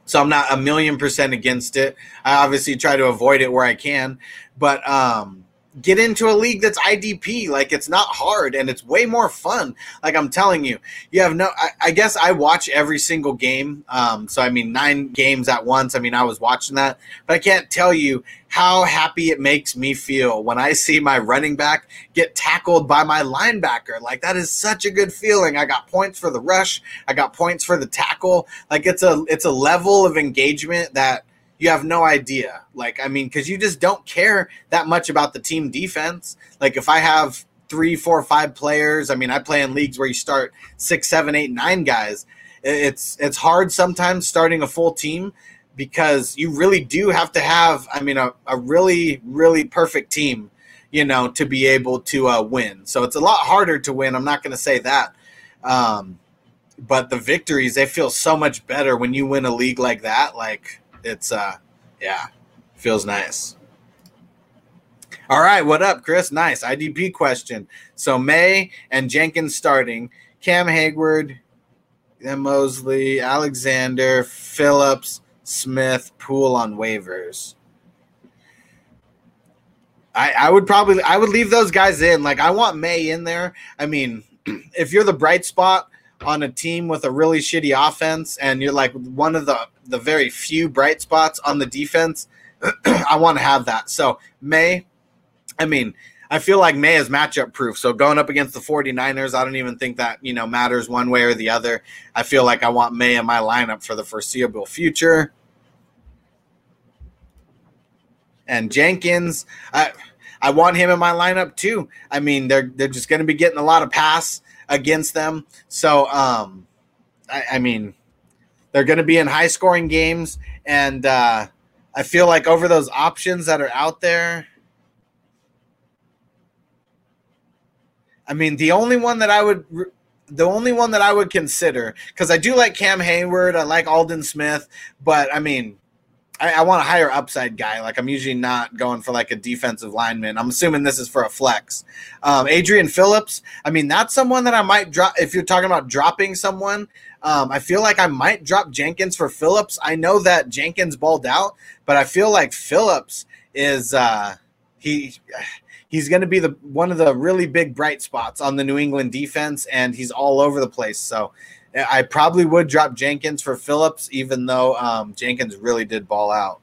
S1: so I'm not a million percent against it. I obviously try to avoid it where I can, but um, get into a league that's IDP. Like it's not hard and it's way more fun. Like I'm telling you, you have no. I, I guess I watch every single game. Um, so I mean, nine games at once. I mean, I was watching that, but I can't tell you how happy it makes me feel when I see my running back get tackled by my linebacker. Like that is such a good feeling. I got points for the rush. I got points for the tackle. Like it's a it's a level of engagement that you have no idea. Like, I mean, because you just don't care that much about the team defense. Like, if I have three, four, five players, I mean, I play in leagues where you start six, seven, eight, nine guys. It's it's hard sometimes starting a full team because you really do have to have, I mean, a, a really, really perfect team, you know, to be able to uh, win. So it's a lot harder to win. I'm not going to say that. Um, but the victories, they feel so much better when you win a league like that. Like, it's uh yeah, feels nice. All right, what up, Chris? Nice IDP question. So May and Jenkins starting, Cam Heyward, then Mosley, Alexander, Phillips, Smith, Pool on waivers. I, I would probably I would leave those guys in. Like I want May in there. I mean, if you're the bright spot on a team with a really shitty offense and you're like one of the the very few bright spots on the defense, I want to have that. So May, I mean, I feel like May is matchup proof. So going up against the 49ers, I don't even think that, you know, matters one way or the other. I feel like I want May in my lineup for the foreseeable future. And Jenkins, I I want him in my lineup too. I mean, they're they're just going to be getting a lot of pass against them. So, um, I, I mean, they're going to be in high scoring games, and uh, I feel like over those options that are out there. I mean, the only one that I would, the only one that I would consider, because I do like Cam Heyward, I like Aldon Smith, but I mean, I, I, want a higher upside guy. Like I'm usually not going for like a defensive lineman. I'm assuming this is for a flex. Um, Adrian Phillips. I mean, that's someone that I might drop. If you're talking about dropping someone, um, I feel like I might drop Jenkins for Phillips. I know that Jenkins balled out, but I feel like Phillips is uh, he he's going to be the one of the really big bright spots on the New England defense, and he's all over the place. So I probably would drop Jenkins for Phillips, even though um, Jenkins really did ball out.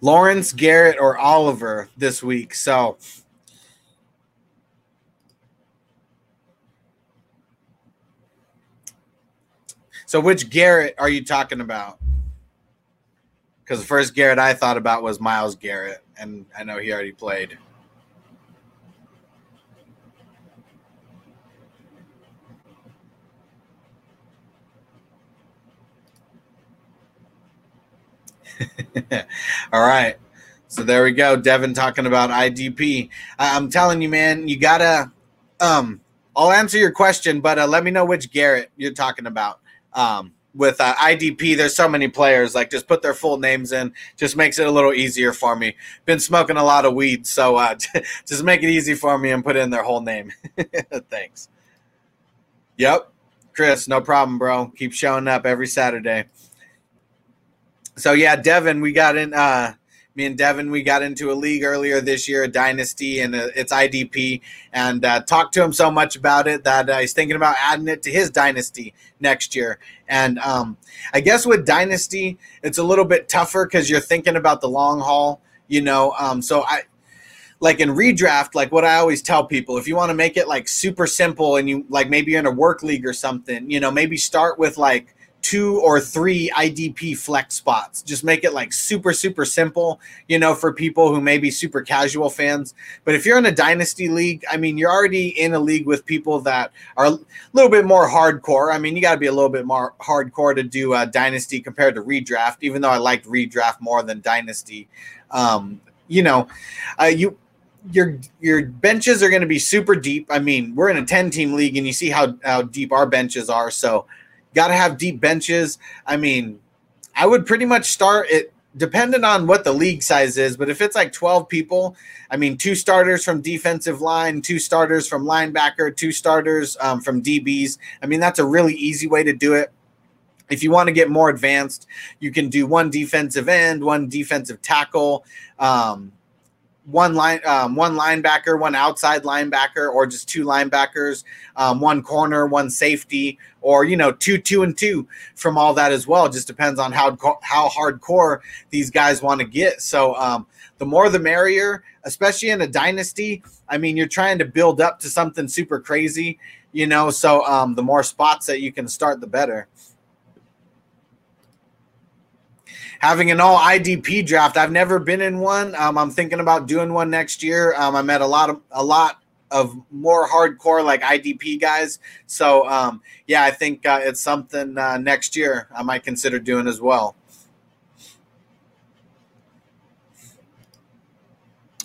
S1: Lawrence, Garrett, or Oliver this week. So So which Garrett are you talking about? Because the first Garrett I thought about was Myles Garrett, and I know he already played. All right. So there we go. Devin talking about IDP. I'm telling you, man, you gotta. Um, I'll answer your question, but uh, let me know which Garrett you're talking about um, with uh, IDP, there's so many players. Like, just put their full names in. Just makes it a little easier for me. Been smoking a lot of weed, so uh, just make it easy for me and put in their whole name. Thanks. Yep, Chris, no problem, bro. Keep showing up every Saturday. So yeah, Devin, we got in. Uh, me and Devin, we got into a league earlier this year, a dynasty, and it's IDP, and uh, talked to him so much about it that uh, he's thinking about adding it to his dynasty next year. And um, I guess with dynasty, it's a little bit tougher because you're thinking about the long haul, you know. Um, so I, like in redraft, like what I always tell people, if you want to make it like super simple and you like maybe you're in a work league or something, you know, maybe start with like two or three IDP flex spots. Just make it like super, super simple, you know, for people who may be super casual fans. But if you're in a dynasty league, I mean, you're already in a league with people that are a little bit more hardcore. I mean, you got to be a little bit more hardcore to do a dynasty compared to redraft, even though I liked redraft more than dynasty. Um, you know, uh, you your your benches are going to be super deep. I mean, we're in a 10 team league and you see how how deep our benches are. So got to have deep benches. I mean, I would pretty much start it depending on what the league size is, but if it's like 12 people, I mean, two starters from defensive line, two starters from linebacker, two starters um, from DBs. I mean, that's a really easy way to do it. If you want to get more advanced, you can do one defensive end, one defensive tackle. Um, one line, um, one linebacker, one outside linebacker, or just two linebackers, um, one corner, one safety, or you know, two, two, and two from all that as well. It just depends on how how hardcore these guys want to get. So um, the more the merrier, especially in a dynasty. I mean, you're trying to build up to something super crazy, you know. So um, the more spots that you can start, the better. Having an all IDP draft. I've never been in one. Um, I'm thinking about doing one next year. Um, I met a lot of a lot of more hardcore like IDP guys. So um, yeah, I think uh, it's something uh, next year I might consider doing as well.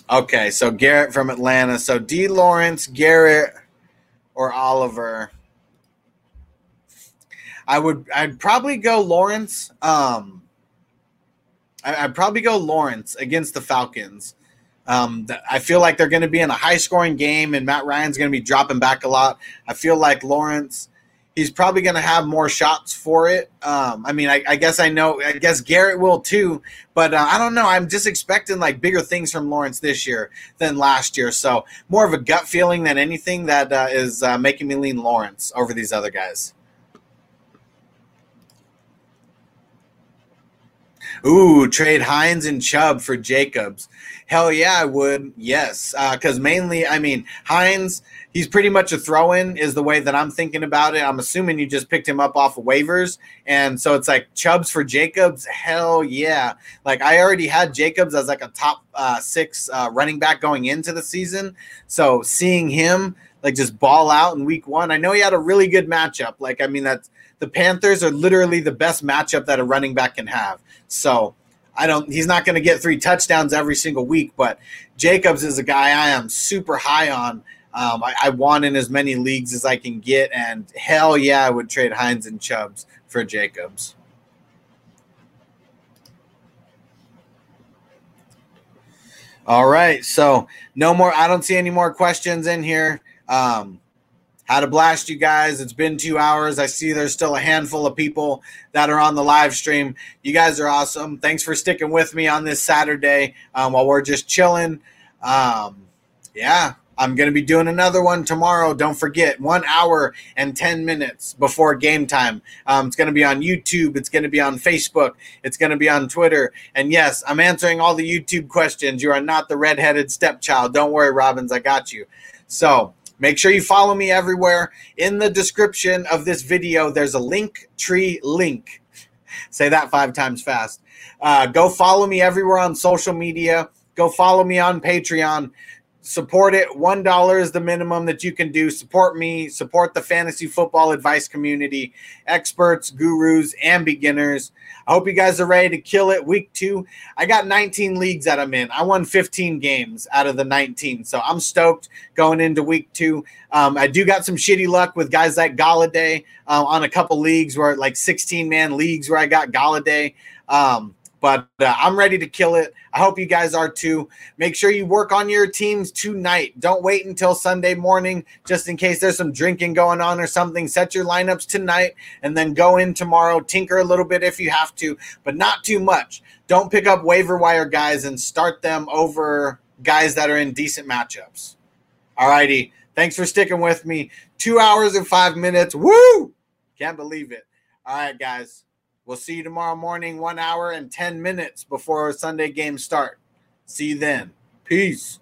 S1: Okay, so Jarrett from Atlanta. So D. Lawrence, Jarrett, or Oliver. I would. I'd probably go Lawrence. Um, I, would probably go Lawrence against the Falcons. Um, I feel like they're going to be in a high scoring game, and Matt Ryan's going to be dropping back a lot. I feel like Lawrence, he's probably going to have more shots for it. Um, I mean, I, I, guess I know, I guess Jarrett will too, but uh, I don't know. I'm just expecting like bigger things from Lawrence this year than last year. So more of a gut feeling than anything that uh, is uh, making me lean Lawrence over these other guys. Ooh, trade Hines and Chubb for Jacobs. Hell yeah, I would. Yes, because uh, mainly, I mean, Hines, he's pretty much a throw in, is the way that I'm thinking about it. I'm assuming you just picked him up off of waivers. And so it's like Chubbs for Jacobs. Hell yeah. Like I already had Jacobs as like a top uh, six uh, running back going into the season. So seeing him like just ball out in week one, I know he had a really good matchup. Like, I mean, that's the Panthers are literally the best matchup that a running back can have. So I don't. He's not going to get three touchdowns every single week, but Jacobs is a guy I am super high on. Um, I, I, want in as many leagues as I can get, and hell yeah, I would trade Hines and Chubbs for Jacobs. All right, so no more. I don't see any more questions in here. Um, had a blast, you guys. It's been two hours. I see there's still a handful of people that are on the live stream. You guys are awesome. Thanks for sticking with me on this Saturday um, while we're just chilling. Um, yeah, I'm going to be doing another one tomorrow. Don't forget, one hour and 10 minutes before game time. Um, it's going to be on YouTube. It's going to be on Facebook. It's going to be on Twitter. And yes, I'm answering all the YouTube questions. You are not the redheaded stepchild. Don't worry, Robbins. I got you. So make sure you follow me everywhere. In the description of this video, there's a link tree link. Say that five times fast. Uh, go follow me everywhere on social media. Go follow me on Patreon support it. One dollar is the minimum that you can do. Support me, support the fantasy football advice community, experts, gurus, and beginners. I hope you guys are ready to kill it. Week two, I got 19 leagues that I'm in. I won 15 games out of the 19, so I'm stoked going into week two. Um, I do got some shitty luck with guys like Golladay uh, on a couple leagues where like 16 man leagues where I got Golladay. Um, but uh, I'm ready to kill it. I hope you guys are too. Make sure you work on your teams tonight. Don't wait until Sunday morning just in case there's some drinking going on or something. Set your lineups tonight and then go in tomorrow. Tinker a little bit if you have to, but not too much. Don't pick up waiver wire guys and start them over guys that are in decent matchups. All righty. Thanks for sticking with me. Two hours and five minutes. Woo! Can't believe it. All right, guys. We'll see you tomorrow morning, one hour and 10 minutes before Sunday games start. See you then. Peace.